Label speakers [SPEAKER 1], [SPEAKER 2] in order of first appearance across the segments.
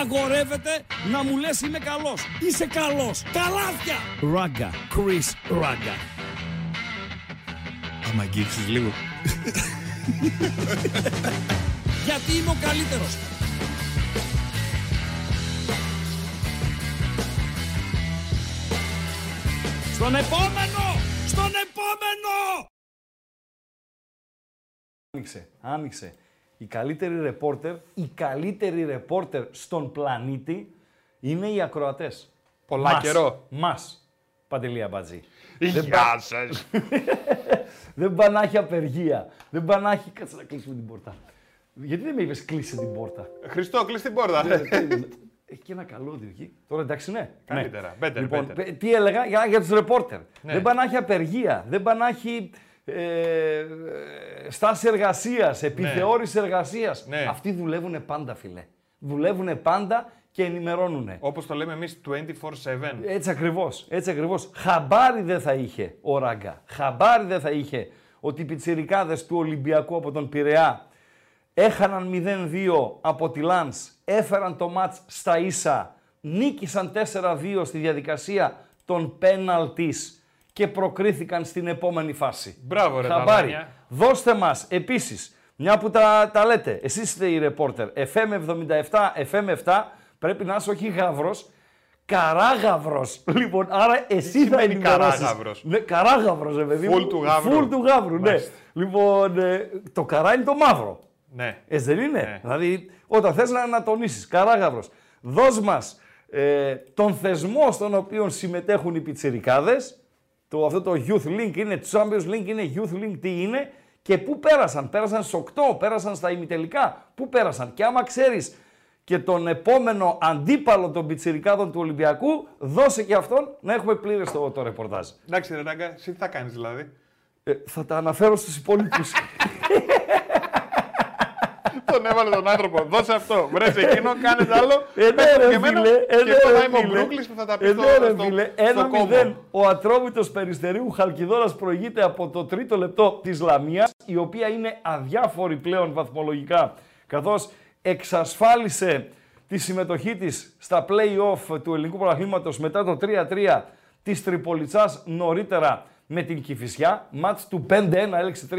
[SPEAKER 1] Απαγορεύεται να μου λες είμαι καλός. Είσαι καλός. Καλάθια. Ράγκα. Chris Ράγκα.
[SPEAKER 2] Άμα αγγίξεις λίγο.
[SPEAKER 1] Γιατί είμαι ο καλύτερος. Στον επόμενο! Στον επόμενο!
[SPEAKER 3] Άνοιξε, άνοιξε. Η καλύτερη ρεπόρτερ, η καλύτερη ρεπόρτερ στον πλανήτη είναι οι ακροατές.
[SPEAKER 2] Πολλά
[SPEAKER 3] Μας.
[SPEAKER 2] καιρό.
[SPEAKER 3] Μας. Παντελία Μπατζή.
[SPEAKER 2] Γεια σας.
[SPEAKER 3] Δεν πάνε να έχει απεργία. Δεν πάνε να έχει... Κάτσε να κλείσουμε την πόρτα. Γιατί δεν με είπες κλείσε την πόρτα;
[SPEAKER 2] Χριστό, κλείς την πόρτα.
[SPEAKER 3] Έχει και ένα καλώδιο εκεί. Τώρα εντάξει, ναι.
[SPEAKER 2] Καλύτερα.
[SPEAKER 3] Ναι.
[SPEAKER 2] Better,
[SPEAKER 3] λοιπόν,
[SPEAKER 2] better.
[SPEAKER 3] πε- τι έλεγα; Για, για τους ρεπόρτερ.
[SPEAKER 2] Ναι.
[SPEAKER 3] Δεν πάνε να έχει απεργία. Δεν πάνε να έχει ε, στάση εργασίας, επιθεώρηση εργασίας.
[SPEAKER 2] Ναι.
[SPEAKER 3] Αυτοί δουλεύουν πάντα, φίλε. Δουλεύουν πάντα και ενημερώνουν.
[SPEAKER 2] Όπως το λέμε εμείς 24-7.
[SPEAKER 3] Έτσι ακριβώς, έτσι ακριβώς. Χαμπάρι δεν θα είχε ο Ράγκα. Χαμπάρι δεν θα είχε ότι οι πιτσιρικάδες του Ολυμπιακού από τον Πειραιά έχαναν 0-2 από τη Λάνς, έφεραν το μάτς στα ίσα, νίκησαν 4-2 στη διαδικασία των πέναλτις και προκρίθηκαν στην επόμενη φάση.
[SPEAKER 2] Μπράβο, ρε,
[SPEAKER 3] Χαμπάρι.
[SPEAKER 2] Ταλάνια.
[SPEAKER 3] Δώστε μας επίσης, μια που τα, τα λέτε, εσείς είστε οι ρεπόρτερ, FM77, FM7, πρέπει να είσαι όχι γαύρος, καράγαυρος. Λοιπόν, άρα εσύ θα
[SPEAKER 2] σημαίνει
[SPEAKER 3] ενημερώσεις.
[SPEAKER 2] καράγαυρος;
[SPEAKER 3] Ναι, καράγαυρος, ρε παιδί μου.
[SPEAKER 2] Φουλ του γαύρου.
[SPEAKER 3] Φουλ του γαύρου, ναι.
[SPEAKER 2] Μάλιστα.
[SPEAKER 3] Λοιπόν, ε, το καρά είναι το μαύρο.
[SPEAKER 2] Ναι.
[SPEAKER 3] Έτσι δεν είναι;
[SPEAKER 2] Ναι.
[SPEAKER 3] Δηλαδή, όταν θες να, να τονίσεις, καράγαυρος, δώσ' μας ε, τον θεσμό στον οποίο συμμετέχουν οι πιτσιρικάδες, το, αυτό το Youth Link είναι, Champions Link είναι, Youth Link τι είναι; Και πού πέρασαν; Πέρασαν στις 8, πέρασαν στα ημιτελικά. Πού πέρασαν; Και άμα ξέρεις και τον επόμενο αντίπαλο των πιτσιρικάδων του Ολυμπιακού, δώσε και αυτόν να έχουμε πλήρες το, το ρεπορτάζ.
[SPEAKER 2] Εντάξει, ρε Ράγκα, εσύ τι θα κάνεις δηλαδή;
[SPEAKER 3] Ε, θα τα αναφέρω στους υπόλοιπους.
[SPEAKER 2] τον έβαλε τον άνθρωπο. Δώσε αυτό. Βρε σε εκείνο, κάνε τ' άλλο.
[SPEAKER 3] Ε, ναι,
[SPEAKER 2] πες το
[SPEAKER 3] ρε,
[SPEAKER 2] και εμένα.
[SPEAKER 3] φίλε, ε,
[SPEAKER 2] Και
[SPEAKER 3] ναι,
[SPEAKER 2] εγώ
[SPEAKER 3] ρε,
[SPEAKER 2] θα είμαι ο
[SPEAKER 3] φίλε.
[SPEAKER 2] Μπρούκλης που θα τα πει
[SPEAKER 3] Ε,
[SPEAKER 2] στο,
[SPEAKER 3] ναι, ρε,
[SPEAKER 2] στο,
[SPEAKER 3] φίλε.
[SPEAKER 2] στο
[SPEAKER 3] Ένα
[SPEAKER 2] κόμμα.
[SPEAKER 3] μηδέν. Ο Ατρόμητος Περιστερίου Χαλκιδόνας προηγείται από το τρίτο λεπτό της Λαμίας, η οποία είναι αδιάφορη πλέον βαθμολογικά, καθώς εξασφάλισε τη συμμετοχή της στα play-off του ελληνικού πρωταθλήματος μετά το 3-3 της Τριπολιτσάς νωρίτερα με την Κηφισιά. Μάτς του 5-1 έλεξε 3-3,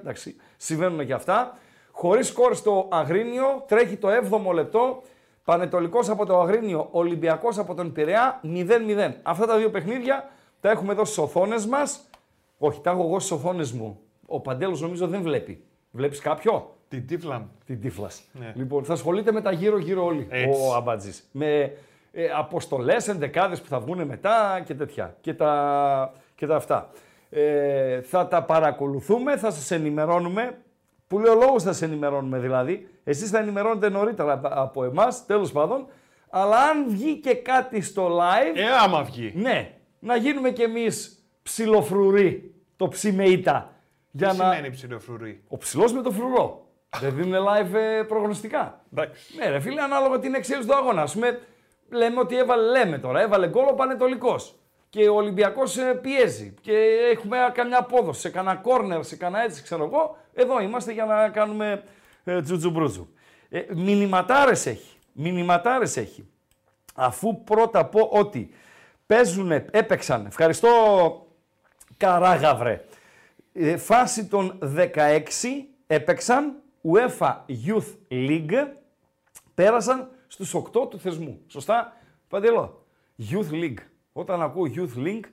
[SPEAKER 3] εντάξει, συμβαίνουν και αυτά. Χωρίς σκορ στο Αγρίνιο, τρέχει το 7ο λεπτό, Πανετολικός από το Αγρίνιο, Ολυμπιακός από τον Πειραιά, 0-0. Αυτά τα δύο παιχνίδια τα έχουμε εδώ στις οθόνες μας. Όχι, τα έχω εγώ στις οθόνες μου. Ο Παντέλος νομίζω δεν βλέπει. Βλέπεις κάποιο;
[SPEAKER 2] Την τύφλα μου.
[SPEAKER 3] Την τύφλας.
[SPEAKER 2] Ναι.
[SPEAKER 3] Λοιπόν, θα ασχολείται με τα γύρω-γύρω όλοι
[SPEAKER 2] Έτσι.
[SPEAKER 3] ο Αμπατζής. Με ε, αποστολές, ενδεκάδε που θα βγουν μετά και τέτοια. Και τα, και τα αυτά. Ε, θα τα παρακολουθούμε, θα σας ενημερώνουμε. Που λέει ο λόγο θα σα ενημερώνουμε δηλαδή. Εσείς θα ενημερώνετε νωρίτερα απ- από εμάς, τέλος πάντων. Αλλά αν βγει και κάτι στο live,
[SPEAKER 2] Ε, άμα βγει.
[SPEAKER 3] ναι, να γίνουμε κι εμείς ψιλοφρουροί, το ψιμεϊτά. Για
[SPEAKER 2] Τι
[SPEAKER 3] να...
[SPEAKER 2] σημαίνει ψιλοφρουρή.
[SPEAKER 3] Ο ψηλός με το φρουρό. Δεν δίνουν live ε, προγνωστικά.
[SPEAKER 2] Εντάξει.
[SPEAKER 3] Ναι, ρε φίλε, ανάλογα την εξέλιξη του αγώνα. Α πούμε, λέμε ότι έβαλε, λέμε τώρα, έβαλε γκολ ο Πανετολικός. Και ο Ολυμπιακός πιέζει. Και έχουμε καμιά απόδοση σε κανένα κόρνερ, σε κανένα έτσι, ξέρω εγώ. Εδώ είμαστε για να κάνουμε ε, τζουτζουμπρούτζου. Ε, μηνυματάρες έχει. Μηνυματάρες έχει. Αφού πρώτα πω ότι παίζουν, έπαιξαν. Ευχαριστώ Καράγαβρε. Ε, φάση των 16 έπαιξαν UEFA Youth League, πέρασαν στους 8 του θεσμού. Σωστά, Παντελό. Youth League. Όταν ακούω Youth League,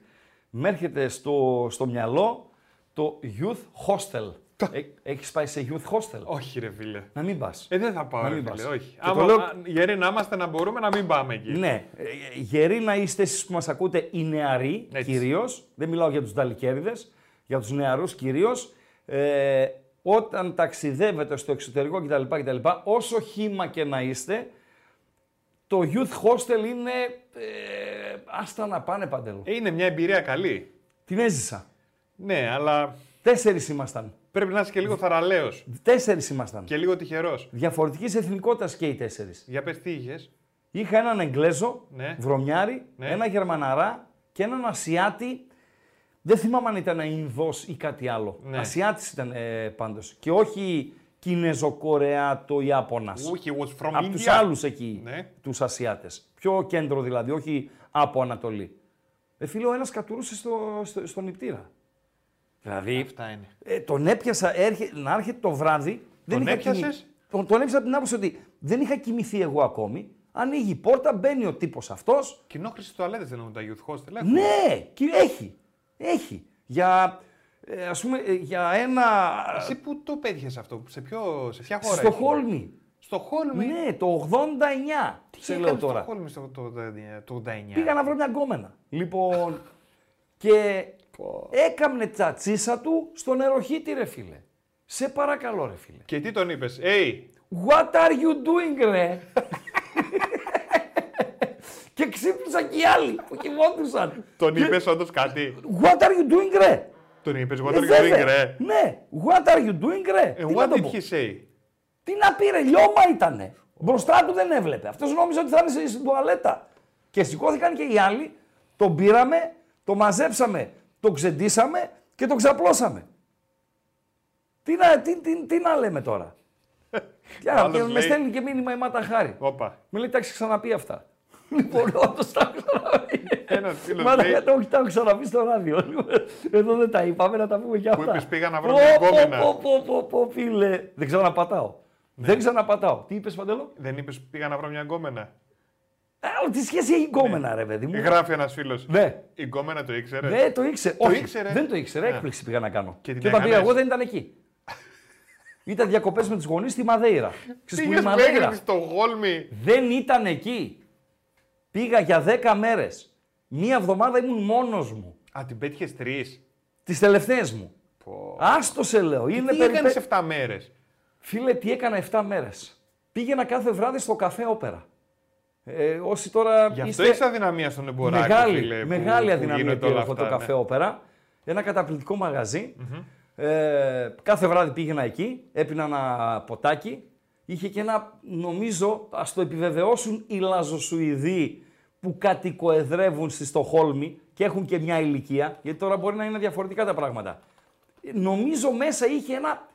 [SPEAKER 3] με έρχεται στο, στο μυαλό το Youth Hostel. Ε, έχεις πάει σε Youth Hostel;
[SPEAKER 2] Όχι, ρε φίλε.
[SPEAKER 3] Να μην πας.
[SPEAKER 2] Ε, δεν θα πάω,
[SPEAKER 3] Να
[SPEAKER 2] ρε
[SPEAKER 3] μην
[SPEAKER 2] φίλε,
[SPEAKER 3] πας.
[SPEAKER 2] όχι.
[SPEAKER 3] Και το
[SPEAKER 2] Άμα,
[SPEAKER 3] λέω-
[SPEAKER 2] α, γεροί να είμαστε να μπορούμε να μην πάμε εκεί.
[SPEAKER 3] Ναι, ε, γεροί να είστε εσείς που μας ακούτε οι νεαροί
[SPEAKER 2] Έτσι.
[SPEAKER 3] κυρίως, δεν μιλάω για τους νταλικέριδες, για τους νεαρούς κυρίως, ε, όταν ταξιδεύετε στο εξωτερικό κτλ, κτλ, όσο χήμα και να είστε, το youth hostel είναι, ε, άστα να πάνε παντελώ.
[SPEAKER 2] Ε, είναι μια εμπειρία καλή.
[SPEAKER 3] Την έζησα.
[SPEAKER 2] Ναι, αλλά
[SPEAKER 3] Τέσσερις ήμασταν.
[SPEAKER 2] Πρέπει να είσαι και λίγο θαραλέος
[SPEAKER 3] Τέσσερις ήμασταν.
[SPEAKER 2] και λίγο τυχερός.
[SPEAKER 3] Διαφορετικής εθνικότητας και οι τέσσερις.
[SPEAKER 2] Για πες τι είχες.
[SPEAKER 3] Είχα έναν Εγγλέζο,
[SPEAKER 2] Ναι.
[SPEAKER 3] βρωμιάρη,
[SPEAKER 2] Ναι.
[SPEAKER 3] ένα Γερμαναρά και έναν Ασιάτη. Δεν θυμάμαι αν ήταν Ινδός ή κάτι άλλο.
[SPEAKER 2] Ναι.
[SPEAKER 3] Ασιάτης ήταν ε, πάντως. Και όχι Κινέζο-Κορεάτο Ιάπωνας.
[SPEAKER 2] Όχι, was from
[SPEAKER 3] Από
[SPEAKER 2] India.
[SPEAKER 3] τους άλλους εκεί,
[SPEAKER 2] Ναι.
[SPEAKER 3] τους Ασιάτες. Πιο κέντρο δηλαδή, όχι από Ανατολή. Ε, φίλε, ο ένας κατουρούσε στο, στο, στον νηπτήρα. Δηλαδή,
[SPEAKER 2] Αυτά είναι.
[SPEAKER 3] ε, τον έπιασα έρχε, να έρχεται το βράδυ. Δεν
[SPEAKER 2] Τον
[SPEAKER 3] είχα
[SPEAKER 2] έπιασες;
[SPEAKER 3] κοιμη- Τον, τον έπιασα από την άποψη ότι δεν είχα κοιμηθεί εγώ ακόμη. Ανοίγει η πόρτα, μπαίνει ο τύπος αυτός.
[SPEAKER 2] Κοινόχρησης τουαλέτες δεν έχουν τα youth hostel. έχουν;
[SPEAKER 3] Ναι, και έχει. Έχει. Για, ε, ας πούμε, ε, για ένα.
[SPEAKER 2] Εσύ πού το πέτυχες αυτό, σε, ποιο, σε ποια χώρα.
[SPEAKER 3] στο
[SPEAKER 2] έχεις;
[SPEAKER 3] Χόλμη.
[SPEAKER 2] Στο Χόλμη;
[SPEAKER 3] Ναι, το 89.
[SPEAKER 2] Τι
[SPEAKER 3] σε
[SPEAKER 2] έκανες
[SPEAKER 3] λέω τώρα.
[SPEAKER 2] Στο Χόλμη στο, το, το, το 89.
[SPEAKER 3] Πήγα να βρω μια γκόμενα. Λοιπόν, και έκαμνε τσατσίσα του στο νεροχύτη, ρε φίλε. Σε παρακαλώ, ρε φίλε.
[SPEAKER 2] Και τι τον είπες, Hey,
[SPEAKER 3] What are you doing, ρε; και ξύπνησαν και οι άλλοι που κοιμόντουσαν.
[SPEAKER 2] τον
[SPEAKER 3] Και-
[SPEAKER 2] είπες όντως κάτι;
[SPEAKER 3] What are you doing, ρε;
[SPEAKER 2] Τον είπες,
[SPEAKER 3] Ε,
[SPEAKER 2] what are you
[SPEAKER 3] βέβαια.
[SPEAKER 2] doing, ρε;
[SPEAKER 3] Ναι, what are you doing, ρε;
[SPEAKER 2] Ε,
[SPEAKER 3] Τι
[SPEAKER 2] what
[SPEAKER 3] να το
[SPEAKER 2] did
[SPEAKER 3] πω;
[SPEAKER 2] he say;
[SPEAKER 3] Τι να πει, ρε, λιώμα ήτανε. Μπροστά του δεν έβλεπε. Αυτός νόμιζε ότι θα είναι στη- στην τουαλέτα. Και σηκώθηκαν και οι άλλοι, τον πήραμε, το μαζέψαμε, το ξεντήσαμε και το ξαπλώσαμε. Τι να, τι, τι, τι να λέμε τώρα; Και, α,
[SPEAKER 2] Άλλος
[SPEAKER 3] και με
[SPEAKER 2] λέει-
[SPEAKER 3] στέλνει και μήνυμα η Μάτα Χάρη.
[SPEAKER 2] Όπα.
[SPEAKER 3] Με λέει, τα έχεις ξαναπεί αυτά. Λοιπόν, όντως τα έχω ξαναπεί.
[SPEAKER 2] Ένας φίλος
[SPEAKER 3] Μάτα,
[SPEAKER 2] λέει-
[SPEAKER 3] γιατί όχι, τα έχω ξαναπεί στο ράδιο. Εδώ δεν τα είπαμε, να τα πούμε και αυτά.
[SPEAKER 2] είπες, πήγα να βρω
[SPEAKER 3] Πω,
[SPEAKER 2] μια
[SPEAKER 3] πω,
[SPEAKER 2] γκόμενα.
[SPEAKER 3] πω, πω, πω, πω, φίλε. Δεν ξαναπατάω.
[SPEAKER 2] Ναι.
[SPEAKER 3] Δεν ξαναπατάω. Τι είπες, Παντελό;
[SPEAKER 2] Δεν είπες, πήγα να βρω μια γκόμενα.
[SPEAKER 3] Ε, τι σχέση έχει γκόμενα, ρε παιδί μου.
[SPEAKER 2] Γράφει ένας φίλος.
[SPEAKER 3] Ναι.
[SPEAKER 2] Η γκόμενα το ήξερε;
[SPEAKER 3] Δεν το ήξερε. Όχι,
[SPEAKER 2] ήξερε;
[SPEAKER 3] δεν το ήξερε.
[SPEAKER 2] Ναι.
[SPEAKER 3] Έκπληξη πήγα να κάνω.
[SPEAKER 2] Και την
[SPEAKER 3] όταν πήγα
[SPEAKER 2] έκανες;
[SPEAKER 3] εγώ δεν ήταν εκεί. Ήταν διακοπές με τους γονείς στη Μαδέιρα. Ξέρεις που είναι η
[SPEAKER 2] Πήγες
[SPEAKER 3] Μαδέιρα;
[SPEAKER 2] μέχρι στο Γόλμη.
[SPEAKER 3] Δεν ήταν εκεί. Πήγα για 10 μέρες. Μία εβδομάδα ήμουν μόνος μου.
[SPEAKER 2] Α, την πέτυχες τρεις.
[SPEAKER 3] Τις τελευταίες μου. Άστο σε λέω. Είναι
[SPEAKER 2] Τι
[SPEAKER 3] περιπέ-
[SPEAKER 2] έκανες 7 μέρες;
[SPEAKER 3] Φίλε, τι έκανα 7 μέρες. Πήγαινα κάθε βράδυ στο καφέ όπερα. Ε, όσοι τώρα.
[SPEAKER 2] Γι' αυτό
[SPEAKER 3] είστε...
[SPEAKER 2] έχεις αδυναμία στον εμποράκι.
[SPEAKER 3] Μεγάλη,
[SPEAKER 2] φίλε, που-
[SPEAKER 3] μεγάλη
[SPEAKER 2] που
[SPEAKER 3] αδυναμία
[SPEAKER 2] γίνονται
[SPEAKER 3] που
[SPEAKER 2] όλα
[SPEAKER 3] έχω
[SPEAKER 2] αυτά,
[SPEAKER 3] το
[SPEAKER 2] ναι.
[SPEAKER 3] καφέ όπερα. Ένα καταπληκτικό μαγαζί. Ε, κάθε βράδυ πήγαινα εκεί, έπινα ένα ποτάκι είχε και ένα, νομίζω, ας το επιβεβαιώσουν οι Λαζοσουηδοί που κατοικοεδρεύουν στη Στοχόλμη και έχουν και μια ηλικία, γιατί τώρα μπορεί να είναι διαφορετικά τα πράγματα. Νομίζω μέσα είχε ένα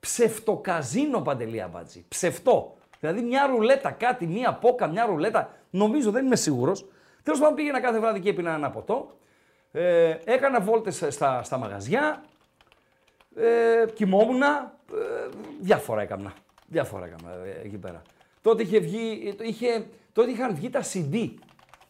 [SPEAKER 3] ψευτοκαζίνο παντελή αμπάτζη. Ψευτό. Δηλαδή μια ρουλέτα, κάτι, μια πόκα, μια ρουλέτα. Νομίζω, δεν είμαι σίγουρος. Τέλος πάντων πήγαινα κάθε βράδυ και έπινα ένα ποτό. Ε, έκανα βόλτες στα, στα μαγαζιά. Ε, κοιμόμουν. Ε, διάφορα έκανα. Διάφορα έκανα ε, εκεί πέρα. Τότε, είχε βγει, είχε, τότε είχαν βγει τα CD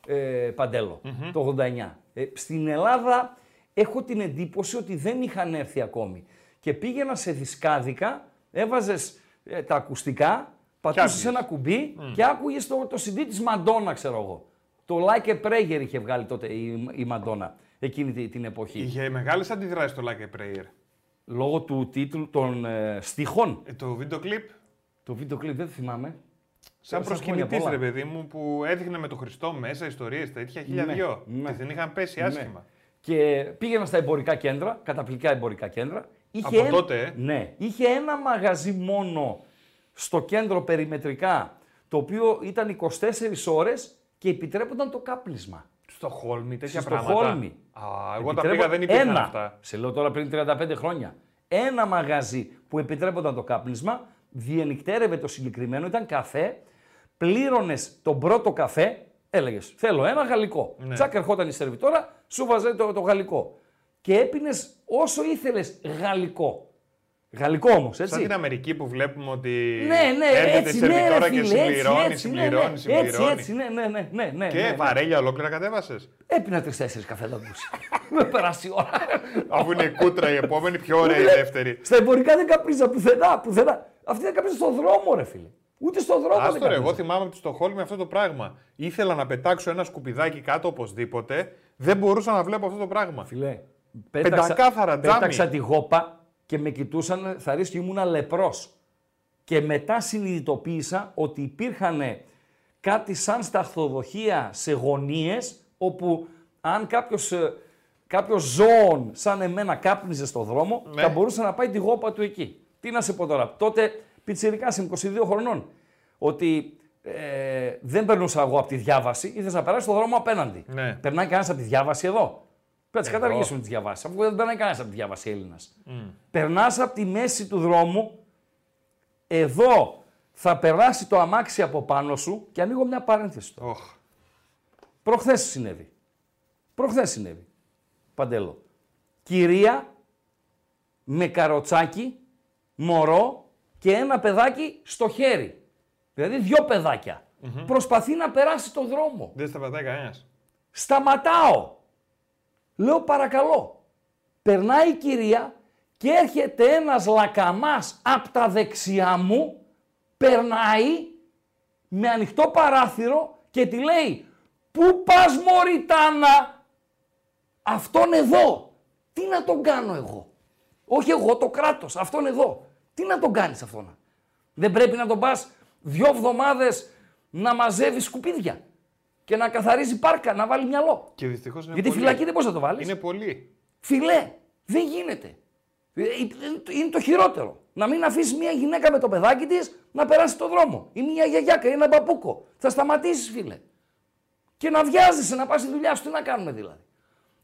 [SPEAKER 3] ε, παντελο το 89. Ε, στην Ελλάδα έχω την εντύπωση ότι δεν είχαν έρθει ακόμη. Και πήγαινα σε δισκάδικα, έβαζες ε, τα ακουστικά, πατούσες
[SPEAKER 2] άκουγες.
[SPEAKER 3] ένα κουμπί και άκουγες το, το CD της Μαντόνα, ξέρω εγώ. Το Like a Prayer είχε βγάλει τότε η, η Μαντόνα εκείνη τη- την εποχή.
[SPEAKER 2] Είχε μεγάλες αντιδράσεις το Like a Prayer.
[SPEAKER 3] Λόγω του τίτλου των ε, στιχών.
[SPEAKER 2] Ε, το βίντεο κλιπ,
[SPEAKER 3] Το βίντεο κλιπ δεν θυμάμαι.
[SPEAKER 2] σαν
[SPEAKER 3] Σαν
[SPEAKER 2] προσκυνητής,
[SPEAKER 3] χρόνια
[SPEAKER 2] ρε
[SPEAKER 3] πολλά.
[SPEAKER 2] παιδί μου, που έδειχνε με τον Χριστό μέσα ιστορίες τέτοια χίλια
[SPEAKER 3] Ναι,
[SPEAKER 2] δυο.
[SPEAKER 3] ναι.
[SPEAKER 2] Και δεν είχαν πέσει
[SPEAKER 3] Ναι.
[SPEAKER 2] άσχημα.
[SPEAKER 3] Και πήγαινα στα εμπορικά κέντρα, καταπληκτικά εμπορικά κέντρα. Είχε
[SPEAKER 2] Από
[SPEAKER 3] ένα-
[SPEAKER 2] τότε, ε.
[SPEAKER 3] Ναι. Είχε ένα μαγαζί μόνο στο κέντρο περιμετρικά, το οποίο ήταν 24 ώρες και επιτρέπονταν το κάπνισμα.
[SPEAKER 2] Στο Χόλμη, τέτοια
[SPEAKER 3] Στο
[SPEAKER 2] πράγματα.
[SPEAKER 3] Χόλμη.
[SPEAKER 2] Α, εγώ τα
[SPEAKER 3] Επιτρέπω-
[SPEAKER 2] πήγα δεν υπήρχαν
[SPEAKER 3] ένα,
[SPEAKER 2] αυτά.
[SPEAKER 3] Σε λέω τώρα πριν 35 χρόνια. Ένα μαγαζί που επιτρέπονταν το κάπνισμα, διενυκτέρευε το συγκεκριμένο, ήταν καφέ, πλήρωνες τον πρώτο καφέ, έλεγες Θέλω ένα γαλλικό.
[SPEAKER 2] Ναι.
[SPEAKER 3] Τσακ, ερχόταν η σερβιτόρα, σου βάζε το, το γαλλικό. Και έπινες όσο ήθελες γαλλικό. Γαλλικό όμως, έτσι.
[SPEAKER 2] Σαν την Αμερική που βλέπουμε ότι
[SPEAKER 3] Ναι, ναι,
[SPEAKER 2] έρχεται
[SPEAKER 3] έτσι,
[SPEAKER 2] η
[SPEAKER 3] ναι, ρε
[SPEAKER 2] σερβιτόρα και
[SPEAKER 3] φίλε, έτσι,
[SPEAKER 2] συμπληρώνει,
[SPEAKER 3] έτσι, ναι, ναι,
[SPEAKER 2] συμπληρώνει,
[SPEAKER 3] έτσι,
[SPEAKER 2] συμπληρώνει.
[SPEAKER 3] έτσι, ναι, ναι, ναι, ναι, ναι,
[SPEAKER 2] Και
[SPEAKER 3] ναι.
[SPEAKER 2] βαρέλια ολόκληρα κατέβασες;
[SPEAKER 3] Έπινα τρει-τέσσερι καφεδόντους. Με περάσει η ώρα.
[SPEAKER 2] Αφού είναι κούτρα η επόμενη, πιο ωραία η
[SPEAKER 3] Φίλε,
[SPEAKER 2] δεύτερη.
[SPEAKER 3] Στα εμπορικά δεν καπνίζα πουθενά, πουθενά. Αυτή δεν καπνίζα στον δρόμο, ρε φίλε. Ούτε στον δρόμο δεν
[SPEAKER 2] Άστο ρε,
[SPEAKER 3] καπνίζα.
[SPEAKER 2] εγώ θυμάμαι από τη Στοχόλμη αυτό το πράγμα. Ήθελα να πετάξω ένα σκουπιδάκι κάτω οπωσδήποτε. Δεν μπορούσα να βλέπω αυτό το πράγμα.
[SPEAKER 3] Φιλέ,
[SPEAKER 2] Πεντακάθαρα τζάμι.
[SPEAKER 3] πέταξα τη γόπα και με κοιτούσαν, θα ρίξει και ήμουνα λεπρός. Και μετά συνειδητοποίησα ότι υπήρχαν κάτι σαν σταχθοδοχεία σε γωνίες, όπου αν κάποιος, ε, κάποιος ζώων σαν εμένα κάπνιζε στο δρόμο,
[SPEAKER 2] Ναι.
[SPEAKER 3] θα μπορούσε να πάει τη γόπα του εκεί. Τι να σε πω τώρα. Τότε πιτσιρικάς είμαι 22 χρονών. Ότι ε, δεν περνούσα εγώ από τη διάβαση, ήθελα να περάσει το δρόμο απέναντι.
[SPEAKER 2] Ναι.
[SPEAKER 3] Περνάει κανένας από τη διάβαση εδώ. Πρέπει να
[SPEAKER 2] Εγώ.
[SPEAKER 3] καταργήσουμε τις διαβάσεις, αφού δεν περνάει κανένα από τη διάβαση Έλληνας. Περνάς από τη μέση του δρόμου, εδώ θα περάσει το αμάξι από πάνω σου και ανοίγω μια παρένθεση. τώρα.
[SPEAKER 2] Οχ.
[SPEAKER 3] Προχθές συνέβη. Προχθές συνέβη. Παντέλο. Κυρία με καροτσάκι, μωρό και ένα παιδάκι στο χέρι. Δηλαδή δυο παιδάκια. Προσπαθεί να περάσει το δρόμο.
[SPEAKER 2] Δεν σταματάει κανένας.
[SPEAKER 3] Σταματάω. Λέω παρακαλώ. Περνάει η κυρία και έρχεται ένας λακαμάς από τα δεξιά μου, περνάει με ανοιχτό παράθυρο και τη λέει «Πού πας Μωριτάνα, αυτόν εδώ, τι να τον κάνω εγώ». Όχι εγώ, το κράτος, αυτόν εδώ. Τι να τον κάνεις αυτόν. Δεν πρέπει να τον πας δυο εβδομάδες να μαζεύεις σκουπίδια και να καθαρίζει πάρκα, να βάλει μυαλό.
[SPEAKER 2] Και δυστυχώς είναι
[SPEAKER 3] Γιατί
[SPEAKER 2] πολύ.
[SPEAKER 3] φυλακή δεν μπορείς να το βάλεις.
[SPEAKER 2] Είναι πολύ.
[SPEAKER 3] Φιλέ, δεν γίνεται. Ε, Είναι το χειρότερο. Να μην αφήσεις μια γυναίκα με το παιδάκι της να περάσει το δρόμο. Ή μια γιαγιάκα ή ένα μπαμπούκο. Θα σταματήσεις, φίλε. Και να βιάζεσαι να πας στη δουλειά σου. Τι να κάνουμε δηλαδή.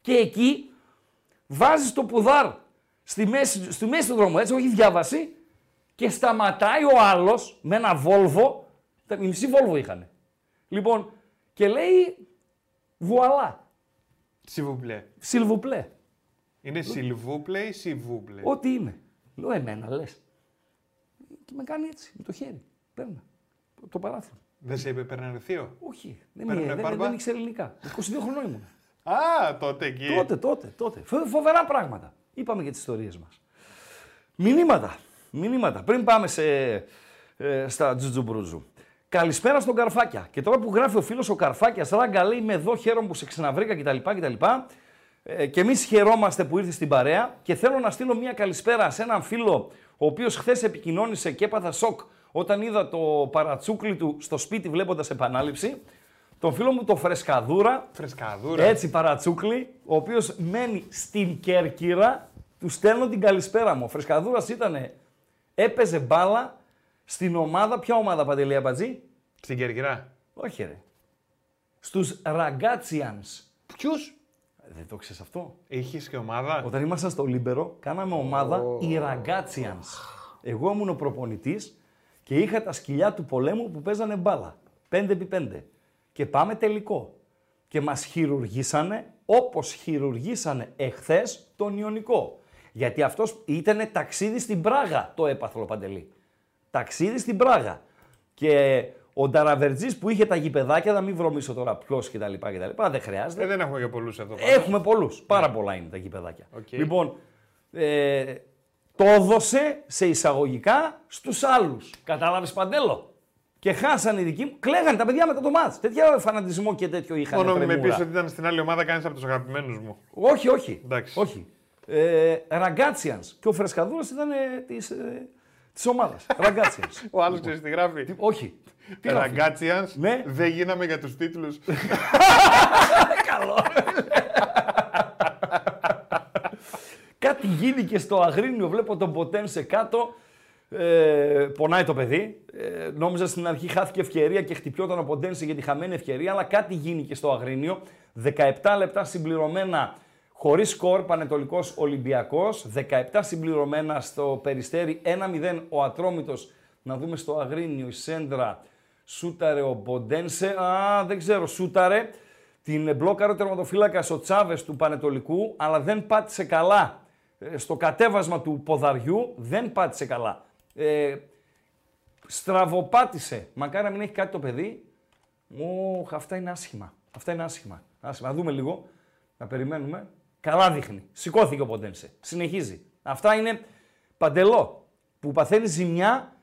[SPEAKER 3] Και εκεί βάζεις το πουδάρ στη μέση, στη μέση του δρόμου, έτσι, όχι διάβαση, και σταματάει ο άλλος με ένα βόλβο. Τα μισή βόλβο είχαν. Λοιπόν, και λέει βουαλά,
[SPEAKER 2] Σιβουπλέ.
[SPEAKER 3] σιλβουπλέ.
[SPEAKER 2] Είναι σιλβούπλε ή σιβούπλε.
[SPEAKER 3] Ό,τι είναι. Λέω εμένα λες. Και με κάνει έτσι, με το χέρι. Παίρνα. Το, το παράθυρο.
[SPEAKER 2] Δεν σε είπε περναρθείο.
[SPEAKER 3] Όχι. Δεν,
[SPEAKER 2] Παίρνε
[SPEAKER 3] με, δεν,
[SPEAKER 2] μπάρμπα.
[SPEAKER 3] δεν ήξερε ελληνικά. 22 χρονών ήμουν.
[SPEAKER 2] Α, τότε εκεί.
[SPEAKER 3] τότε, τότε, τότε. Φο- φοβερά πράγματα. Είπαμε για τις ιστορίες μας. Μηνύματα. Μηνύματα. Πριν πάμε σε, ε, στα τζουτζουμπρούζου. Καλησπέρα στον Καρφάκια. Και τώρα που γράφει ο φίλος ο Καρφάκιας, ράγκα λέει: Είμαι εδώ, χαίρομαι που σε ξαναβρήκα κτλ. κτλ. Ε, και εμείς χαιρόμαστε που ήρθες στην παρέα και θέλω να στείλω μια καλησπέρα σε έναν φίλο ο οποίος χθες επικοινώνησε και έπαθα σοκ όταν είδα το παρατσούκλι του στο σπίτι βλέποντας επανάληψη. Τον φίλο μου το Φρεσκαδούρα,
[SPEAKER 2] Φρεσκαδούρα.
[SPEAKER 3] έτσι παρατσούκλι, ο οποίος μένει στην Κέρκυρα, του στέλνω την καλησπέρα μου. Ο Φρεσκαδούρας ήταν, έπαιζε μπάλα στην ομάδα, ποια ομάδα Παντελή Αμπατζή,
[SPEAKER 2] Στην Κέρκυρα.
[SPEAKER 3] όχι ρε, στους Ραγκάτσιανς.
[SPEAKER 2] Ποιους;
[SPEAKER 3] Δεν το ξέρεις αυτό.
[SPEAKER 2] Είχες και ομάδα.
[SPEAKER 3] Όταν ήμασταν στο Λίμπερο, κάναμε ομάδα οι Ραγκάτσιανς. Εγώ ήμουν ο προπονητής και είχα τα σκυλιά του πολέμου που παίζανε μπάλα. 5x5. Και πάμε τελικό. Και μας χειρουργήσανε όπως χειρουργήσανε εχθές τον Ιωνικό. Γιατί αυτός ήταν ταξίδι στην Πράγα το έπαθλο Παντελή. Ταξίδι στην Πράγα. Και ο Νταραβερτζής που είχε τα γηπεδάκια, να μην βρωμίσω τώρα ποιο κτλ. κτλ. Δεν χρειάζεται.
[SPEAKER 2] Ε, δεν έχουμε και πολλούς εδώ. πάντως.
[SPEAKER 3] Έχουμε πολλούς. Πάρα πολλά είναι τα γηπεδάκια.
[SPEAKER 2] Οκ.
[SPEAKER 3] Λοιπόν, ε, το έδωσε σε εισαγωγικά στους άλλους. Κατάλαβες παντέλο; Και χάσανε οι δικοί μου. Κλαίγανε τα παιδιά μετά το ματς. Τέτοιο φανατισμό και τέτοιο είχαν.
[SPEAKER 2] Μόνο μην με
[SPEAKER 3] τρεμούρα.
[SPEAKER 2] πεις ότι ήταν στην άλλη ομάδα κανείς από τους αγαπημένους μου.
[SPEAKER 3] Όχι, όχι.
[SPEAKER 2] Εντάξει.
[SPEAKER 3] όχι. Ε, Ραγκάτσιανς. Και ο Φρεσκαδούρας ήταν ε, της, ε, της ομάδας. Ραγκάτσιανς.
[SPEAKER 2] Ο άλλος ξέρεις τι γράφει;
[SPEAKER 3] Τι- όχι. Τι γράφει;
[SPEAKER 2] Ραγκάτσιανς.
[SPEAKER 3] Ναι.
[SPEAKER 2] Δεν γίναμε για τους τίτλους.
[SPEAKER 3] Καλό. Κάτι γίνηκε στο Αγρίνιο, βλέπω τον Ποντένσε κάτω. Ε, πονάει το παιδί. Ε, νόμιζα στην αρχή χάθηκε ευκαιρία και χτυπιόταν ο Ποντένσε για τη χαμένη ευκαιρία, αλλά κάτι γίνηκε στο Αγρίνιο. 17 λεπτά συμπληρωμένα χωρίς σκορ, Πανετολικός Ολυμπιακός. 17 συμπληρωμένα στο Περιστέρι, 1-0 ο Ατρόμητος. Να δούμε στο Αγρίνιο, η Σέντρα, σούταρε ο Ποντένσε. Α, δεν ξέρω, σούταρε. Την μπλόκαρε ο τερματοφύλακας ο Τσάβες του Πανετολικού, αλλά δεν πάτησε καλά. Ε, Στο κατέβασμα του ποδαριού δεν πάτησε καλά. Ε, στραβοπάτησε. Μακάρι να μην έχει κάτι το παιδί. Ωχ, αυτά είναι άσχημα. Αυτά είναι άσχημα. άσχημα. Να δούμε λίγο. Να περιμένουμε. Καλά δείχνει. Σηκώθηκε ο Ποντένσε. Συνεχίζει. Αυτά είναι παντελό. Που παθαίνει ζημιά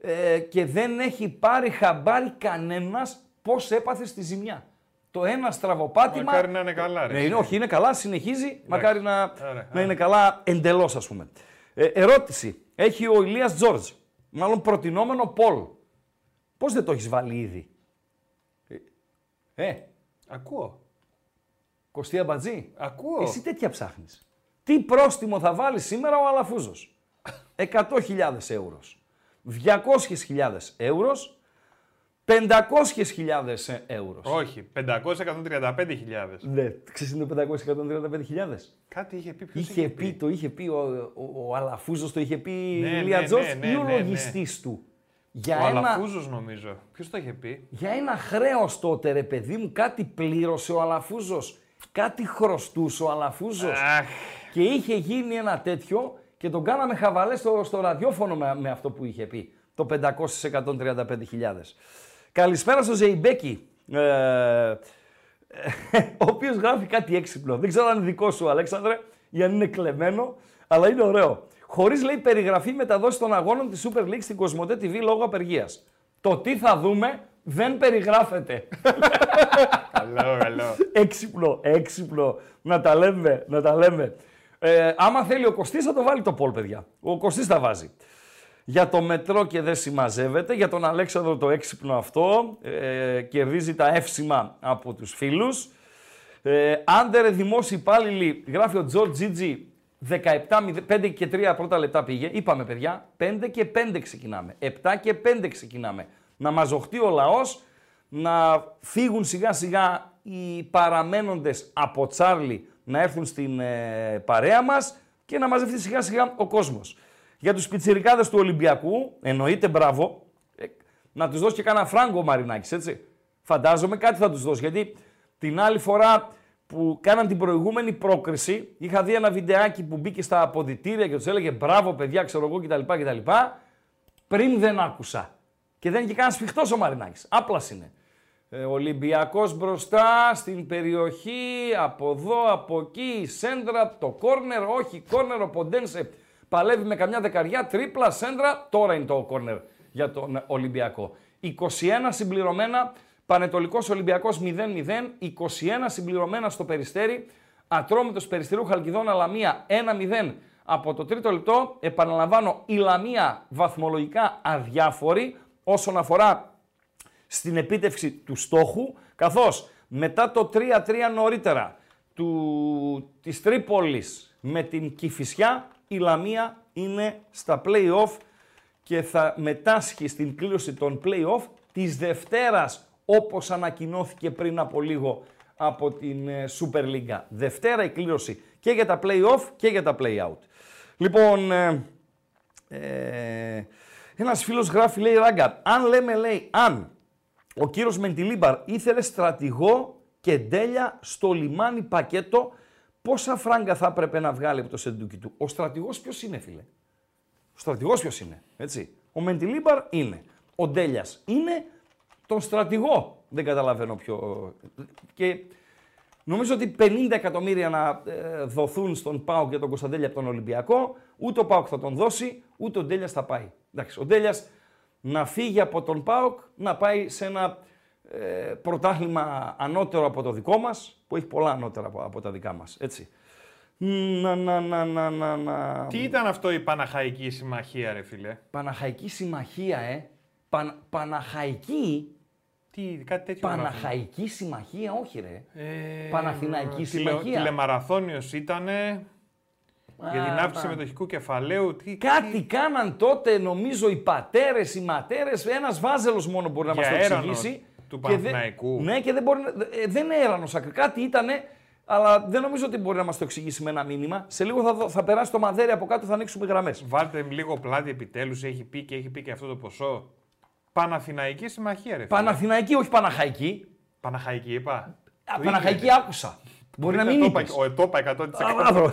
[SPEAKER 3] ε, και δεν έχει πάρει χαμπάρι κανένας πώς έπαθε στη ζημιά. Το ένα στραβοπάτημα.
[SPEAKER 2] Μακάρι να είναι καλά, ρε.
[SPEAKER 3] Ναι, είναι, όχι, είναι καλά, συνεχίζει. Μακάρι να,
[SPEAKER 2] Ωραία,
[SPEAKER 3] να είναι καλά εντελώς, ας πούμε. Ε, ερώτηση. Έχει ο Ηλίας Τζόρτζ. Μάλλον προτινόμενο Πολ. Πώς δεν το έχεις βάλει ήδη; Ε, ε
[SPEAKER 2] Ακούω.
[SPEAKER 3] Κωστή Αμπατζή.
[SPEAKER 2] Ακούω.
[SPEAKER 3] Εσύ τέτοια ψάχνεις. Τι πρόστιμο θα βάλεις σήμερα ο Αλαφούζος; 100.000 ευρώ. 200.000 ευρώ. 500.000 ευρώ.
[SPEAKER 2] Όχι, 535.000.
[SPEAKER 3] Ναι, ξέρεις είναι το 535.000.
[SPEAKER 2] Κάτι είχε πει. Ποιος
[SPEAKER 3] Είχε πει, το είχε πει ο, ο, ο Αλαφούζος, το είχε πει
[SPEAKER 2] Ναι,
[SPEAKER 3] η Ηλία
[SPEAKER 2] ναι,
[SPEAKER 3] Τζόρτζ
[SPEAKER 2] ναι,
[SPEAKER 3] ή ο
[SPEAKER 2] ναι, ναι.
[SPEAKER 3] λογιστής του. Για
[SPEAKER 2] Ο
[SPEAKER 3] ένα,
[SPEAKER 2] Αλαφούζος νομίζω. Ποιος το είχε πει;
[SPEAKER 3] για ένα χρέος τότε ρε παιδί μου, κάτι πλήρωσε ο Αλαφούζος. Κάτι χρωστούσε ο Αλαφούζος.
[SPEAKER 2] Αχ.
[SPEAKER 3] Και είχε γίνει ένα τέτοιο και τον κάναμε χαβαλέ στο, στο ραδιόφωνο με, με αυτό που είχε πει. Το 500-135.000. Καλησπέρα στο Ζεϊμπέκη. Ε, ο οποίος γράφει κάτι έξυπνο. Δεν ξέρω αν είναι δικό σου, Αλέξανδρε, ή αν είναι κλεμμένο, αλλά είναι ωραίο. Χωρίς λέει περιγραφή μεταδόση των αγώνων της Super League στην Κοσμοτέ TV λόγω απεργίας. Το τι θα δούμε δεν περιγράφεται.
[SPEAKER 2] Καλό, καλό.
[SPEAKER 3] έξυπνο, έξυπνο. Να τα λέμε, να τα λέμε. Ε, άμα θέλει ο Κωστής θα το βάλει το πόλ, παιδιά. Ο Κωστής τα βάζει. Για το μετρό και δεν συμμαζεύεται. Για τον Αλέξανδρο το έξυπνο αυτό. Ε, κερδίζει τα εύσημα από τους φίλους. Ε, άντερε δημόσιοι υπάλληλοι, γράφει ο Τζορτ Τζίτζι, 17, 5 και 3 πρώτα λεπτά πήγε. Είπαμε, παιδιά, 5 και 5 ξεκινάμε. 7 και 5 ξεκινάμε. Να μαζοχτεί ο λαός, να φύγουν σιγά σιγά οι παραμένοντες από Τσάρλι να έρθουν στην ε, παρέα μας και να μαζευτεί σιγά σιγά ο κόσμος. Για τους πιτσιρικάδες του Ολυμπιακού, εννοείται μπράβο, ε, να τους δώσει και κάνα φράγκο ο Μαρινάκης, έτσι. Φαντάζομαι κάτι θα τους δώσει, γιατί την άλλη φορά που κάναν την προηγούμενη πρόκριση, είχα δει ένα βιντεάκι που μπήκε στα αποδητήρια και τους έλεγε μπράβο παιδιά, ξέρω εγώ κτλ. κτλ. Πριν δεν άκουσα. Και δεν είναι και κανένα σφιχτός ο Μαρινάκης. Άπλας είναι. Ε, Ολυμπιακός μπροστά στην περιοχή, από εδώ, από εκεί, η σέντρα, το κόρνερ, όχι κόρνερ, ο Ποντένσε παλεύει με καμιά δεκαριά, τρίπλα σέντρα, τώρα είναι το κόρνερ για τον Ολυμπιακό. 21 συμπληρωμένα, Πανετολικός Ολυμπιακός 0-0, 21 συμπληρωμένα στο Περιστέρι, Ατρόμητος Περιστερίου Χαλκιδόνα Λαμία 1-0 από το τρίτο λεπτό. Επαναλαμβάνω, η Λαμία βαθμολογικά αδιάφορη όσον αφορά στην επίτευξη του στόχου, καθώς μετά το 3-3 νωρίτερα του, της Τρίπολης με την Κηφισιά, η Λαμία είναι στα play-off και θα μετάσχει στην κλήρωση των play-off της Δευτέρας όπως ανακοινώθηκε πριν από λίγο από την ε, Super League. Δευτέρα η κλήρωση και για τα play-off και για τα play-out. Λοιπόν, ε, ε, ένας φίλος γράφει, λέει, Ράγκα, αν λέμε, λέει, αν ο κύριος Μεντιλίμπαρ ήθελε στρατηγό και ντέλια στο λιμάνι πακέτο, πόσα φράγκα θα έπρεπε να βγάλει από το σεντούκι του; Ο στρατηγός ποιος είναι, φίλε; Ο στρατηγός ποιος είναι, έτσι; Ο Μεντιλίμπαρ είναι. Ο Ντέλιας είναι τον στρατηγό. Δεν καταλαβαίνω ποιο. Και νομίζω ότι 50 εκατομμύρια να ε, δοθούν στον Πάοκ για τον Κωνσταντέλια από τον Ολυμπιακό, ούτε ο Πάοκ θα τον δώσει, ούτε ο Ντέλιας θα πάει. Εντάξει, ο Ντέλιας να φύγει από τον Πάοκ, να πάει σε ένα ε, πρωτάθλημα ανώτερο από το δικό μας, που έχει πολλά ανώτερα από, από τα δικά μας, έτσι. Να, να, να, να, να, να.
[SPEAKER 2] Τι ήταν αυτό η Παναχαϊκή Συμμαχία, ρε φίλε;
[SPEAKER 3] Παναχαϊκή συμμαχία, ε. Παν, Παναχαϊκή,
[SPEAKER 2] Τι, κάτι τέτοιο. γράφει.
[SPEAKER 3] Παναχαϊκή συμμαχία, όχι ρε.
[SPEAKER 2] Ε,
[SPEAKER 3] Παναθηναϊκή
[SPEAKER 2] τηλε-
[SPEAKER 3] Συμμαχία.
[SPEAKER 2] Τηλεμαραθώνιος ήτανε για την
[SPEAKER 3] Α,
[SPEAKER 2] αύξηση
[SPEAKER 3] πα-
[SPEAKER 2] μετοχικού κεφαλαίου. Τι,
[SPEAKER 3] Κάτι
[SPEAKER 2] τι-
[SPEAKER 3] κάναν τότε, νομίζω, οι πατέρες, οι ματέρες. Ένας βάζελος μόνο μπορεί να μας
[SPEAKER 2] Για
[SPEAKER 3] το
[SPEAKER 2] έρανος
[SPEAKER 3] εξηγήσει.
[SPEAKER 2] του
[SPEAKER 3] Και δεν-
[SPEAKER 2] Παναθηναϊκού.
[SPEAKER 3] Ναι, και δεν μπορεί. να- ε, δεν είναι έρανο Κάτι ήτανε, αλλά δεν νομίζω ότι μπορεί να μας το εξηγήσει με ένα μήνυμα. Σε λίγο θα, δω- θα περάσει το μαδέρι από κάτω, θα ανοίξουμε γραμμές.
[SPEAKER 2] Βάλτε λίγο πλάτη επιτέλους, έχει πει και έχει πει και αυτό το ποσό. Παναθηναϊκή Συμμαχία, ρε φίλε.
[SPEAKER 3] Παναθηναϊκή, όχι Παναχαϊκή.
[SPEAKER 2] Παναχαϊκή είπα.
[SPEAKER 3] Α,
[SPEAKER 2] Το
[SPEAKER 3] Παναχαϊκή
[SPEAKER 2] είπε.
[SPEAKER 3] άκουσα. Μπορεί να
[SPEAKER 2] Ήταν
[SPEAKER 3] μην
[SPEAKER 2] το
[SPEAKER 3] είπες.
[SPEAKER 2] είπα- Ο Ετόπα 100%.
[SPEAKER 3] Α, μπράβο.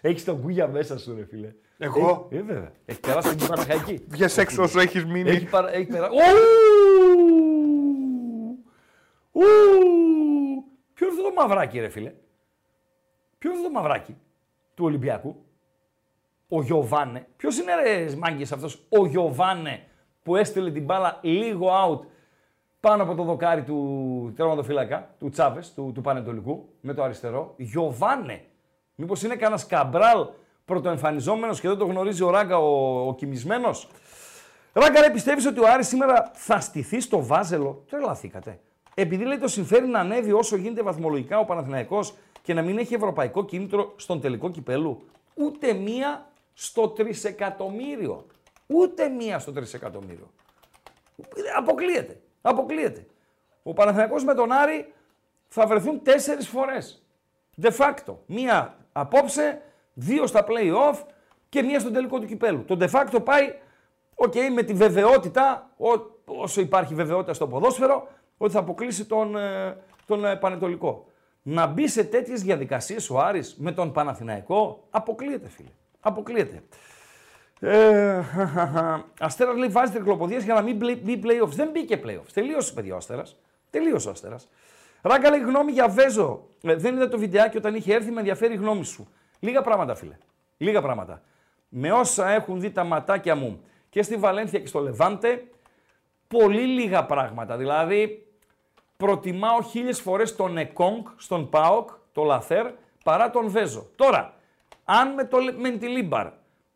[SPEAKER 3] Έχεις τον κούγια μέσα σου, ρε φίλε.
[SPEAKER 2] Εγώ;
[SPEAKER 3] Ε, βέβαια. Έχει περάσει την Παναχαϊκή.
[SPEAKER 2] Βγες έξω όσο έχεις μείνει.
[SPEAKER 3] Έχει, παρα... έχει περάσει. Ου! Ποιο είναι αυτό το μαυράκι, ρε φίλε. Ποιο είναι αυτό το μαυράκι του Ολυμπιακού. Ο Γιωβάνε. Ποιος είναι ρε μάγκες αυτός; Ο Γιωβάνε που έστειλε την μπάλα λίγο out πάνω από το δοκάρι του τερματοφύλακα, του Τσάβες, του, του Πανετολικού, με το αριστερό. Γιωβάνε. Μήπως είναι κανένας καμπράλ πρωτοεμφανιζόμενος και δεν το γνωρίζει ο Ράγκα ο, ο κοιμισμένος; Ράγκα, ρε, πιστεύεις ότι ο Άρης σήμερα θα στηθεί στο βάζελο; Τρελαθήκατε. Επειδή λέει το συμφέρει να ανέβει όσο γίνεται βαθμολογικά ο Παναθηναϊκός και να μην έχει ευρωπαϊκό κίνητρο στον τελικό κυπέλου. Ούτε μία στο τρισεκατομμύριο. Ούτε μία στο τρισεκατομμύριο. Αποκλείεται. Αποκλείεται. Ο Παναθηναϊκός με τον Άρη θα βρεθούν τέσσερις φορές. De facto. Μία απόψε, δύο στα play-off και μία στο τελικό του κυπέλου. Το de facto πάει, οκ, με τη βεβαιότητα, ό- όσο υπάρχει βεβαιότητα στο ποδόσφαιρο, ότι θα αποκλείσει τον, ε, τον ε, Πανετολικό. Να μπει σε τέτοιες διαδικασίες ο Άρης με τον Παναθηναϊκό, αποκλείεται φίλε. Αποκλείεται. Ε, Αστέρας λέει βάζει τρικλοποδίες για να μην μπει μπει playoffs. Δεν μπήκε playoffs. Τελείωσε, παιδιά, ο Αστέρας. Τελείωσε ο Αστέρας. Ράγκα λέει γνώμη για Βέζο. Ε, δεν είδα το βιντεάκι όταν είχε έρθει, με ενδιαφέρει η γνώμη σου. Λίγα πράγματα, φίλε. Λίγα πράγματα. Με όσα έχουν δει τα ματάκια μου και στη Βαλένθια και στο Λεβάντε, πολύ λίγα πράγματα. Δηλαδή, προτιμάω χίλιες φορές τον Εκόνγκ στον ΠΑΟΚ, το Λαθέρ, παρά τον Βέζο. Τώρα, αν με το Μεντιλίμπαρ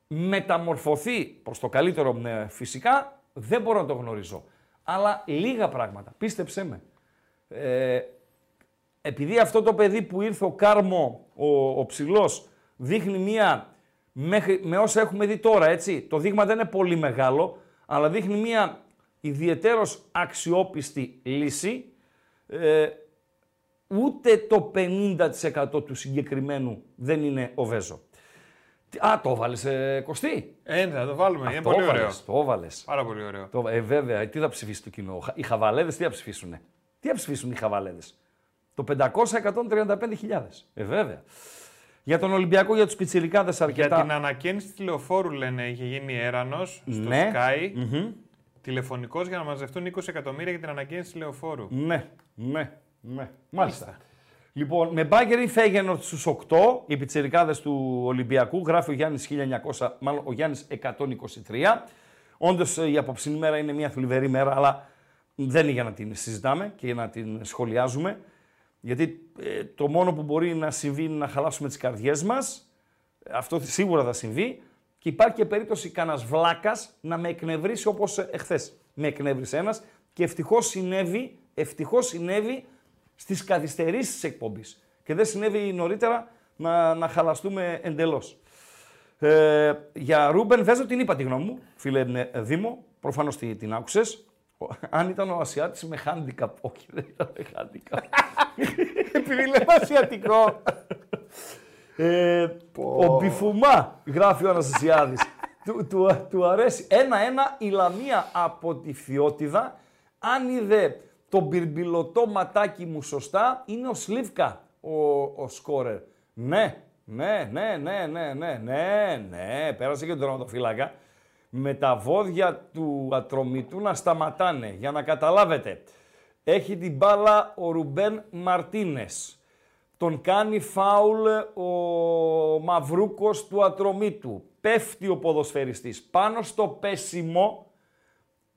[SPEAKER 3] μεταμορφωθεί προς το καλύτερο ε, φυσικά, δεν μπορώ να το γνωρίζω. Αλλά λίγα πράγματα, πίστεψέ με. Ε, επειδή αυτό το παιδί που ήρθε ο Κάρμο, ο, ο ψηλός, δείχνει μία, μέχρι, με όσα έχουμε δει τώρα, έτσι, το δείγμα δεν είναι πολύ μεγάλο, αλλά δείχνει μία ιδιαιτέρως αξιόπιστη λύση, ε, ούτε το 50% του συγκεκριμένου δεν είναι ο Βέζο. Τι- Α, το έβαλες ε, Κωστή;
[SPEAKER 2] Ε, ναι, θα το βάλουμε. Είναι
[SPEAKER 3] το
[SPEAKER 2] πολύ ωραίο.
[SPEAKER 3] έβαλες, το έβαλες.
[SPEAKER 2] Πάρα πολύ ωραίο.
[SPEAKER 3] Το, ε, βέβαια, τι θα ψηφίσει το κοινό; Οι χαβαλέδες τι θα ψηφίσουνε; Τι θα ψηφίσουν οι χαβαλέδες; Το 500-135.000. Ε, βέβαια. Για τον Ολυμπιακό, για τους πιτσιρικάδες
[SPEAKER 2] Για
[SPEAKER 3] αρκετά.
[SPEAKER 2] την ανακαίνιση τηλεοφόρου, λένε, είχε γίνει έρανος στο
[SPEAKER 3] Ναι.
[SPEAKER 2] Sky.
[SPEAKER 3] Μμμ.
[SPEAKER 2] Τηλεφωνικός για να μαζευτούν 20 εκατομμύρια για την ανακαίνιση τηλεοφόρου.
[SPEAKER 3] Ναι, ναι, ναι. Μάλιστα. Λοιπόν, με μπάγκερ ή Φέγενορτ στους 8, οι πιτσιρικάδες του Ολυμπιακού, γράφει ο Γιάννης 1900, μάλλον ο Γιάννης 123. Όντως η απόψινή μέρα είναι μια θλιβερή μέρα, αλλά δεν είναι για να την συζητάμε και για να την σχολιάζουμε. Γιατί ε, το μόνο που μπορεί να συμβεί είναι να χαλάσουμε τις καρδιές μας. Αυτό σίγουρα θα συμβεί. Και υπάρχει και περίπτωση κανένας βλάκας να με εκνευρίσει όπως εχθές. Με εκνεύρισε ένας και ευτυχώς συνέβη, ευτυχώς συνέβη στις καθυστερήσεις της εκπομπής. Και δεν συνέβη νωρίτερα να, να χαλαστούμε εντελώς. Ε, για Ρούμπεν Βέζο την είπα τη γνώμη μου, φίλε ε, Δήμο. Προφανώς την, την άκουσες. Αν ήταν ο Ασιάτης με handicap. Όχι, δεν ήταν με handicap.
[SPEAKER 2] Επειδή λέμε ασιατικό.
[SPEAKER 3] Ε, ο Μπιφουμά, γράφει ο Αναστασιάδης. του, του, του αρέσει. Ένα-ένα η Λαμία από τη Φιώτιδα. Αν είδε το μπιρμπιλωτό ματάκι μου σωστά, είναι ο Σλίβκα ο, ο σκόρερ. Ναι, ναι, ναι, ναι, ναι, ναι, ναι, ναι, πέρασε και τον τερματοφύλακα. Με τα βόδια του ατρωμητού να σταματάνε, για να καταλάβετε. Έχει την μπάλα ο Ρουμπέν Μαρτίνες. Τον κάνει φάουλ ο Μαυρούκος του ατρωμίτου. Πέφτει ο ποδοσφαιριστής. Πάνω στο πέσιμο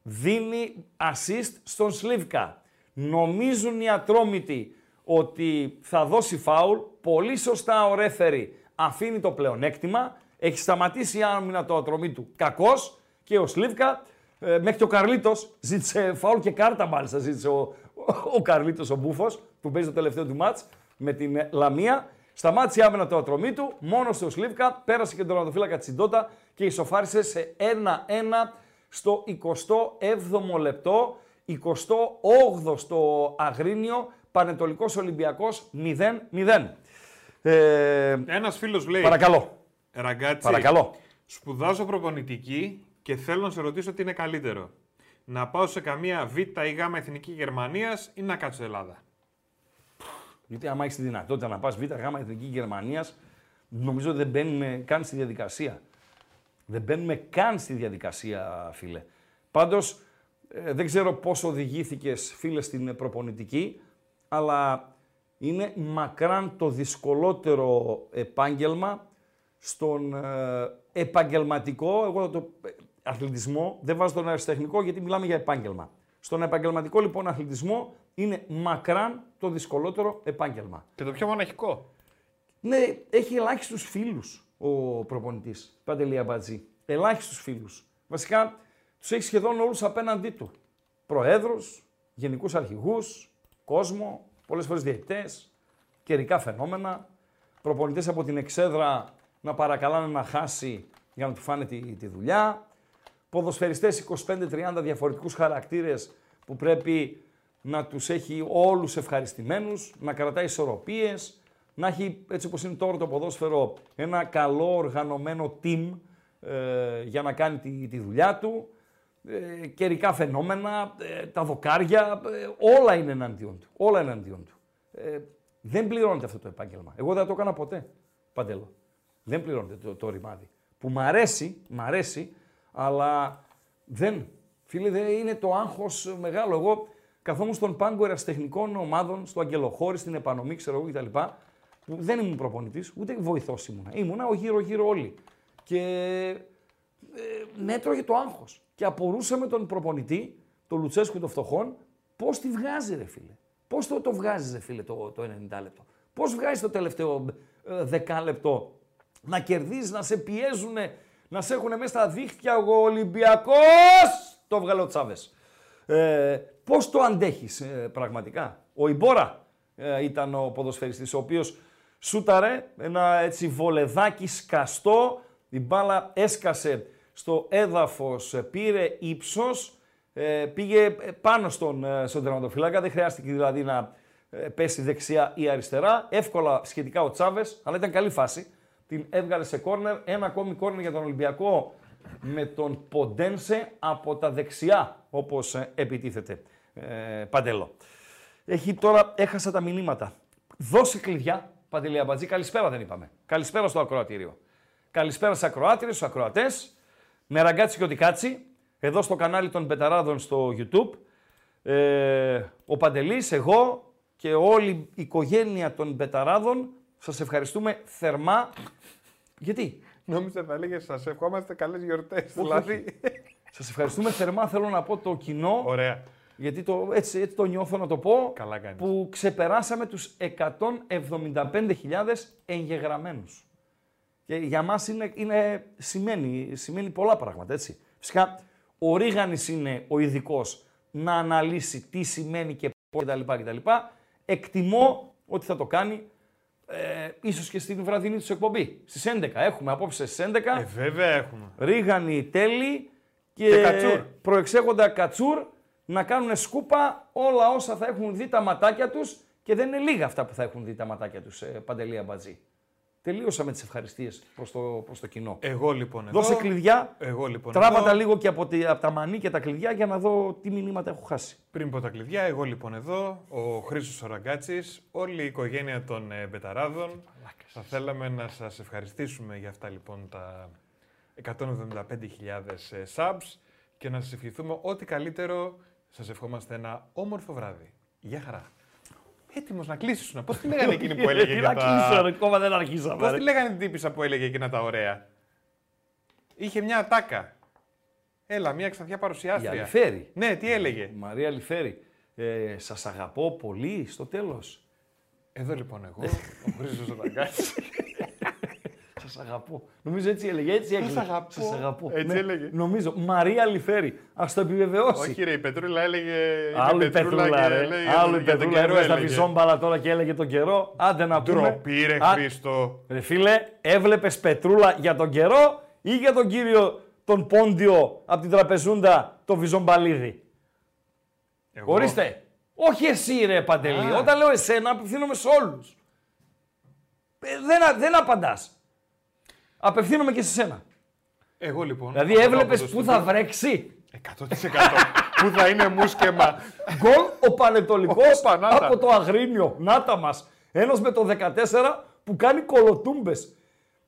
[SPEAKER 3] δίνει assist στον Σλίβκα. Νομίζουν οι ατρόμητοι ότι θα δώσει φάουλ. Πολύ σωστά ο ρέφερη αφήνει το πλεονέκτημα. Έχει σταματήσει η άμυνα το ατρομή του κακός και ο Σλίβκα ε, μέχρι και ο Καρλίτος ζήτησε φάουλ και κάρτα μάλιστα ζήτησε ο, ο, ο Καρλίτος ο Μπούφος που παίζει το τελευταίο του μάτς με την ε, Λαμία. Σταμάτησε η άμυνα το ατρομή του, μόνος στο Σλίβκα, πέρασε και τον τερματοφύλακα Τσιντότα και ισοφάρισε σε 1-1 στο 27ο λεπτό, 28ο στο Αγρίνιο, Πανετολικός Ολυμπιακός 0-0. Ε,
[SPEAKER 2] Ένας φίλος λέει.
[SPEAKER 3] παρακαλώ,
[SPEAKER 2] Ραγκάτσι,
[SPEAKER 3] παρακαλώ.
[SPEAKER 2] Σπουδάζω προπονητική και θέλω να σε ρωτήσω τι είναι καλύτερο. Να πάω σε καμία Β ή Γ εθνική Γερμανίας ή να κάτσω Ελλάδα.
[SPEAKER 3] Γιατί άμα έχεις τη δυνατότητα να πας Β' Γ Εθνική Γερμανίας, νομίζω δεν μπαίνουμε καν στη διαδικασία. Δεν μπαίνουμε καν στη διαδικασία, φίλε. Πάντω, δεν ξέρω πώς οδηγήθηκες, φίλε, στην προπονητική, αλλά είναι μακράν το δυσκολότερο επάγγελμα στον ε, επαγγελματικό, εγώ το ε, αθλητισμό, δεν βάζω τον αριστεχνικό γιατί μιλάμε για επάγγελμα. Στον επαγγελματικό λοιπόν αθλητισμό είναι μακράν το δυσκολότερο επάγγελμα.
[SPEAKER 2] Και το πιο μοναχικό.
[SPEAKER 3] Ναι, έχει ελάχιστους φίλους ο προπονητής. Παντελή Αμπατζή. Ελάχιστους φίλους. Βασικά τους έχει σχεδόν όλους απέναντί του. Προέδρους, γενικούς αρχηγούς, κόσμο, πολλές φορές διαιτητές, καιρικά φαινόμενα, προπονητές από την εξέδρα να παρακαλάνε να χάσει για να του φάνε τη, τη δουλειά, ποδοσφαιριστές 25-30 διαφορετικούς χαρακτήρες που πρέπει να τους έχει όλους ευχαριστημένους, να κρατάει ισορροπίες, να έχει έτσι όπως είναι τώρα το ποδόσφαιρο ένα καλό οργανωμένο team ε, για να κάνει τη, τη δουλειά του, ε, καιρικά φαινόμενα, ε, τα δοκάρια, ε, όλα είναι εναντίον του. Όλα είναι εναντίον του. Ε, δεν πληρώνεται αυτό το επάγγελμα. Εγώ δεν θα το έκανα ποτέ, Παντέλο. Δεν πληρώνεται το, το ρημάδι. Που μ' αρέσει, μ' αρέσει, αλλά δεν. Φίλε, δεν είναι το άγχος μεγάλο. Εγώ καθόμουν στον πάγκο ερασιτεχνικών ομάδων, στο Αγγελοχώρι, στην Επανομή, ξέρω εγώ κτλ. Που δεν ήμουν προπονητής, ούτε βοηθός ήμουνα. Ήμουνα ο γύρω-γύρω όλοι. Και ε, με έτρωγε το άγχος. Και απορούσαμε τον προπονητή, τον Λουτσέσκου των φτωχών, πώς τη βγάζει, ρε φίλε. Πώς το, το βγάζει, ρε φίλε, το, το 90 λεπτό. Πώς βγάζει το τελευταίο ε, δεκάλεπτο να κερδίζεις, να σε πιέζουν, να σε έχουν μέσα στα δίχτυα ο Ολυμπιακός. Το βγάλε ο Τσάβες. Ε, Πώς το αντέχεις ε, πραγματικά. Ο Ιμπόρα ε, ήταν ο ποδοσφαιριστής ο οποίος σούταρε ένα έτσι βολεδάκι σκαστό. Η μπάλα έσκασε στο έδαφος, ε, πήρε ύψος, ε, πήγε ε, πάνω στον, ε, στον τερματοφυλάκα. Δεν χρειάστηκε δηλαδή να ε, πέσει δεξιά ή αριστερά. Εύκολα σχετικά ο Τσάβες, αλλά ήταν καλή φάση. Την έβγαλε σε κόρνερ. Ένα ακόμη κόρνερ για τον Ολυμπιακό με τον Ποντένσε από τα δεξιά, όπως ε, επιτίθεται. Ε, Παντέλο. Έχει τώρα, έχασα τα μηνύματα. Δώσε κλειδιά, Παντελή Αμπατζή. Καλησπέρα δεν είπαμε. Καλησπέρα στο ακροατήριο. Καλησπέρα στους ακροάτριες, στους ακροατές. Με Ραγκάτση κι ό,τι κάτσει. Εδώ στο κανάλι των Πεταράδων στο YouTube. Ε, ο Παντελής, εγώ και όλη η οικογένεια των Πεταράδων σας ευχαριστούμε θερμά. Γιατί,
[SPEAKER 2] Νόμιζα θα έλεγε σας ευχόμαστε καλές γιορτές.
[SPEAKER 3] όχι.
[SPEAKER 2] Δηλαδή.
[SPEAKER 3] σας ευχαριστούμε θερμά θέλω να πω το κοινό.
[SPEAKER 2] Ωραία.
[SPEAKER 3] Γιατί το, έτσι, έτσι το νιώθω να το πω.
[SPEAKER 2] Καλά κάνεις.
[SPEAKER 3] Που ξεπεράσαμε τους 175.000 εγγεγραμμένους. Και για μας είναι, είναι, σημαίνει, σημαίνει πολλά πράγματα, έτσι. Φυσικά, ο Ρίγανης είναι ο ειδικός να αναλύσει τι σημαίνει και πώς κτλ. κτλ. Εκτιμώ ότι θα το κάνει Ε, ίσως και στην βραδινή τους εκπομπή. Στις 11. Έχουμε απόψε στις 11.
[SPEAKER 2] Ε, βέβαια έχουμε.
[SPEAKER 3] Ρίγανη τέλη και,
[SPEAKER 2] Και Κατσούρ.
[SPEAKER 3] προεξέχοντα Κατσούρ να κάνουν σκούπα όλα όσα θα έχουν δει τα ματάκια τους και δεν είναι λίγα αυτά που θα έχουν δει τα ματάκια τους, ε, Παντελή Αμπατζή. Τελείωσα με τις ευχαριστίες προς το, προς το κοινό.
[SPEAKER 2] Εγώ λοιπόν εδώ.
[SPEAKER 3] Δώσε κλειδιά,
[SPEAKER 2] Εγώ λοιπόν
[SPEAKER 3] τράβα
[SPEAKER 2] εδώ.
[SPEAKER 3] τα λίγο και από, τη, από τα μανί και τα κλειδιά για να δω τι μηνύματα έχω χάσει.
[SPEAKER 2] Πριν πω τα κλειδιά, εγώ λοιπόν εδώ, ο Χρήστος Οραγκάτσης, όλη η οικογένεια των ε, Μπεταράδων. Θα θέλαμε να σας ευχαριστήσουμε για αυτά λοιπόν τα 175.000 ε, subs και να σας ευχηθούμε ό,τι καλύτερο. Σας ευχόμαστε ένα όμορφο βράδυ. Γεια χαρά. Έτοιμος να κλείσεις σου. Πώς τη λέγανε εκείνη που έλεγε
[SPEAKER 3] Τι
[SPEAKER 2] για
[SPEAKER 3] να κλείσω,
[SPEAKER 2] τα...
[SPEAKER 3] ρε, ακόμα δεν αρχίσαμε.
[SPEAKER 2] Πώς
[SPEAKER 3] ρε.
[SPEAKER 2] τη λέγανε την τύπησα που έλεγε εκείνα τα ωραία; Είχε μια ατάκα. Έλα, μια ξανθιά
[SPEAKER 3] Η
[SPEAKER 2] παρουσιάστρια.
[SPEAKER 3] Αλιφέρη.
[SPEAKER 2] Ναι, τι έλεγε;
[SPEAKER 3] Η Μαρία Αλιφέρη. Ε, σας αγαπώ πολύ στο τέλος.
[SPEAKER 2] Εδώ λοιπόν εγώ, ο Χρήστος Οραγκάτσης.
[SPEAKER 3] Σας αγαπώ. Νομίζω έτσι έλεγε. Έτσι έκλεινε.
[SPEAKER 2] αγαπώ.
[SPEAKER 3] Σας αγαπώ. Ναι,
[SPEAKER 2] Έτσι έλεγε.
[SPEAKER 3] Νομίζω. Μαρία Λιφέρη. Α το επιβεβαιώσει.
[SPEAKER 2] Όχι ρε, η Πετρούλα έλεγε... είναι
[SPEAKER 3] Άλλο η Πετρούλα,
[SPEAKER 2] και
[SPEAKER 3] ρε.
[SPEAKER 2] λέει
[SPEAKER 3] Άλλο η
[SPEAKER 2] για τον
[SPEAKER 3] Πετρούλα
[SPEAKER 2] καιρό
[SPEAKER 3] έβγαλε τα
[SPEAKER 2] έλεγε.
[SPEAKER 3] βυζόμπαλα τώρα και έλεγε τον καιρό. Άντε να πούμε.
[SPEAKER 2] Ντροπή ρε
[SPEAKER 3] Α,
[SPEAKER 2] Χρήστο.
[SPEAKER 3] Ρε φίλε, έβλεπες Πετρούλα για τον καιρό ή για τον κύριο τον Πόντιο από την τραπεζούντα, το βυζομπαλίδι.
[SPEAKER 2] Εγώ.
[SPEAKER 3] Ορίστε. Όχι εσύ ρε Παντελή.
[SPEAKER 2] Α.
[SPEAKER 3] Όταν λέω εσένα απευθύνομαι σε όλους. δεν, α- δεν απαντάς. Απευθύνομαι και σε σένα.
[SPEAKER 2] Εγώ λοιπόν.
[SPEAKER 3] Δηλαδή
[SPEAKER 2] από εδώ,
[SPEAKER 3] έβλεπε
[SPEAKER 2] από το
[SPEAKER 3] πού θα βρέξει;
[SPEAKER 2] 100% πού θα είναι μουσκεμα.
[SPEAKER 3] Γκολ ο Πανετολικός
[SPEAKER 2] Όπα, να τα.
[SPEAKER 3] από το Αγρίνιο. Νάτα μας. Ένας με το 14 που κάνει κολοτούμπες.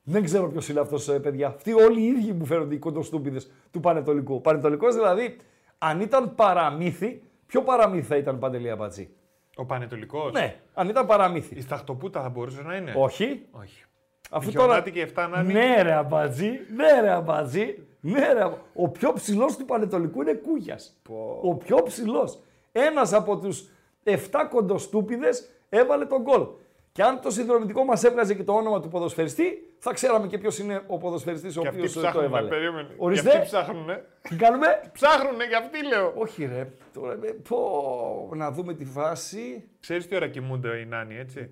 [SPEAKER 3] Δεν ξέρω ποιος είναι αυτός, παιδιά. Αυτοί όλοι οι ίδιοι μου φαίνονται οι κοντοστούμπιδες του Πανετολικού. Ο Πανετολικός δηλαδή, αν ήταν παραμύθι, ποιο παραμύθι θα ήταν παντελή Αμπατζή.
[SPEAKER 2] Ο Πανετολικός;
[SPEAKER 3] Ναι, αν ήταν παραμύθι.
[SPEAKER 2] Η σταχτοπούτα θα μπορούσε να είναι.
[SPEAKER 3] Όχι.
[SPEAKER 2] Όχι.
[SPEAKER 3] Αφού
[SPEAKER 2] Η
[SPEAKER 3] τώρα...
[SPEAKER 2] Γιονάτη και η εφτά να είναι.
[SPEAKER 3] Ναι, ρε αμπατζή, ναι, ρε αμπατζή. Ναι, ρε. αμπα- Ο πιο ψηλός του Πανετολικού είναι Κούγιας. Ο πιο ψηλός. Ένας από τους 7 κοντοστούπιδες έβαλε τον γκολ. Και αν το συνδρομητικό μας έβγαζε και το όνομα του ποδοσφαιριστή, θα ξέραμε και ποιος είναι ο ποδοσφαιριστής ο
[SPEAKER 2] Και αυτοί
[SPEAKER 3] οποίος το
[SPEAKER 2] ψάχνουνε,
[SPEAKER 3] έβαλε.
[SPEAKER 2] περίμενε. Και
[SPEAKER 3] Ορίστε,
[SPEAKER 2] αυτοί ψάχνουνε.
[SPEAKER 3] τι κάνουμε;
[SPEAKER 2] Ψάχνουνε και αυτοί λέω.
[SPEAKER 3] Όχι, ρε. Τώρα, ε, πω, να δούμε τη φάση.
[SPEAKER 2] Ξέρεις τι ώρα κοιμούνται οι νάνοι, έτσι;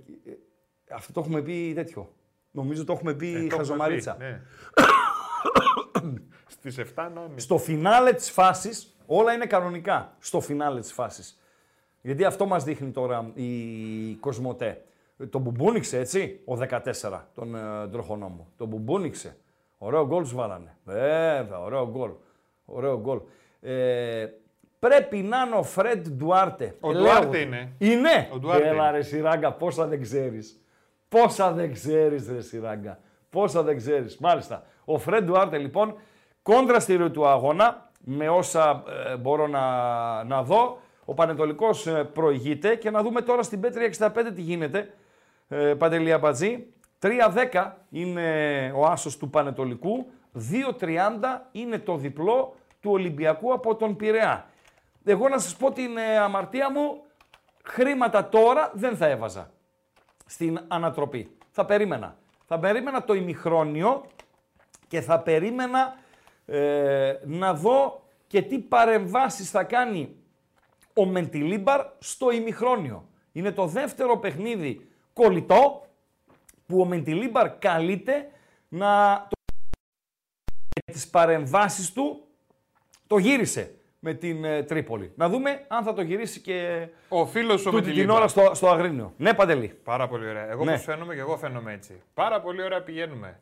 [SPEAKER 3] Αυτό το έχουμε πει τέτοιο. Νομίζω το έχουμε πει
[SPEAKER 2] Ε, το έχουμε
[SPEAKER 3] χαζομαρίτσα.
[SPEAKER 2] πει, ναι. Στις 7 νάνοι.
[SPEAKER 3] Στο φινάλε της φάσης, όλα είναι κανονικά στο φινάλε της φάσης. Γιατί αυτό μας δείχνει τώρα η Κοσμοτέ. Το μπουμπούνιξε, έτσι, ο 14, τον ε, τροχονόμο. Το μπουμπούνιξε. Ωραίο γκολ τους βάλανε. Βέβαια, ωραίο γκολ. Ωραίο γκολ. Ε, πρέπει να είναι ο Φρέντ Ντουάρτε.
[SPEAKER 2] Ο
[SPEAKER 3] Λέω
[SPEAKER 2] Ντουάρτε
[SPEAKER 3] εγώ.
[SPEAKER 2] είναι.
[SPEAKER 3] Είναι.
[SPEAKER 2] Ο Ντουάρτε
[SPEAKER 3] Έλα
[SPEAKER 2] είναι.
[SPEAKER 3] ρε Σιράγκα, πόσα δεν ξέρεις. Πόσα δεν ξέρεις ρε Σιράγκα. Πόσα δεν ξέρεις. Μάλιστα. Ο Φρέντ Ντουάρτε λοιπόν, κόντρα στη ροή του αγώνα, με όσα ε, μπορώ να, να δω, ο Πανετολικός ε, προηγείται και να δούμε τώρα στην Πέτρια 65 τι γίνεται. Ε, Παντελή Αμπατζή. 3-10 είναι ο άσος του Πανετολικού, 2-30 είναι το διπλό του Ολυμπιακού από τον Πειραιά. Εγώ να σας πω την ε, αμαρτία μου, χρήματα τώρα δεν θα έβαζα στην ανατροπή. Θα περίμενα. Θα περίμενα το ημιχρόνιο και θα περίμενα ε, να δω και τι παρεμβάσεις θα κάνει ο Μεντιλίμπαρ στο ημιχρόνιο. Είναι το δεύτερο παιχνίδι κολλητό που ο Μεντιλίμπαρ καλείται να το... τις παρεμβάσεις του το γύρισε με την ε, Τρίπολη. Να δούμε αν θα το γυρίσει και
[SPEAKER 2] Ο φίλος ο
[SPEAKER 3] τούτη την
[SPEAKER 2] Μετιλίμπα.
[SPEAKER 3] ώρα στο, στο Αγρίνιο. Ναι, Παντελή.
[SPEAKER 2] Πάρα πολύ ωραία. Εγώ
[SPEAKER 3] Ναι.
[SPEAKER 2] πώς φαίνομαι και εγώ φαίνομαι έτσι. Πάρα πολύ ωραία πηγαίνουμε.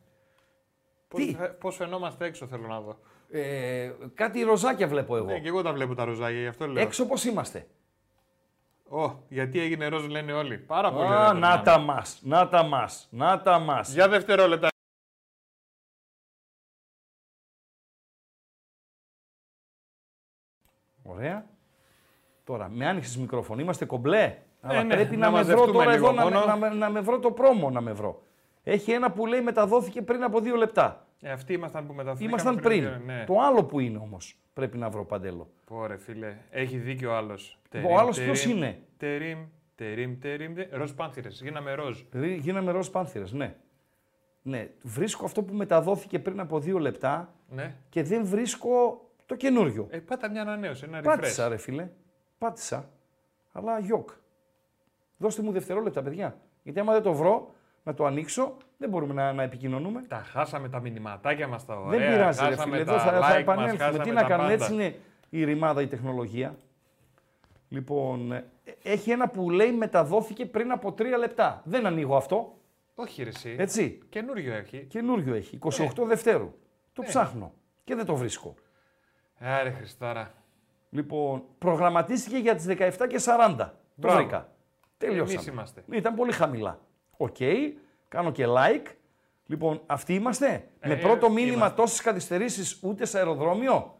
[SPEAKER 2] Πώς,
[SPEAKER 3] Τι;
[SPEAKER 2] φαι- πώς φαινόμαστε έξω θέλω να δω.
[SPEAKER 3] Ε, κάτι ροζάκια βλέπω εγώ.
[SPEAKER 2] Ναι, και εγώ τα βλέπω τα ροζάγια, γι' αυτό λέω.
[SPEAKER 3] Έξω πώς είμαστε;
[SPEAKER 2] Ω, γιατί έγινε ροζ λένε όλοι. Πάρα πολύ ωραία.
[SPEAKER 3] Α, να
[SPEAKER 2] περνάμε.
[SPEAKER 3] τα μας, να τα μας, να τα μας.
[SPEAKER 2] Για δευτερόλεπτα.
[SPEAKER 3] Ωραία. Τώρα, με άνοιξες μικρόφωνο, είμαστε κομπλέ. Αλλά
[SPEAKER 2] ναι,
[SPEAKER 3] πρέπει
[SPEAKER 2] να
[SPEAKER 3] να, με βρω
[SPEAKER 2] μαζευτούμε
[SPEAKER 3] τώρα
[SPEAKER 2] λίγο
[SPEAKER 3] εδώ, να, με-
[SPEAKER 2] μόνο.
[SPEAKER 3] να, με- να με βρω το πρόμο να με βρω. Έχει ένα που λέει μεταδόθηκε πριν από δύο λεπτά.
[SPEAKER 2] Ε, αυτοί ήμασταν που μεταφέραμε.
[SPEAKER 3] Ήμασταν πριν.
[SPEAKER 2] Ναι.
[SPEAKER 3] Το άλλο που είναι όμως πρέπει να βρω παντέλο.
[SPEAKER 2] Πόρε φίλε, έχει δίκιο ο άλλος.
[SPEAKER 3] Ο άλλος ποιος είναι;
[SPEAKER 2] Τερίμ, τερίμ, τερίμ. τε- Ροζ πάνθυρες, γίναμε ροζ.
[SPEAKER 3] Δηλαδή, γίναμε ροζ πάνθυρες, ναι. Ναι, βρίσκω αυτό που μεταδόθηκε πριν από δύο λεπτά
[SPEAKER 2] Ναι.
[SPEAKER 3] και δεν βρίσκω το καινούριο.
[SPEAKER 2] Ε, πάτα μια ανανέωση, ένα refresh.
[SPEAKER 3] Πάτησα ρε φίλε. Πάτησα. Αλλά γιοκ. Δώστε μου δευτερόλεπτα, παιδιά. Γιατί άμα δεν το βρω, να το ανοίξω. Δεν μπορούμε να, να επικοινωνούμε.
[SPEAKER 2] Τα χάσαμε τα μηνυματάκια μας τα ωραία.
[SPEAKER 3] Δεν πειράζει, ρε
[SPEAKER 2] χάσαμε
[SPEAKER 3] φίλε.
[SPEAKER 2] τα
[SPEAKER 3] Εδώ θα, θα
[SPEAKER 2] like μας,
[SPEAKER 3] επανέλθουμε.
[SPEAKER 2] χάσαμε
[SPEAKER 3] Τι να
[SPEAKER 2] τα
[SPEAKER 3] κάνουμε,
[SPEAKER 2] πάντα.
[SPEAKER 3] έτσι είναι η ρημάδα, η τεχνολογία. Λοιπόν, ε, έχει ένα που λέει μεταδόθηκε πριν από τρία λεπτά. Δεν ανοίγω αυτό.
[SPEAKER 2] Όχι, ρε, εσύ.
[SPEAKER 3] Έτσι.
[SPEAKER 2] Καινούριο έχει.
[SPEAKER 3] Καινούριο έχει. 28 Δευτέρου. Το
[SPEAKER 2] Ναι.
[SPEAKER 3] ψάχνω και δεν το βρίσκω.
[SPEAKER 2] Άρε Χριστάρα.
[SPEAKER 3] Λοιπόν, προγραμματίστηκε για τις 17 και 40. Το
[SPEAKER 2] Μπράβο.
[SPEAKER 3] βρήκα. Τελειώσαμε.
[SPEAKER 2] Εμείς είμαστε.
[SPEAKER 3] Ήταν πολύ χαμηλά. Οκ. Κάνω και like. Λοιπόν, αυτοί είμαστε; Με
[SPEAKER 2] Ε,
[SPEAKER 3] πρώτο μήνυμα
[SPEAKER 2] είμαστε.
[SPEAKER 3] τόσες καθυστερήσεις ούτε σε αεροδρόμιο;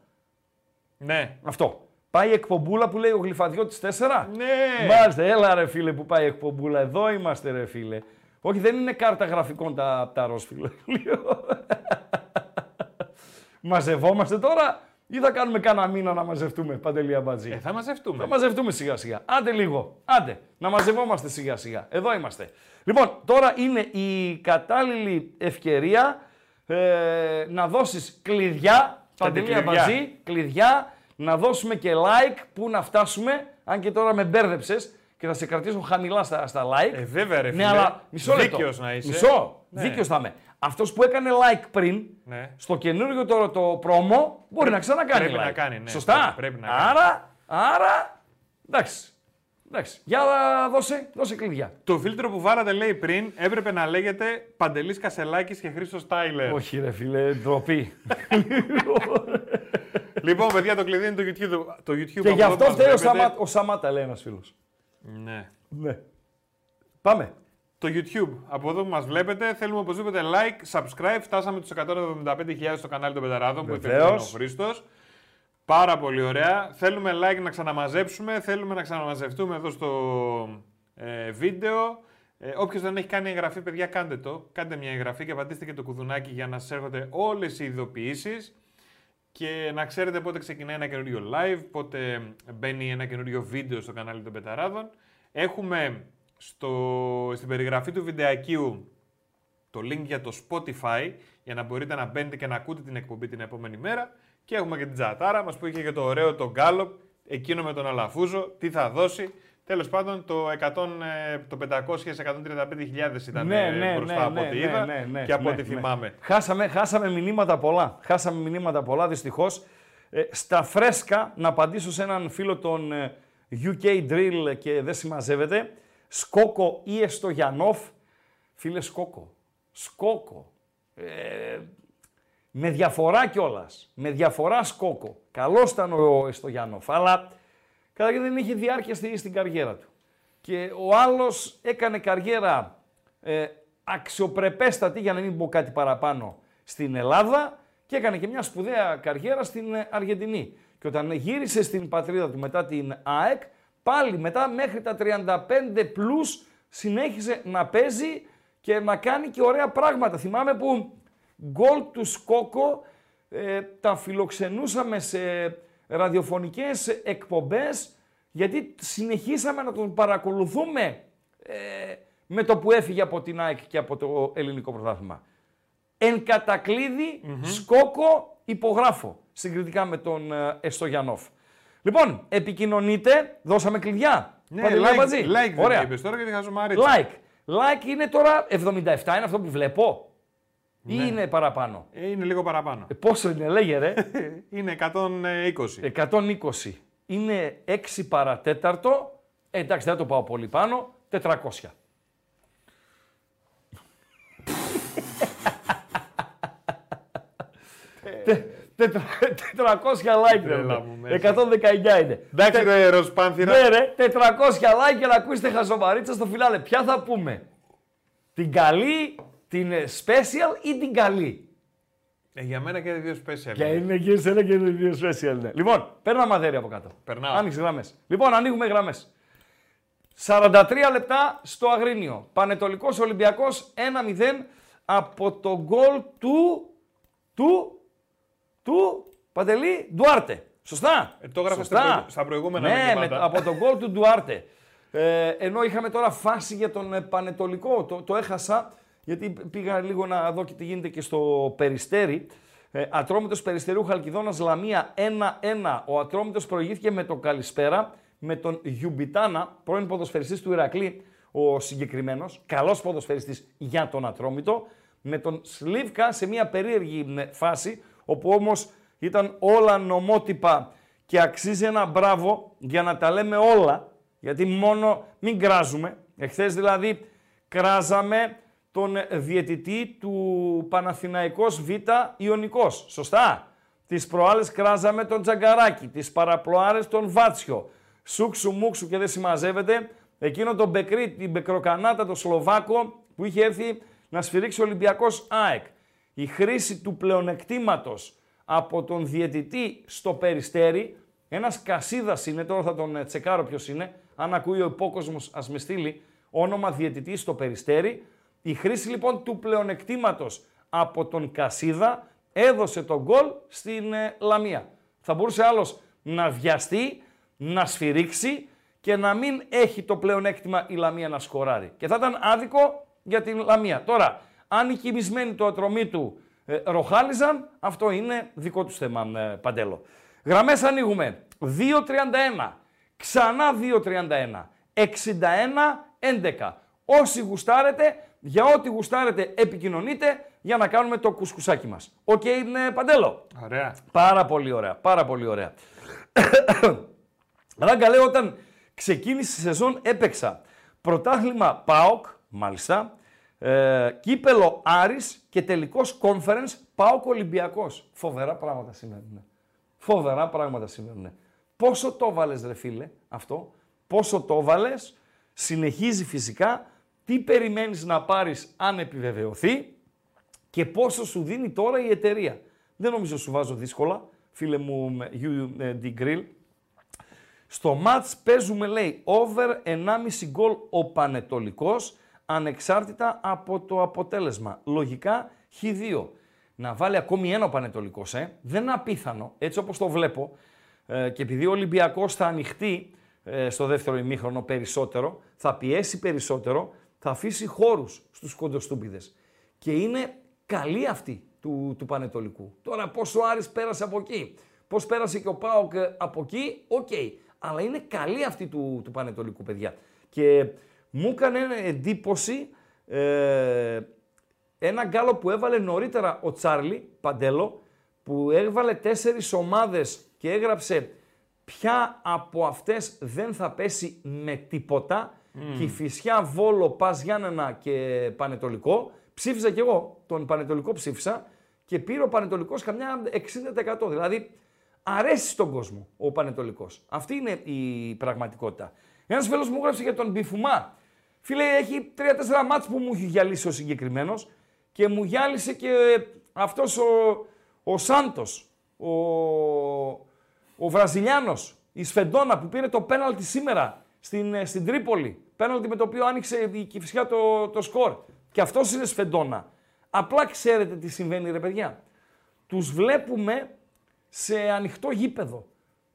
[SPEAKER 2] Ναι.
[SPEAKER 3] Αυτό. Πάει η εκπομπούλα που λέει ο Γλυφαδιώτης 4.
[SPEAKER 2] Ναι.
[SPEAKER 3] Μάλιστα, έλα ρε φίλε που πάει η εκπομπούλα. Εδώ είμαστε ρε φίλε. Όχι, δεν είναι κάρτα γραφικών τα, τα ροζ φίλε. Μαζευόμαστε τώρα; Ή θα κάνουμε κάνα μήνα να μαζευτούμε, Παντελή Αμπατζή.
[SPEAKER 2] Ε, θα μαζευτούμε.
[SPEAKER 3] Θα μαζευτούμε σιγά σιγά. Άντε λίγο. Άντε. Να μαζευόμαστε σιγά σιγά. Εδώ είμαστε. Λοιπόν, τώρα είναι η κατάλληλη ευκαιρία ε, να δώσεις κλειδιά. Παντελή
[SPEAKER 2] κλειδιά.
[SPEAKER 3] Αμπατζή, κλειδιά. Να δώσουμε και like. Πού να φτάσουμε. Αν και τώρα με μπέρδεψες και θα σε κρατήσω χαμηλά στα, στα like.
[SPEAKER 2] Ε, βέβαια, ρε φίλε.
[SPEAKER 3] Ναι, αλλά μισό λεπτό.
[SPEAKER 2] Δίκαιος να είσαι.
[SPEAKER 3] Μισό.
[SPEAKER 2] Ναι.
[SPEAKER 3] Δίκαιος θα είμαι. Αυτός που έκανε like πριν,
[SPEAKER 2] Ναι.
[SPEAKER 3] στο καινούργιο το, το πρόμο, μπορεί να ξανακάνει
[SPEAKER 2] πρέπει
[SPEAKER 3] like.
[SPEAKER 2] να κάνει, ναι.
[SPEAKER 3] Σωστά.
[SPEAKER 2] Πρέπει- πρέπει να κάνει.
[SPEAKER 3] άρα, άρα, εντάξει. Εντάξει. Για δώσε, δώσε κλειδιά.
[SPEAKER 2] Το φίλτρο που βάλατε λέει πριν έπρεπε να λέγεται Παντελής Κασελάκης και Χρήστος Τάιλερ.
[SPEAKER 3] Όχι ρε φίλε, ντροπή.
[SPEAKER 2] Λοιπόν, παιδιά, το κλειδί είναι το YouTube. Το YouTube
[SPEAKER 3] και
[SPEAKER 2] από
[SPEAKER 3] γι'
[SPEAKER 2] εδώ
[SPEAKER 3] αυτό
[SPEAKER 2] μας
[SPEAKER 3] φταίει ο,
[SPEAKER 2] βλέπετε.
[SPEAKER 3] Σαμά, ο Σαμάτα, λέει ένας φίλος.
[SPEAKER 2] Ναι.
[SPEAKER 3] Ναι. Πάμε.
[SPEAKER 2] Το YouTube. Από εδώ που μας βλέπετε, θέλουμε οπωσδήποτε like, subscribe. Φτάσαμε τους 175.000 στο κανάλι των Πεταράδων που
[SPEAKER 3] Βεβαίως.
[SPEAKER 2] επικοινωνεί ο Χρήστος. Πάρα πολύ ωραία. Θέλουμε like να ξαναμαζέψουμε. Θέλουμε να ξαναμαζευτούμε εδώ στο ε, βίντεο. Ε, Όποιος δεν έχει κάνει εγγραφή, παιδιά, κάντε το. Κάντε μια εγγραφή και πατήστε και το κουδουνάκι για να σα έρχονται όλες οι ειδοποιήσεις. Και να ξέρετε πότε ξεκινάει ένα καινούριο live, πότε μπαίνει ένα καινούριο βίντεο στο κανάλι των Πεταράδων. Έχουμε στο, στην περιγραφή του βιντεακίου το link για το Spotify για να μπορείτε να μπαίνετε και να ακούτε την εκπομπή την επόμενη μέρα. Και έχουμε και την Τζατάρα μας που είχε και το ωραίο το Γκάλοπ, εκείνο με τον Αλαφούζο, τι θα δώσει. Τέλος πάντων το, 100, ε, το 500-135.000 ήταν
[SPEAKER 3] Ναι,
[SPEAKER 2] ε,
[SPEAKER 3] ναι,
[SPEAKER 2] μπροστά
[SPEAKER 3] ναι,
[SPEAKER 2] από
[SPEAKER 3] ναι,
[SPEAKER 2] ό,τι
[SPEAKER 3] ναι,
[SPEAKER 2] είδα
[SPEAKER 3] ναι, ναι,
[SPEAKER 2] και από
[SPEAKER 3] ναι,
[SPEAKER 2] ό,τι
[SPEAKER 3] ναι.
[SPEAKER 2] θυμάμαι.
[SPEAKER 3] Χάσαμε, χάσαμε μηνύματα πολλά. Χάσαμε μηνύματα πολλά, δυστυχώς. Ε, στα φρέσκα, να απαντήσω σε έναν φίλο των ε, UK Drill και δεν συμμαζεύεται. Σκόκο ή Εστογιανόφ; Φίλε Σκόκο. Σκόκο. Ε, με διαφορά κιόλας. Με διαφορά Σκόκο. Καλός ήταν ο Εστογιανόφ, αλλά καταρχήν δεν είχε διάρκεια στη, στην καριέρα του. Και ο άλλος έκανε καριέρα ε, αξιοπρεπέστατη, για να μην πω κάτι παραπάνω, στην Ελλάδα και έκανε και μια σπουδαία καριέρα στην ε, Αργεντινή. Και όταν γύρισε στην πατρίδα του μετά την ΑΕΚ, πάλι μετά μέχρι τα 35 πλούς συνέχισε να παίζει και να κάνει και ωραία πράγματα. Θυμάμαι που γκολ του Σκόκο ε, τα φιλοξενούσαμε σε ραδιοφωνικές εκπομπές γιατί συνεχίσαμε να τον παρακολουθούμε ε, με το που έφυγε από την ΑΕΚ και από το ελληνικό πρωτάθλημα. Εν κατακλείδη, σκόκο, υπογράφω, συγκριτικά με τον ε, Εστογιανόφ. Λοιπόν, επικοινωνείτε, δώσαμε κλειδιά.
[SPEAKER 2] Ναι,
[SPEAKER 3] Παντελή
[SPEAKER 2] like,
[SPEAKER 3] Αμπατζή.
[SPEAKER 2] like δεν
[SPEAKER 3] Ωραία.
[SPEAKER 2] είπες τώρα γιατί χαζομαρίτσα.
[SPEAKER 3] Like. Like είναι τώρα 77, είναι αυτό που βλέπω. Ή
[SPEAKER 2] Ναι.
[SPEAKER 3] είναι παραπάνω.
[SPEAKER 2] Ε, είναι λίγο παραπάνω.
[SPEAKER 3] Ε, πόσο είναι, λέγε ρε.
[SPEAKER 2] είναι 120.
[SPEAKER 3] 120. Είναι 6 παρατέταρτο. Ε, εντάξει, δεν θα το πάω πολύ πάνω. 400. Τε- τετρα- 400 like ρε.
[SPEAKER 2] Τρέλα μου μέσα.
[SPEAKER 3] 119 είναι.
[SPEAKER 2] Εντάξει ρε Ιερός Πάνθυρα.
[SPEAKER 3] Ναι ρε, 400 like και να ακούσετε χαζομαρίτσα στο φιλάλε. Ποια θα πούμε; Την καλή, την ε, special ή την καλή;
[SPEAKER 2] Ε, για μένα και δύο special.
[SPEAKER 3] Και είναι εκεί σε ένα και είναι δύο special. Ναι. Λοιπόν, παίρνω μαδέρι από κάτω.
[SPEAKER 2] Περνάω.
[SPEAKER 3] Άνοιξε γραμμές. Λοιπόν, ανοίγουμε γραμμές. 43 λεπτά στο Αγρίνιο. Πανετολικός Ολυμπιακός 1-0 από το γκολ του. του. Του. Παντελή Ντουάρτε. Σωστά;
[SPEAKER 2] Ε, το έγραφε
[SPEAKER 3] Σωστά.
[SPEAKER 2] στα προηγου- στα προηγούμενα
[SPEAKER 3] Ναι,
[SPEAKER 2] μηνύματα.
[SPEAKER 3] με- από τον γκολ του Ντουάρτε. Ε, ενώ είχαμε τώρα φάση για τον ε, Πανετολικό. Το, το έχασα γιατί πήγα λίγο να δω και τι γίνεται και στο Περιστέρι. Ε, Ατρόμητος Περιστερίου Χαλκιδόνας Λαμία 1-1. Ο Ατρόμητος προηγήθηκε με τον Καλησπέρα με τον Γιουμπιτάνα, πρώην ποδοσφαιριστής του Ηρακλή, ο συγκεκριμένος, καλός ποδοσφαιριστής για τον Ατρόμητο, με τον Σλίβκα σε μια περίεργη ε, φάση, όπου όμως ήταν όλα νομότυπα και αξίζει ένα μπράβο για να τα λέμε όλα, γιατί μόνο μην κράζουμε. Εχθές δηλαδή κράζαμε τον διαιτητή του Παναθηναϊκός Β Ιωνικός. Σωστά. Τις προάλλες κράζαμε τον Τζαγκαράκη, τις παραπλοάρες τον Βάτσιο. Σούξου μουξου και δεν συμμαζεύεται. Εκείνο τον Μπεκρή, την Μπεκροκανάτα, τον Σλοβάκο που είχε έρθει να σφυρίξει ο Ολυμπιακός ΑΕΚ. Η χρήση του πλεονεκτήματος από τον διαιτητή στο Περιστέρι, ένας Κασίδας είναι, τώρα θα τον τσεκάρω ποιος είναι, αν ακούει ο υπόκοσμος ας με στείλει, όνομα διαιτητή στο Περιστέρι. Η χρήση λοιπόν του πλεονεκτήματος από τον Κασίδα έδωσε τον γκολ στην ε, Λαμία. Θα μπορούσε άλλος να βιαστεί, να σφυρίξει και να μην έχει το πλεονέκτημα η Λαμία να σκοράρει. Και θα ήταν άδικο για την Λαμία. Τώρα, αν οι κοιμισμένοι του Ατρομήτου ε, ροχάλιζαν, αυτό είναι δικό τους θέμα, ε, Παντέλο. Γραμμές ανοίγουμε. 2.31, ξανά 2.31, 61-11. Όσοι γουστάρετε, για ό,τι γουστάρετε επικοινωνείτε για να κάνουμε το κουσκουσάκι μας. OK, okay, είναι Παντέλο;
[SPEAKER 2] Ωραία.
[SPEAKER 3] Πάρα πολύ ωραία, πάρα πολύ ωραία. Ράγκα λέω όταν ξεκίνησε η σεζόν έπαιξα πρωτάθλημα ΠΑΟΚ, μάλιστα, ε, κύπελο Άρης και τελικός conference ΠΑΟΚ Ολυμπιακός. Φοβερά πράγματα συμβαίνουν. Φοβερά πράγματα συμβαίνουν. Πόσο το βάλες ρε φίλε αυτό, πόσο το βάλες, συνεχίζει φυσικά, τι περιμένεις να πάρεις αν επιβεβαιωθεί και πόσο σου δίνει τώρα η εταιρεία. Δεν νομίζω σου βάζω δύσκολα, φίλε μου UD Grill. Στο μάτς παίζουμε, λέει, over 1,5 γκολ ο Πανετολικός, ανεξάρτητα από το αποτέλεσμα. Λογικά, χ2. Να βάλει ακόμη ένα ο Πανετολικός, ε. δεν είναι απίθανο, έτσι όπως το βλέπω. Ε, και επειδή ο Ολυμπιακός θα ανοιχτεί ε, στο δεύτερο ημίχρονο περισσότερο, θα πιέσει περισσότερο, θα αφήσει χώρους στους κοντοστούπιδες. Και είναι καλή αυτή του, του Πανετολικού. Τώρα πόσο ο Άρης πέρασε από εκεί, πώς πέρασε και ο ΠΑΟΚ ε, από εκεί, οκ. Αλλά είναι καλή αυτή του, του Πανετολικού, παιδιά. Και μου έκανε εντύπωση ε, ένα γκάλοπ που έβαλε νωρίτερα ο Τσάρλι Παντέλο, που έβαλε τέσσερις ομάδες και έγραψε ποια από αυτές δεν θα πέσει με τίποτα. Mm. Κηφισιά, Βόλο, ΠΑΣ Γιάννενα και Πανετολικό. Ψήφισα κι εγώ, τον Πανετολικό ψήφισα και πήρε ο Πανετολικός καμιά 60%. Δηλαδή αρέσει στον κόσμο ο Πανετολικός. Αυτή είναι η πραγματικότητα. Ένας φίλος μου έγραψε για τον Μπιφουμά. Φίλε, έχει 3-4 μάτς που μου έχει γυαλίσει ο συγκεκριμένος και μου γυάλισε και αυτός ο, ο Σάντος, ο, ο Βραζιλιάνος, η Σφεντόνα που πήρε το πέναλτι σήμερα στην, ε, στην Τρίπολη. Πέναλτι με το οποίο άνοιξε η Κηφισιά το, το σκορ. Και αυτός είναι Σφεντόνα. Απλά ξέρετε τι συμβαίνει ρε παιδιά. Τους βλέπουμε σε ανοιχτό γήπεδο.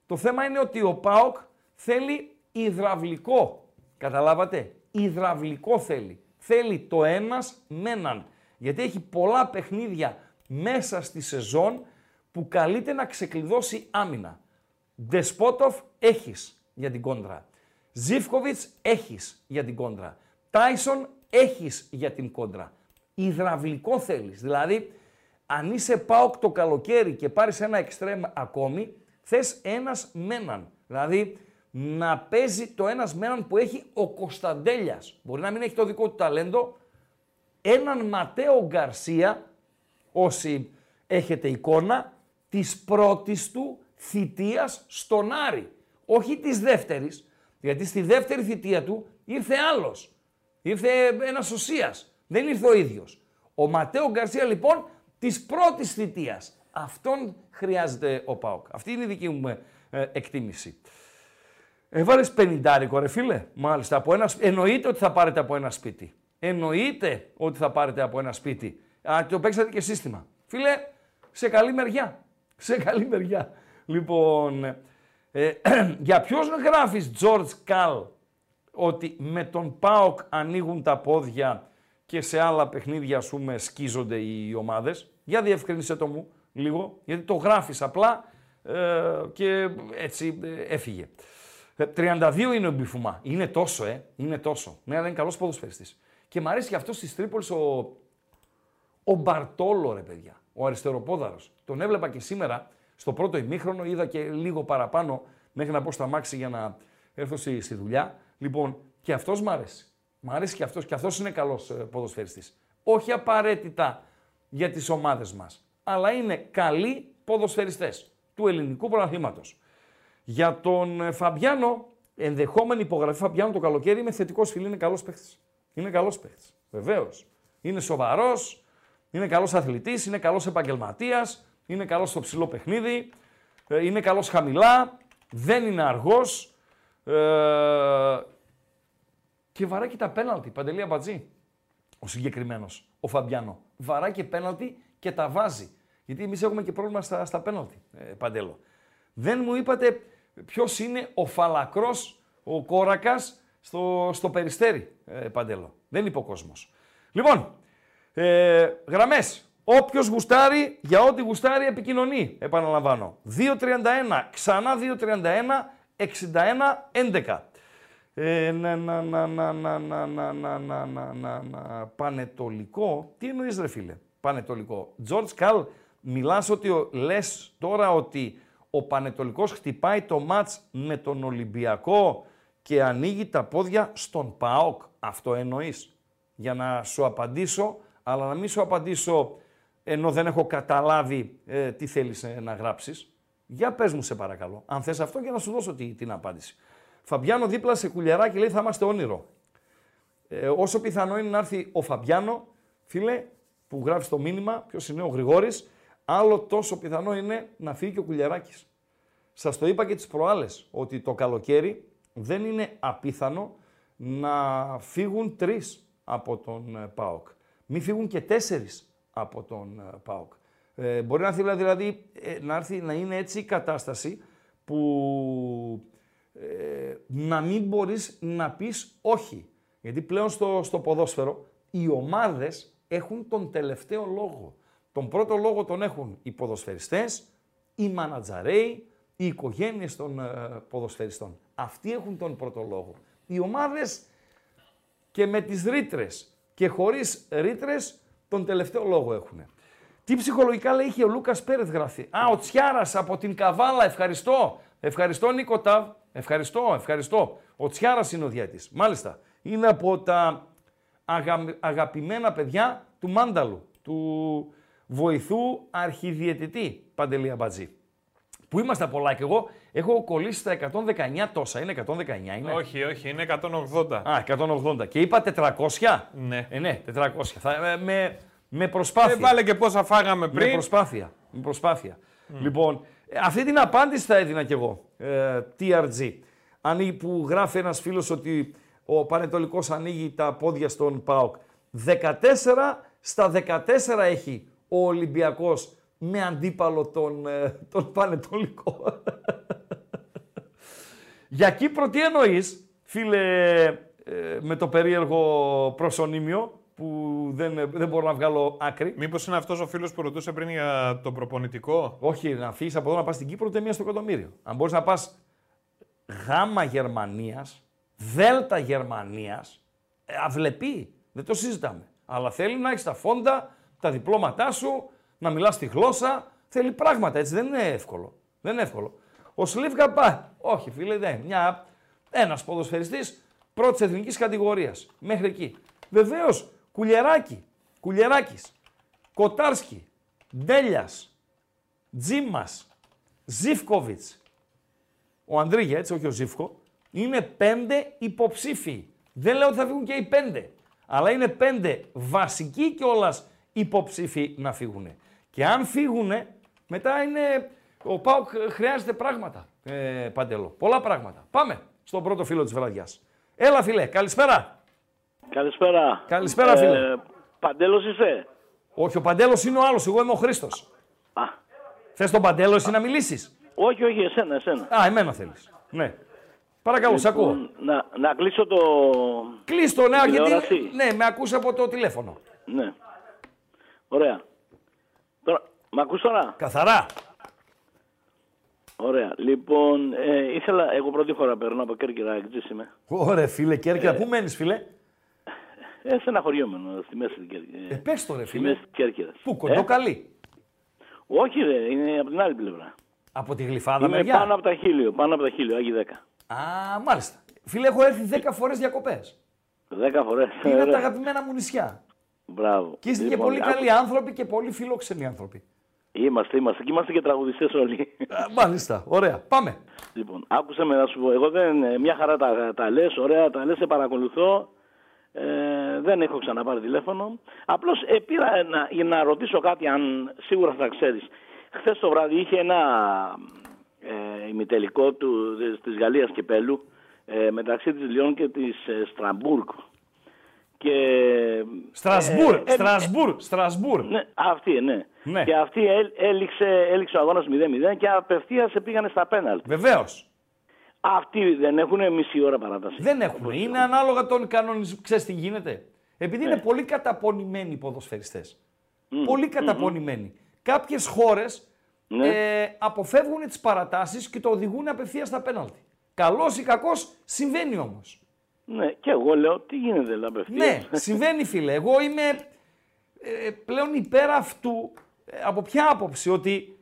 [SPEAKER 3] Το θέμα είναι ότι ο ΠΑΟΚ θέλει υδραυλικό. Καταλάβατε; Υδραυλικό θέλει. Θέλει το ένας με έναν. Γιατί έχει πολλά παιχνίδια μέσα στη σεζόν που καλείται να ξεκλειδώσει άμυνα. Δεσπότοφ έχεις για την κόντρα. Ζίφκοβιτς έχεις για την κόντρα. Τάισον έχεις για την κόντρα. Υδραυλικό θέλεις. Δηλαδή, αν είσαι ΠΑΟΚ το καλοκαίρι και πάρεις ένα εξτρέμ ακόμη, θες ένας με έναν. Δηλαδή, να παίζει το ένας με έναν που έχει ο Κωνσταντέλιας. Μπορεί να μην έχει το δικό του ταλέντο. Έναν Ματέο Γκαρσία, όσοι έχετε εικόνα, της πρώτης του θητείας στον Άρη. Όχι της δεύτερης, γιατί στη δεύτερη θητεία του ήρθε άλλος. Ήρθε ένας οσίας. Δεν ήρθε ο ίδιος. Ο Ματέο Γκαρσία λοιπόν της πρώτης θητείας. Αυτόν χρειάζεται ο ΠΑΟΚ. Αυτή είναι η δική μου ε, εκτίμηση. Έβαλες 50 ρε φίλε. Μάλιστα. Από ένα... Εννοείται ότι θα πάρετε από ένα σπίτι. Εννοείται ότι θα πάρετε από ένα σπίτι. Α, το παίξατε και σύστημα. Φίλε, σε καλή μεριά. Σε καλή μεριά. Λοιπόν, ε, για ποιον γράφεις George Καλ ότι με τον ΠΑΟΚ ανοίγουν τα πόδια και σε άλλα παιχνίδια ας πούμε σκίζονται οι ομάδες; Για διευκρινίσε το μου λίγο, γιατί το γράφεις απλά ε, και έτσι ε, έφυγε. Ε, 32 είναι ο Μπιφουμά. Είναι τόσο, ε. Είναι τόσο. Ναι, αλλά είναι καλός ποδοσφαιριστής. Και μου αρέσει και αυτός της Τρίπολης ο, ο Μπαρτόλο, ρε παιδιά. Ο αριστεροπόδαρος. Τον έβλεπα και σήμερα στο πρώτο ημίχρονο. Είδα και λίγο παραπάνω μέχρι να πω στα μάξι για να έρθω στη, στη δουλειά. Λοιπόν, και αυτός μ' αρέσει. Μ' αρέσει και αυτός. Και αυτός είναι καλός ποδοσφαιριστής. Όχι απαραίτητα για τις ομάδες μας. Αλλά είναι καλοί ποδοσφαιριστές του ελληνικού πρωταθλήματος. Για τον ε, Φαμπιάνο, ενδεχόμενη υπογραφή Φαμπιάνο το καλοκαίρι είμαι θετικός φίλο, είναι καλός παίχτης. Είναι καλός παίχτης. Βεβαίως. Είναι σοβαρός, είναι καλός αθλητής, είναι καλός επαγγελματίας, είναι καλός στο ψηλό παιχνίδι, ε, είναι καλός χαμηλά, δεν είναι αργός. Ε, και βαράει και τα πέναλτι. Παντελή Αμπατζή. Ο συγκεκριμένος, ο Φαμπιάνο. Βαράει και πέναλτι και τα βάζει. Γιατί εμείς έχουμε και πρόβλημα στα, στα πέναλτι, ε, Παντέλο. Δεν μου είπατε ποιο είναι ο φαλακρό, ο κόρακα στο, στο περιστέρι, ε, Παντέλο. Δεν είπε ο κόσμο. Λοιπόν, ε, γραμμέ. Όποιο γουστάρει, για ό,τι γουστάρει, επικοινωνεί. Επαναλαμβάνω. 2.31, ξανά 2.31, 61, 11. Ε, να, να, να, να, να, να, να, να, να, να, να, να, πανετολικό. Τι εννοείς ρε φίλε, πανετολικό. George Καλ, μιλάς ότι ο, λες τώρα ότι ο Πανετολικός χτυπάει το μάτς με τον Ολυμπιακό και ανοίγει τα πόδια στον ΠΑΟΚ. Αυτό εννοείς. Για να σου απαντήσω, αλλά να μην σου απαντήσω ενώ δεν έχω καταλάβει ε, τι θέλεις ε, να γράψεις. Για πες μου σε παρακαλώ, αν θες αυτό και να σου δώσω την απάντηση. Φαμπιάνο δίπλα σε κουλιαράκι λέει θα είμαστε όνειρο. Ε, όσο πιθανό είναι να έρθει ο Φαμπιάνο, φίλε, που γράφει το μήνυμα, ποιος είναι ο Γρηγόρης, άλλο τόσο πιθανό είναι να φύγει και ο Κουλιαράκης. Σας το είπα και τις προάλλες, ότι το καλοκαίρι δεν είναι απίθανο να φύγουν τρεις από τον ε, ΠΑΟΚ. Μην φύγουν και τέσσερις από τον ε, ΠΑΟΚ. Ε, μπορεί να έρθει δηλαδή ε, να, έρθει, να είναι έτσι η κατάσταση που ε, να μην μπορείς να πεις όχι. Γιατί πλέον στο, στο ποδόσφαιρο οι ομάδες έχουν τον τελευταίο λόγο. Τον πρώτο λόγο τον έχουν οι ποδοσφαιριστές, οι μανατζαρέοι, οι οικογένειες των ε, ποδοσφαιριστών. Αυτοί έχουν τον πρώτο λόγο. Οι ομάδες και με τις ρήτρες και χωρίς ρήτρες τον τελευταίο λόγο έχουν. Τι ψυχολογικά λέει είχε ο Λούκας Πέρεθ γράφει. Α, ο Τσιάρας από την Καβάλα, ευχαριστώ. Ευχαριστώ Νίκο Ταβ. Ευχαριστώ, ευχαριστώ. Ο Τσιάρας είναι ο διέτης. Μάλιστα. Είναι από τα αγαπημένα παιδιά του Μάνταλου, του βοηθού αρχιδιαιτητή Παντελία Μπατζή. Που είμαστε πολλά και εγώ έχω κολλήσει στα 119 τόσα. Είναι 119, είναι;
[SPEAKER 2] Όχι, όχι, είναι 180.
[SPEAKER 3] Α, 180. Και είπα 400.
[SPEAKER 2] Ναι.
[SPEAKER 3] Ε, ναι, 400. Θα, ε, με, με προσπάθεια.
[SPEAKER 2] Ε, βάλε και πόσα φάγαμε πριν.
[SPEAKER 3] Με προσπάθεια. Με προσπάθεια. Λοιπόν, ε, αυτή την απάντηση θα έδινα κι εγώ. Ε, TRG. Ανοίγει, που γράφει ένας φίλος ότι ο Πανετολικός ανοίγει τα πόδια στον ΠΑΟΚ. 14 στα 14 έχει ο Ολυμπιακός με αντίπαλο τον, ε, τον Πανετολικό. Για Κύπρο τι εννοείς, φίλε, ε, με το περίεργο προσωνύμιο, που δεν, δεν μπορώ να βγάλω άκρη;
[SPEAKER 2] Μήπως είναι αυτός ο φίλος που ρωτούσε πριν για το προπονητικό;
[SPEAKER 3] Όχι, να φύγει από εδώ να πας στην Κύπρο ούτε μία στο εκατομμύριο. Αν μπορείς να πας γάμα Γερμανίας, δέλτα Γερμανίας, ε, αυλεπή. Δεν το συζητάμε. Αλλά θέλει να έχεις τα φόντα, τα διπλώματά σου, να μιλάς τη γλώσσα. Θέλει πράγματα έτσι. Δεν είναι εύκολο. Δεν είναι εύκολο. Ο Σλίβκα πάει. Όχι, φίλε, δεν. Μια... Ένας ποδοσφαιριστής πρώτης εθνικής κατηγορίας. Μέχρι εκεί. Βεβαίως Κουλιεράκι, Κουλιεράκης, Κοτάρσκι, Ντέλιας, Τζίμας, Ζήφκοβιτς. Ο Ανδρίγια, έτσι, όχι ο Ζήφκο, είναι πέντε υποψήφοι. Δεν λέω ότι θα φύγουν και οι πέντε, αλλά είναι πέντε βασικοί κιόλας υποψήφοι να φύγουν. Και αν φύγουν, μετά είναι. Ο Πάουκ χρειάζεται πράγματα, ε, Παντελό. Πολλά πράγματα. Πάμε στον πρώτο φίλο της βραδιάς. Έλα φίλε, καλησπέρα.
[SPEAKER 4] Καλησπέρα.
[SPEAKER 3] Καλησπέρα, φίλε. Ε,
[SPEAKER 4] Παντέλος είσαι;
[SPEAKER 3] Όχι, ο Παντέλος είναι ο άλλος. Εγώ είμαι ο Χρήστος.
[SPEAKER 4] Α.
[SPEAKER 3] Θες τον Παντέλο εσύ να μιλήσεις;
[SPEAKER 4] Όχι, όχι, εσένα, εσένα.
[SPEAKER 3] Α, εμένα θέλεις. Ναι. Παρακαλώ, σε ακούω.
[SPEAKER 4] Λοιπόν, Να, να κλείσω το.
[SPEAKER 3] Κλείστο, ναι, γιατί.
[SPEAKER 4] τηλεόραση.
[SPEAKER 3] Ναι, με ακούς από το τηλέφωνο.
[SPEAKER 4] Ναι. Ωραία. Τώρα, μ' ακούς τώρα;
[SPEAKER 3] Καθαρά.
[SPEAKER 4] Ωραία. Λοιπόν, ε, ήθελα, εγώ πρώτη φορά παίρνω από Κέρκυρα, εξής είμαι.
[SPEAKER 3] Ωραία, φίλε, Κέρκυρα, πού μένεις, φίλε;
[SPEAKER 4] Ε, σε ένα χωριό μένω, στη μέση της Κέρκυρα.
[SPEAKER 3] Ε, πες το, ρε,
[SPEAKER 4] στη
[SPEAKER 3] φίλε.
[SPEAKER 4] μέση της Κέρκυρας.
[SPEAKER 3] Πού, κοντό καλή.
[SPEAKER 4] Όχι ρε, είναι από την άλλη πλευρά.
[SPEAKER 3] Από τη γλυφάδα
[SPEAKER 4] Είμαι
[SPEAKER 3] μεριά;
[SPEAKER 4] πάνω από τα χίλιο, πάνω από τα χίλιο, Άγι 10.
[SPEAKER 3] Α, μάλιστα. Φίλε, έχω έρθει 10 φορές διακοπές.
[SPEAKER 4] Δέκα φορές.
[SPEAKER 3] Είναι από τα
[SPEAKER 4] Ωραία.
[SPEAKER 3] αγαπημένα μου νησιά.
[SPEAKER 4] Μπράβο.
[SPEAKER 3] Και είστε και
[SPEAKER 4] Λοιπόν,
[SPEAKER 3] πολύ
[SPEAKER 4] άκου-
[SPEAKER 3] καλοί άνθρωποι και πολύ φιλόξενοι άνθρωποι.
[SPEAKER 4] Είμαστε, είμαστε. Και είμαστε και τραγουδιστές όλοι.
[SPEAKER 3] Α, μάλιστα. Ωραία. Πάμε.
[SPEAKER 4] λοιπόν, άκουσα με να σου πω. Εγώ δεν, ε, μια χαρά τα, τα λες, ωραία, τα λες, σε παρακολουθώ. Ε, δεν έχω ξαναπάρει τηλέφωνο. Απλώς ε, πήρα να, για να ρωτήσω κάτι, αν σίγουρα θα ξέρεις. Χθες το βράδυ είχε ένα ε, ημιτελικό του, της, της Γαλλίας Κυπέλλου ε, μεταξύ της Λιόν και της ε, Στρασμπούργκ. Και,
[SPEAKER 3] Στρασβούρ,
[SPEAKER 4] ε, ε,
[SPEAKER 3] Στρασβούρ, Στρασβούρ.
[SPEAKER 4] ναι, αυτή, ναι.
[SPEAKER 3] Ναι.
[SPEAKER 4] Και αυτή έλ- έληξε, έληξε ο αγώνας 0-0 και απευθείας πήγανε στα πέναλτ.
[SPEAKER 3] Βεβαίως.
[SPEAKER 4] Αυτοί δεν έχουν μισή ώρα παράταση.
[SPEAKER 3] Δεν έχουμε. Είναι ανάλογα τον κανονισμό. Ξέρεις τι γίνεται. Επειδή είναι πολύ καταπονημένοι οι ποδοσφαιριστές. Πολύ καταπονημένοι. Κάποιες χώρες
[SPEAKER 4] Ναι.
[SPEAKER 3] ε, αποφεύγουν τις παρατάσεις και το οδηγούν απευθείας στα πέναλτι. Καλός ή κακός συμβαίνει όμως.
[SPEAKER 4] Ναι, και εγώ λέω τι γίνεται δηλαδή απευθείας.
[SPEAKER 3] Ναι, συμβαίνει φίλε. Εγώ είμαι ε, πλέον υπέρ αυτού. ε, από ποια άποψη, ότι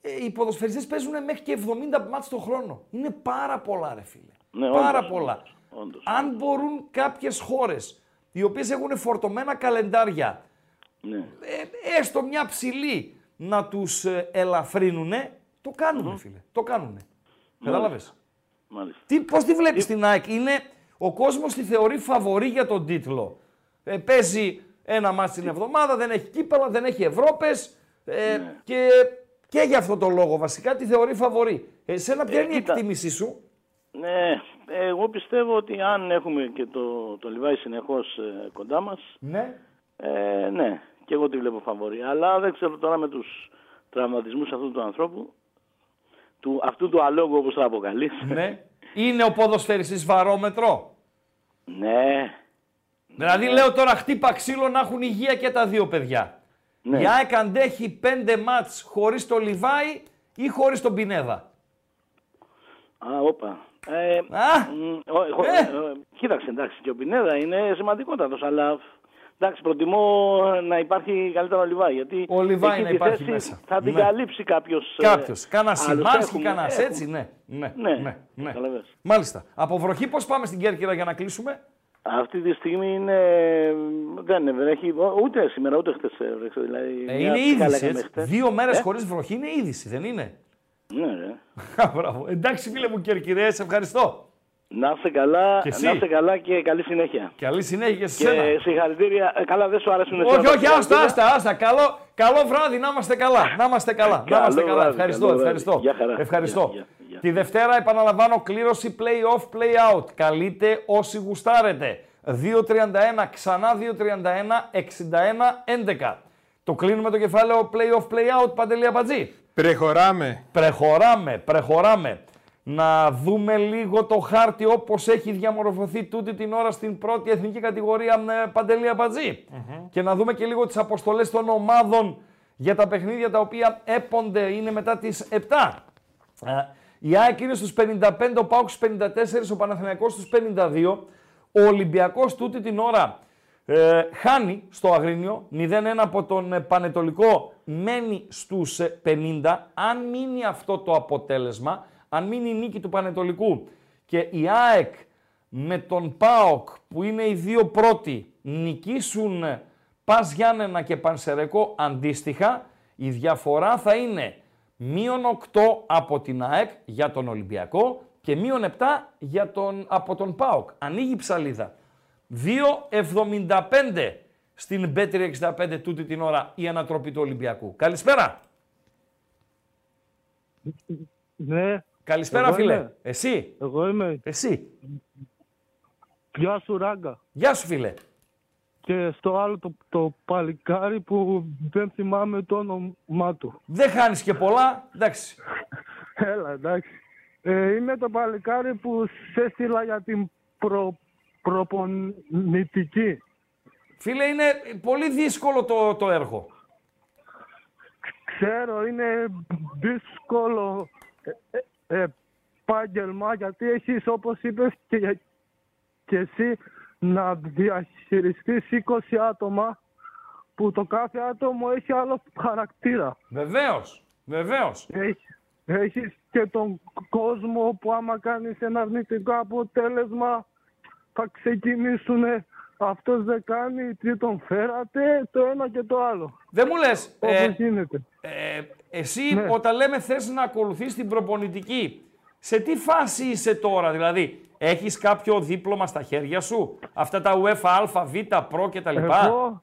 [SPEAKER 3] ε, οι ποδοσφαιριστές παίζουν μέχρι και 70 μάτς το χρόνο. Είναι πάρα πολλά ρε φίλε.
[SPEAKER 4] Ναι,
[SPEAKER 3] πάρα
[SPEAKER 4] όντως,
[SPEAKER 3] πολλά.
[SPEAKER 4] όντως, όντως.
[SPEAKER 3] Αν μπορούν κάποιες χώρες, οι οποίες έχουν φορτωμένα καλεντάρια,
[SPEAKER 4] Ναι.
[SPEAKER 3] ε, έστω μια ψηλή, να τους ε, ελαφρύνουνε, το κάνουν φίλε. Το κάνουνε. Κατάλαβες;
[SPEAKER 4] Μάλιστα.
[SPEAKER 3] Τι, πώς τη βλέπεις την ΑΕΚ; Είναι, ο κόσμος τη θεωρεί φαβορή για τον τίτλο. Ε, παίζει ένα μάτς την εβδομάδα, δεν έχει κύπελα, δεν έχει Ευρώπες ε, και, και για αυτό το λόγο βασικά τη θεωρεί φαβορή. Εσένα ποια
[SPEAKER 4] Ε,
[SPEAKER 3] είναι η
[SPEAKER 4] κοίτα.
[SPEAKER 3] εκτίμησή σου;
[SPEAKER 4] Ναι, εγώ πιστεύω ότι αν έχουμε και το, το Λιβάη συνεχώς ε, κοντά μας,
[SPEAKER 3] Ναι.
[SPEAKER 4] ε, ναι, και εγώ τη βλέπω φαβορή. Αλλά δεν ξέρω τώρα με τους τραυματισμούς αυτού του ανθρώπου, του, αυτού του αλόγου όπως θα αποκαλείς.
[SPEAKER 3] ναι. Είναι ο ποδοσφαιριστής βαρόμετρο;
[SPEAKER 4] Ναι,
[SPEAKER 3] Δηλαδή λέω τώρα χτύπα ξύλο να έχουν υγεία και τα δύο παιδιά.
[SPEAKER 4] Ναι.
[SPEAKER 3] Η ΑΕΚ αντέχει πέντε μάτς χωρίς το Λιβάη ή χωρίς τον Πινέδα;
[SPEAKER 4] Α, όπα. Ε,
[SPEAKER 3] Α,
[SPEAKER 4] μ, ο- εγώ-
[SPEAKER 3] Ε.
[SPEAKER 4] ε, κοίταξε, εντάξει, και ο Πινέδα είναι σημαντικότατος, αλλά εντάξει, προτιμώ να υπάρχει καλύτερα ο Λιβάη. Γιατί
[SPEAKER 3] Ο Λιβάη
[SPEAKER 4] εκεί
[SPEAKER 3] να
[SPEAKER 4] τη
[SPEAKER 3] υπάρχει
[SPEAKER 4] θέση
[SPEAKER 3] μέσα.
[SPEAKER 4] Θα την
[SPEAKER 3] Ναι.
[SPEAKER 4] καλύψει κάποιος. ε,
[SPEAKER 3] Κάποιος. Κάνα
[SPEAKER 4] άλλος.
[SPEAKER 3] Σιμάνσκι,
[SPEAKER 4] Έχουμε-
[SPEAKER 3] κάνα
[SPEAKER 4] έχουμε.
[SPEAKER 3] έτσι, ναι. Ναι,
[SPEAKER 4] Ναι,
[SPEAKER 3] ναι, ναι.
[SPEAKER 4] καταλαβαίνεις.
[SPEAKER 3] Μάλιστα. Από βροχή πώς πάμε στην Κέρκυρα για να κλείσουμε;
[SPEAKER 4] Αυτή τη στιγμή είναι, δεν βρέχει ούτε σήμερα ούτε χτες έβρεξε. Δηλαδή,
[SPEAKER 3] Ε,
[SPEAKER 4] μια
[SPEAKER 3] είναι
[SPEAKER 4] ψυχάλα
[SPEAKER 3] είδηση,
[SPEAKER 4] είχαμε
[SPEAKER 3] έτσι.
[SPEAKER 4] χτες.
[SPEAKER 3] Δύο μέρες
[SPEAKER 4] Ε;
[SPEAKER 3] χωρίς βροχή είναι είδηση, δεν είναι;
[SPEAKER 4] Ναι, ρε.
[SPEAKER 3] Α, Μπράβο. Εντάξει φίλε μου Κέρκυρε, σε ευχαριστώ.
[SPEAKER 4] Να είσαι καλά,
[SPEAKER 3] Και εσύ.
[SPEAKER 4] να είσαι καλά και καλή συνέχεια.
[SPEAKER 3] Καλή συνέχεια σε
[SPEAKER 4] Και
[SPEAKER 3] σένα.
[SPEAKER 4] συγχαρητήρια. Ε, καλά, δεν σου αρέσουν
[SPEAKER 3] Όχι,
[SPEAKER 4] εσένα τα
[SPEAKER 3] όχι, άστα,
[SPEAKER 4] συγχαρητήρια.
[SPEAKER 3] άστα, άστα. Καλό, καλό βράδυ, να είμαστε καλά. Να είμαστε καλά. Να
[SPEAKER 4] Καλό
[SPEAKER 3] είμαστε καλά.
[SPEAKER 4] βράδυ,
[SPEAKER 3] Ευχαριστώ,
[SPEAKER 4] καλό βράδυ.
[SPEAKER 3] ευχαριστώ.
[SPEAKER 4] Γεια χαρά.
[SPEAKER 3] Ευχαριστώ.
[SPEAKER 4] Γεια, γεια, γεια.
[SPEAKER 3] Τη Δευτέρα επαναλαμβάνω κλήρωση play-off, play-out. Καλείτε όσοι γουστάρετε. 2.31, ξανά 2.31, 61, 11. Το κλείνουμε το κεφάλαιο play-off, play-out, Παντελή Αμπατζή.
[SPEAKER 2] Προχωράμε.
[SPEAKER 3] Πρεχωράμε, πρεχωράμε. Να δούμε λίγο το χάρτη όπως έχει διαμορφωθεί τούτη την ώρα στην πρώτη εθνική κατηγορία ε, Παντελή Αμπατζή. Και να δούμε και λίγο τις αποστολές των ομάδων για τα παιχνίδια τα οποία έπονται, είναι μετά τις 7. Ε, Η ΑΕΚ είναι στους 55, ο ΠΑΟΚ στους 54, ο Παναθηναϊκός στους 52. Ο Ολυμπιακός τούτη την ώρα ε, χάνει στο Αγρίνιο 0-1 από τον ε, Πανετολικό, μένει στους ε, 50. Αν μείνει αυτό το αποτέλεσμα, αν μείνει η νίκη του Πανετολικού και η ΑΕΚ με τον ΠΑΟΚ που είναι οι δύο πρώτοι νικήσουν ε, Πας Γιάννενα και Πανσερεκό αντίστοιχα, η διαφορά θα είναι μείον 8 από την ΑΕΚ για τον Ολυμπιακό και μείον 7 για τον, από τον ΠΑΟΚ. Ανοίγει η ψαλίδα. 2,75 στην B365 τούτη την ώρα η ανατροπή του Ολυμπιακού. Καλησπέρα.
[SPEAKER 5] Ναι,
[SPEAKER 3] Καλησπέρα
[SPEAKER 5] Εγώ
[SPEAKER 3] φίλε.
[SPEAKER 5] είμαι.
[SPEAKER 3] Εσύ;
[SPEAKER 5] εγώ είμαι.
[SPEAKER 3] Εσύ;
[SPEAKER 5] Γεια σου Ράγκα.
[SPEAKER 3] Γεια σου φίλε.
[SPEAKER 5] Και στο άλλο το, το παλικάρι που δεν θυμάμαι το όνομά του.
[SPEAKER 3] Δεν χάνεις και πολλά. Εντάξει.
[SPEAKER 5] Έλα, εντάξει. Ε, είναι το παλικάρι που σε έστειλα για την προ, προπονητική.
[SPEAKER 3] Φίλε είναι πολύ δύσκολο το, το έργο.
[SPEAKER 5] Ξέρω, είναι δύσκολο, ε, επάγγελμα, γιατί έχεις όπως είπες και, και εσύ να διαχειριστείς 20 άτομα που το κάθε άτομο έχει άλλο χαρακτήρα.
[SPEAKER 3] Βεβαίως, βεβαίως.
[SPEAKER 5] Έχεις, έχεις και τον κόσμο που άμα κάνεις ένα αρνητικό αποτέλεσμα θα ξεκινήσουν αυτός δεν κάνει, τι τον φέρατε, το ένα και το άλλο.
[SPEAKER 3] Δεν μου λες,
[SPEAKER 5] Όπως
[SPEAKER 3] ε,
[SPEAKER 5] γίνεται.
[SPEAKER 3] ε, εσύ
[SPEAKER 5] Ναι.
[SPEAKER 3] όταν λέμε θες να ακολουθείς την προπονητική, σε τι φάση είσαι τώρα, δηλαδή, έχεις κάποιο δίπλωμα στα χέρια σου, αυτά τα UEFA, Α, Β, Pro κτλ.
[SPEAKER 5] Εγώ,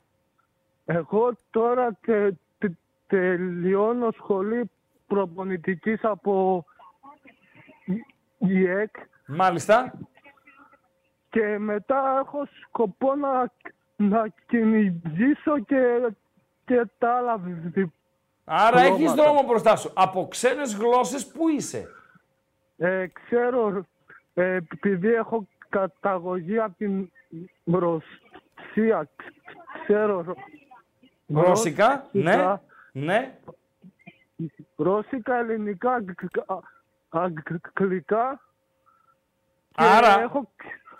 [SPEAKER 5] εγώ τώρα τε, τε- τελειώνω σχολή προπονητικής από ΙΕΚ
[SPEAKER 3] Μάλιστα.
[SPEAKER 5] Και μετά έχω σκοπό να, να κυνηγήσω και, και τα άλλα δι-
[SPEAKER 3] Άρα έχεις
[SPEAKER 5] Χρώματα.
[SPEAKER 3] δρόμο μπροστά σου. Από ξένες γλώσσες πού είσαι;
[SPEAKER 5] Ε, ξέρω, ε, επειδή έχω καταγωγή από την Ρωσία, ξέρω ρω-
[SPEAKER 3] Ρώσικα, ναι,
[SPEAKER 5] ρωσικά,
[SPEAKER 3] ναι.
[SPEAKER 5] ρώσικα, ελληνικά, αγγ- αγγ- αγγλικά. και
[SPEAKER 3] Άρα,
[SPEAKER 5] έχω,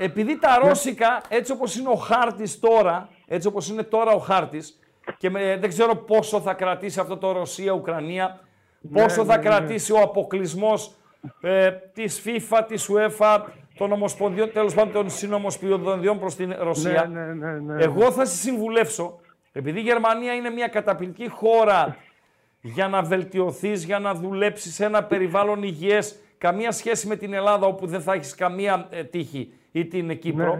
[SPEAKER 3] επειδή τα ρώσικα, έτσι όπως είναι ο χάρτης τώρα, έτσι όπως είναι τώρα ο χάρτης, και με, δεν ξέρω πόσο θα κρατήσει αυτό το Ρωσία-Ουκρανία, πόσο θα
[SPEAKER 5] ναι, ναι.
[SPEAKER 3] κρατήσει ο αποκλεισμός ε, της FIFA, της UEFA, των ομοσπονδιών, τέλος πάντων των συνομοσπονδιών προς την Ρωσία.
[SPEAKER 5] ναι, ναι, ναι, ναι.
[SPEAKER 3] Εγώ θα σε συμβουλεύσω, επειδή η Γερμανία είναι μια καταπληκτική χώρα για να βελτιωθείς, για να δουλέψεις σε ένα περιβάλλον υγιές, καμία σχέση με την Ελλάδα όπου δεν θα έχεις καμία ε, τύχη ή την Κύπρο.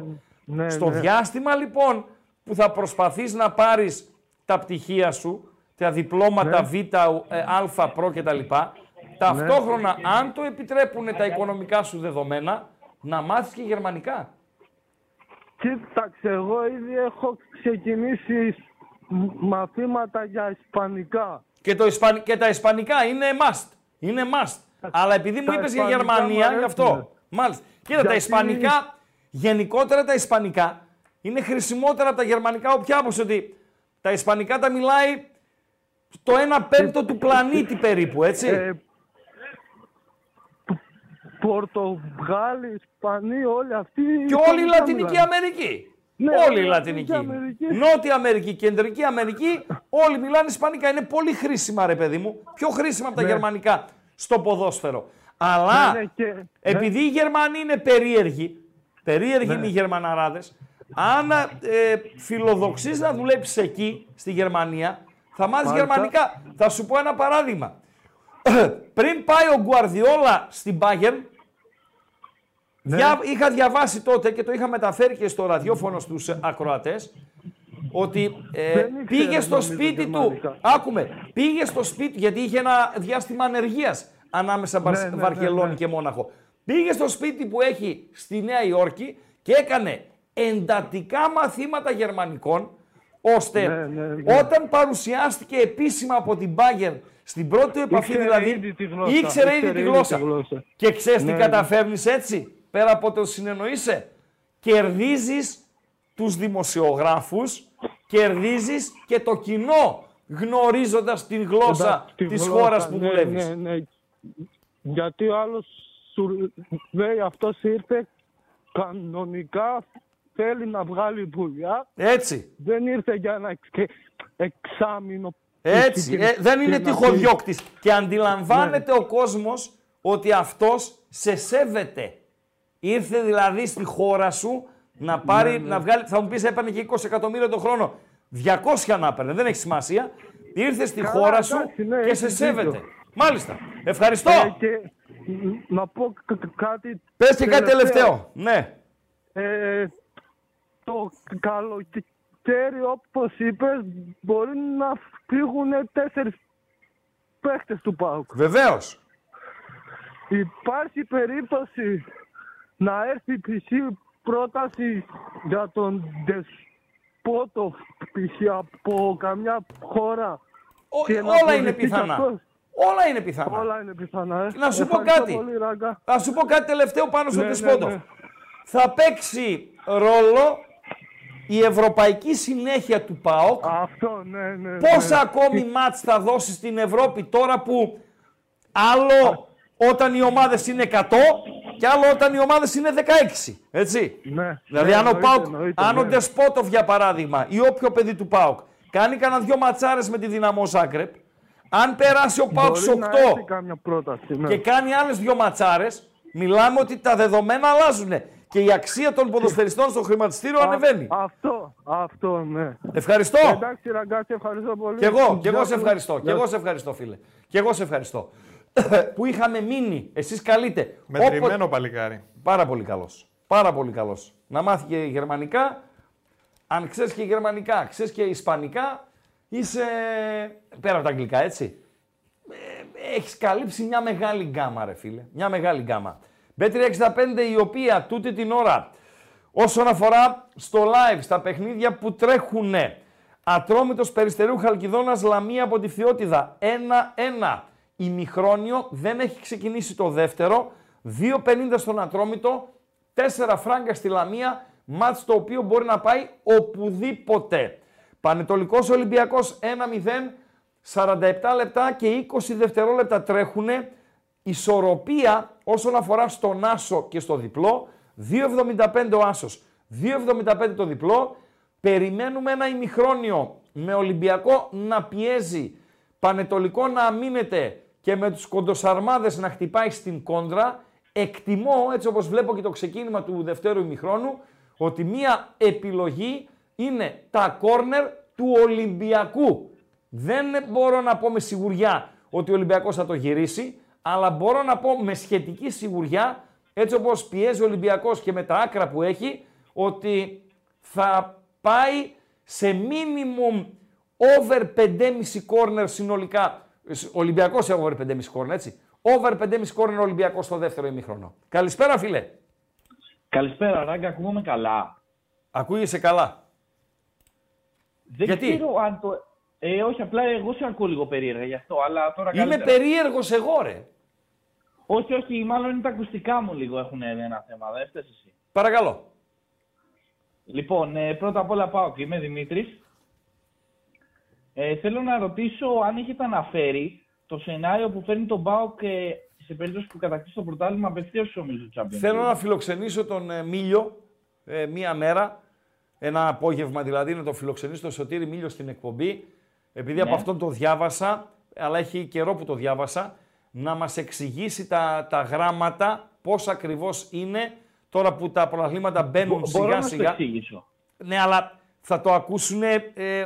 [SPEAKER 5] Ναι, ναι,
[SPEAKER 3] Στο
[SPEAKER 5] ναι.
[SPEAKER 3] διάστημα λοιπόν που θα προσπαθείς να πάρεις τα πτυχία σου, τα διπλώματα
[SPEAKER 5] Ναι.
[SPEAKER 3] Β, ε, Α, Προ κτλ. Ταυτόχρονα, αν το επιτρέπουν τα οικονομικά σου δεδομένα, να μάθεις και γερμανικά.
[SPEAKER 5] Κοίταξε, εγώ ήδη έχω ξεκινήσει μ- μαθήματα για ισπανικά.
[SPEAKER 3] Και, το Ισπαν... και τα ισπανικά είναι must. Είναι must. Αλλά επειδή μου
[SPEAKER 5] τα
[SPEAKER 3] είπες για
[SPEAKER 5] ισπανικά
[SPEAKER 3] Γερμανία,
[SPEAKER 5] μου
[SPEAKER 3] γι' αυτό.
[SPEAKER 5] αρέσουνε.
[SPEAKER 3] Μάλιστα. Κοίτα, τα
[SPEAKER 5] Γιατί-
[SPEAKER 3] ισπανικά, γενικότερα τα ισπανικά, είναι χρησιμότερα από τα γερμανικά όποια άποψη ότι τα ισπανικά τα μιλάει το 1 πέμπτο του πλανήτη περίπου, έτσι.
[SPEAKER 5] Ε, Π- Πορτογάλοι, Ισπανοί, όλοι αυτοί.
[SPEAKER 3] και όλη η
[SPEAKER 5] ισπανικά
[SPEAKER 3] Λατινική
[SPEAKER 5] μιλάνε.
[SPEAKER 3] Αμερική.
[SPEAKER 5] Ναι,
[SPEAKER 3] όλη η
[SPEAKER 5] όλη η
[SPEAKER 3] Λατινική.
[SPEAKER 5] Λατινική Αμερική.
[SPEAKER 3] Νότια Αμερική, Κεντρική Αμερική, όλοι μιλάνε Ισπανικά. Είναι πολύ χρήσιμα, ρε παιδί μου. Πιο χρήσιμα από τα
[SPEAKER 5] Ναι.
[SPEAKER 3] γερμανικά στο ποδόσφαιρο. Αλλά
[SPEAKER 5] Ναι, ναι, και- ναι.
[SPEAKER 3] επειδή οι Γερμανοί είναι περίεργοι, περίεργοι
[SPEAKER 5] Ναι.
[SPEAKER 3] είναι οι Γερμαναράδες, αν ε, φιλοδοξείς να δουλέψεις εκεί, στη Γερμανία, θα μάθεις
[SPEAKER 5] Μάλιστα.
[SPEAKER 3] γερμανικά. Θα σου πω ένα παράδειγμα. Πριν πάει ο Γκουαρδιόλα στην Bayern,
[SPEAKER 5] Ναι.
[SPEAKER 3] δια- είχα διαβάσει τότε και το είχα μεταφέρει και στο ραδιόφωνο στους ε, ακροατές, ότι ε,
[SPEAKER 5] Δεν ήξερα,
[SPEAKER 3] πήγε στο
[SPEAKER 5] νομίζω,
[SPEAKER 3] σπίτι του,
[SPEAKER 5] γερμανικά.
[SPEAKER 3] άκουμε, πήγε στο σπίτι, γιατί είχε ένα διάστημα ανεργίας ανάμεσα Μπαρσ-
[SPEAKER 5] ναι, ναι,
[SPEAKER 3] Βαρκελόνη
[SPEAKER 5] ναι.
[SPEAKER 3] και Μόναχο. Πήγε στο σπίτι που έχει στη Νέα Υόρκη και έκανε εντατικά μαθήματα γερμανικών, ώστε
[SPEAKER 5] Ναι, ναι, ναι.
[SPEAKER 3] όταν παρουσιάστηκε επίσημα από την Bayern στην πρώτη του επαφή
[SPEAKER 5] Ήξερε
[SPEAKER 3] δηλαδή,
[SPEAKER 5] ήδη τη γλώσσα,
[SPEAKER 3] ήξερε ήδη
[SPEAKER 5] ήξερε
[SPEAKER 3] τη
[SPEAKER 5] ήδη
[SPEAKER 3] γλώσσα.
[SPEAKER 5] τη γλώσσα.
[SPEAKER 3] Και ξέρεις τι
[SPEAKER 5] Ναι, ναι.
[SPEAKER 3] καταφέρνεις έτσι, πέρα από το συνεννοείσαι. Κερδίζεις τους δημοσιογράφους, κερδίζεις και το κοινό, γνωρίζοντας την γλώσσα
[SPEAKER 5] Εντάξει, τη
[SPEAKER 3] της
[SPEAKER 5] γλώσσα,
[SPEAKER 3] χώρας που
[SPEAKER 5] ναι,
[SPEAKER 3] δουλεύεις.
[SPEAKER 5] Ναι, ναι. Γιατί ο άλλος σου λέει αυτός ήρθε κανονικά, θέλει να βγάλει δουλειά,
[SPEAKER 3] Έτσι,
[SPEAKER 5] δεν ήρθε για ένα εξ- εξάμεινο.
[SPEAKER 3] έτσι.
[SPEAKER 5] και-
[SPEAKER 3] Ε, δεν
[SPEAKER 5] και
[SPEAKER 3] είναι
[SPEAKER 5] να
[SPEAKER 3] τυχοδιώκτης. Και
[SPEAKER 5] Ναι.
[SPEAKER 3] αντιλαμβάνεται ο κόσμος ότι αυτός σε σέβεται. Ήρθε δηλαδή στη χώρα σου να πάρει,
[SPEAKER 5] Ναι,
[SPEAKER 3] να βγάλει, θα μου πεις έπαιρνε και 20 εκατομμύρια το χρόνο. 200 να έπαιρνε, δεν έχει σημασία. Ήρθε στη
[SPEAKER 5] Καλά,
[SPEAKER 3] χώρα σου
[SPEAKER 5] εντάξει, ναι,
[SPEAKER 3] και σε
[SPEAKER 5] έχεις
[SPEAKER 3] σέβεται.
[SPEAKER 5] δίκιο.
[SPEAKER 3] Μάλιστα. Ευχαριστώ.
[SPEAKER 5] Ε, και να πω κα- κα- κάτι
[SPEAKER 3] Πες και κάτι τελευταίο. Ναι.
[SPEAKER 5] Ε, το καλοκαίρι, όπως είπες, μπορεί να φύγουν τέσσερις παίχτες του ΠΑΟΚ.
[SPEAKER 3] Βεβαίως.
[SPEAKER 5] Υπάρχει περίπτωση να έρθει π.χ. πρόταση για τον Δεσπότο π.χ. από καμιά χώρα.
[SPEAKER 3] Ο-
[SPEAKER 5] και να
[SPEAKER 3] όλα είναι
[SPEAKER 5] προηγηθεί
[SPEAKER 3] πιθανά.
[SPEAKER 5] αυτός;
[SPEAKER 3] Όλα είναι πιθανά.
[SPEAKER 5] Όλα είναι πιθανά. Ε.
[SPEAKER 3] Να σου πω
[SPEAKER 5] Ευχαριστώ
[SPEAKER 3] κάτι.
[SPEAKER 5] Πολύ, Ράγκα.
[SPEAKER 3] Θα σου πω κάτι τελευταίο πάνω στο
[SPEAKER 5] Ναι, ναι,
[SPEAKER 3] Δεσπότοφ.
[SPEAKER 5] ναι.
[SPEAKER 3] Θα παίξει ρόλο η ευρωπαϊκή συνέχεια του ΠΑΟΚ.
[SPEAKER 5] Αυτό, ναι, ναι.
[SPEAKER 3] Πόσα
[SPEAKER 5] ναι.
[SPEAKER 3] ακόμη μάτς θα δώσει στην Ευρώπη τώρα που άλλο όταν οι ομάδες είναι 100 και άλλο όταν οι ομάδες είναι 16. Έτσι;
[SPEAKER 5] Ναι.
[SPEAKER 3] Δηλαδή,
[SPEAKER 5] ναι,
[SPEAKER 3] αν ο,
[SPEAKER 5] εννοείται,
[SPEAKER 3] Πάουκ,
[SPEAKER 5] εννοείται,
[SPEAKER 3] αν ο
[SPEAKER 5] ναι.
[SPEAKER 3] Ντεσπότοφ για παράδειγμα ή όποιο παιδί του Πάουκ κάνει κανένα δυο ματσάρες με τη δυναμό Ζάγκρεπ, αν περάσει ο Πάουκ
[SPEAKER 5] Μπορεί
[SPEAKER 3] στου
[SPEAKER 5] να
[SPEAKER 3] 8
[SPEAKER 5] έχει κάμια πρόταση. Ναι.
[SPEAKER 3] και κάνει άλλες δυο ματσάρες, μιλάμε ότι τα δεδομένα αλλάζουν. Και η αξία των ποδοσφαιριστών στο χρηματιστήριο
[SPEAKER 5] Α-
[SPEAKER 3] ανεβαίνει.
[SPEAKER 5] Αυτό, αυτό, ναι.
[SPEAKER 3] Ευχαριστώ.
[SPEAKER 5] Εντάξει, ραγκάτσι, ευχαριστώ πολύ.
[SPEAKER 3] Κι εγώ, κι εγώ
[SPEAKER 5] Γεια
[SPEAKER 3] σε
[SPEAKER 5] σου.
[SPEAKER 3] ευχαριστώ. Κι
[SPEAKER 5] Γεια
[SPEAKER 3] εγώ
[SPEAKER 5] σου.
[SPEAKER 3] σε ευχαριστώ, φίλε. Κι εγώ σε ευχαριστώ. που είχαμε μείνει. Εσείς καλείτε.
[SPEAKER 2] Μετρημένο
[SPEAKER 3] Όποτε-
[SPEAKER 2] παλικάρι.
[SPEAKER 3] Πάρα πολύ καλός. Πάρα πολύ καλός. Να μάθει και γερμανικά. Αν ξέρεις και γερμανικά, ξέρεις και ισπανικά, είσαι πέρα από τα αγγλικά, έτσι; Ε, έχεις καλύψει μια μεγάλη γκάμα, ρε φίλε. Μια μεγάλη γκάμα. Bet365 η οποία τούτη την ώρα όσον αφορά στο live, στα παιχνίδια που τρέχουν Ατρόμητος Περιστερίου Χαλκιδόνας Λαμία από τη Φθιώτιδα 1-1. Ημιχρόνιο δεν έχει ξεκινήσει το δεύτερο. 2-50 στον Ατρόμητο, 4 φράγκα στη Λαμία, μάτς το οποίο μπορεί να πάει οπουδήποτε. Πανετολικός Ολυμπιακός 1-0, 47 λεπτά και 20 δευτερόλεπτα τρέχουν. Ισορροπία όσον αφορά στον Άσο και στο διπλό. 2,75 ο Άσος, 2,75 το διπλό. Περιμένουμε ένα ημιχρόνιο με Ολυμπιακό να πιέζει, Πανετολικό να αμήνεται και με τους κοντοσαρμάδες να χτυπάει στην κόντρα. Εκτιμώ, έτσι όπως βλέπω και το ξεκίνημα του δευτέρου ημιχρόνου, ότι μία επιλογή είναι τα κόρνερ του Ολυμπιακού. Δεν μπορώ να πω με σιγουριά ότι ο Ολυμπιακός θα το γυρίσει, αλλά μπορώ να πω με σχετική σιγουριά, έτσι όπως πιέζει ο Ολυμπιακός και με τα άκρα που έχει, ότι θα πάει σε minimum over 5,5 corner συνολικά. Ο Ολυμπιακός over 5,5 corner, έτσι. Over 5,5 corner ο Ολυμπιακός στο δεύτερο ημίχρονο. Καλησπέρα φίλε.
[SPEAKER 6] Καλησπέρα, Ράγκα, ακούγομαι καλά.
[SPEAKER 3] Ακούγεσαι καλά.
[SPEAKER 6] Δεν
[SPEAKER 3] Γιατί;
[SPEAKER 6] ξέρω αν το. Ε, όχι, απλά εγώ σε ακούω λίγο περίεργα γι' αυτό, αλλά τώρα
[SPEAKER 3] Είμαι
[SPEAKER 6] καλύτερα.
[SPEAKER 3] περίεργος εγώ ρε.
[SPEAKER 6] Όχι, όχι, μάλλον είναι τα ακουστικά μου λίγο έχουν ένα θέμα, δεν φταίς εσύ.
[SPEAKER 3] Παρακαλώ.
[SPEAKER 6] Λοιπόν, ε, πρώτα απ' όλα πάω και είμαι Δημήτρης. Ε, θέλω να ρωτήσω αν έχετε αναφέρει το σενάριο που φέρνει τον ΠΑΟΚ ε, σε περίπτωση που κατακτήσει το πρωτάθλημα απευθεία στου ομίλου του Champions.
[SPEAKER 3] Θέλω
[SPEAKER 6] League.
[SPEAKER 3] να φιλοξενήσω τον ε, Μίλιο ε, μία μέρα, ένα απόγευμα δηλαδή, να τον φιλοξενήσω το Σωτήρι Μίλιο στην εκπομπή. Επειδή από
[SPEAKER 6] Ναι.
[SPEAKER 3] αυτόν το διάβασα, αλλά έχει καιρό που το διάβασα, να μας εξηγήσει τα, τα γράμματα, πώς ακριβώς είναι, τώρα που τα πρωταθλήματα μπαίνουν
[SPEAKER 6] Μπο- Μπορώ
[SPEAKER 3] σιγά
[SPEAKER 6] να σου
[SPEAKER 3] σιγά.
[SPEAKER 6] εξηγήσω.
[SPEAKER 3] Ναι, αλλά θα το ακούσουν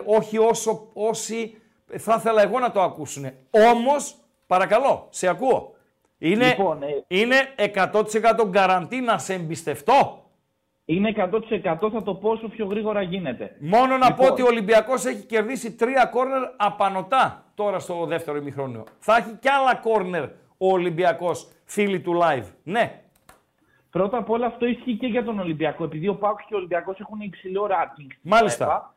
[SPEAKER 3] όχι όσο όσοι θα ήθελα εγώ να το ακούσουν. Όμως, παρακαλώ, σε ακούω. Είναι,
[SPEAKER 6] Λοιπόν, ε,
[SPEAKER 3] είναι 100% γκαραντί να σε εμπιστευτώ.
[SPEAKER 6] Είναι 100% θα το πω όσο πιο γρήγορα γίνεται.
[SPEAKER 3] Μόνο να πω
[SPEAKER 6] Λοιπόν.
[SPEAKER 3] ότι ο Ολυμπιακός έχει κερδίσει τρία κόρνερ απανοτά τώρα στο δεύτερο ημιχρόνιο. Θα έχει κι άλλα κόρνερ ο Ολυμπιακός, φίλοι του live. Ναι,
[SPEAKER 6] Πρώτα απ' όλα αυτό ισχύει και για τον Ολυμπιακό, επειδή ο Πάουκ και ο Ολυμπιακός έχουν υψηλό ranking. στην
[SPEAKER 3] Μάλιστα.
[SPEAKER 6] UEFA.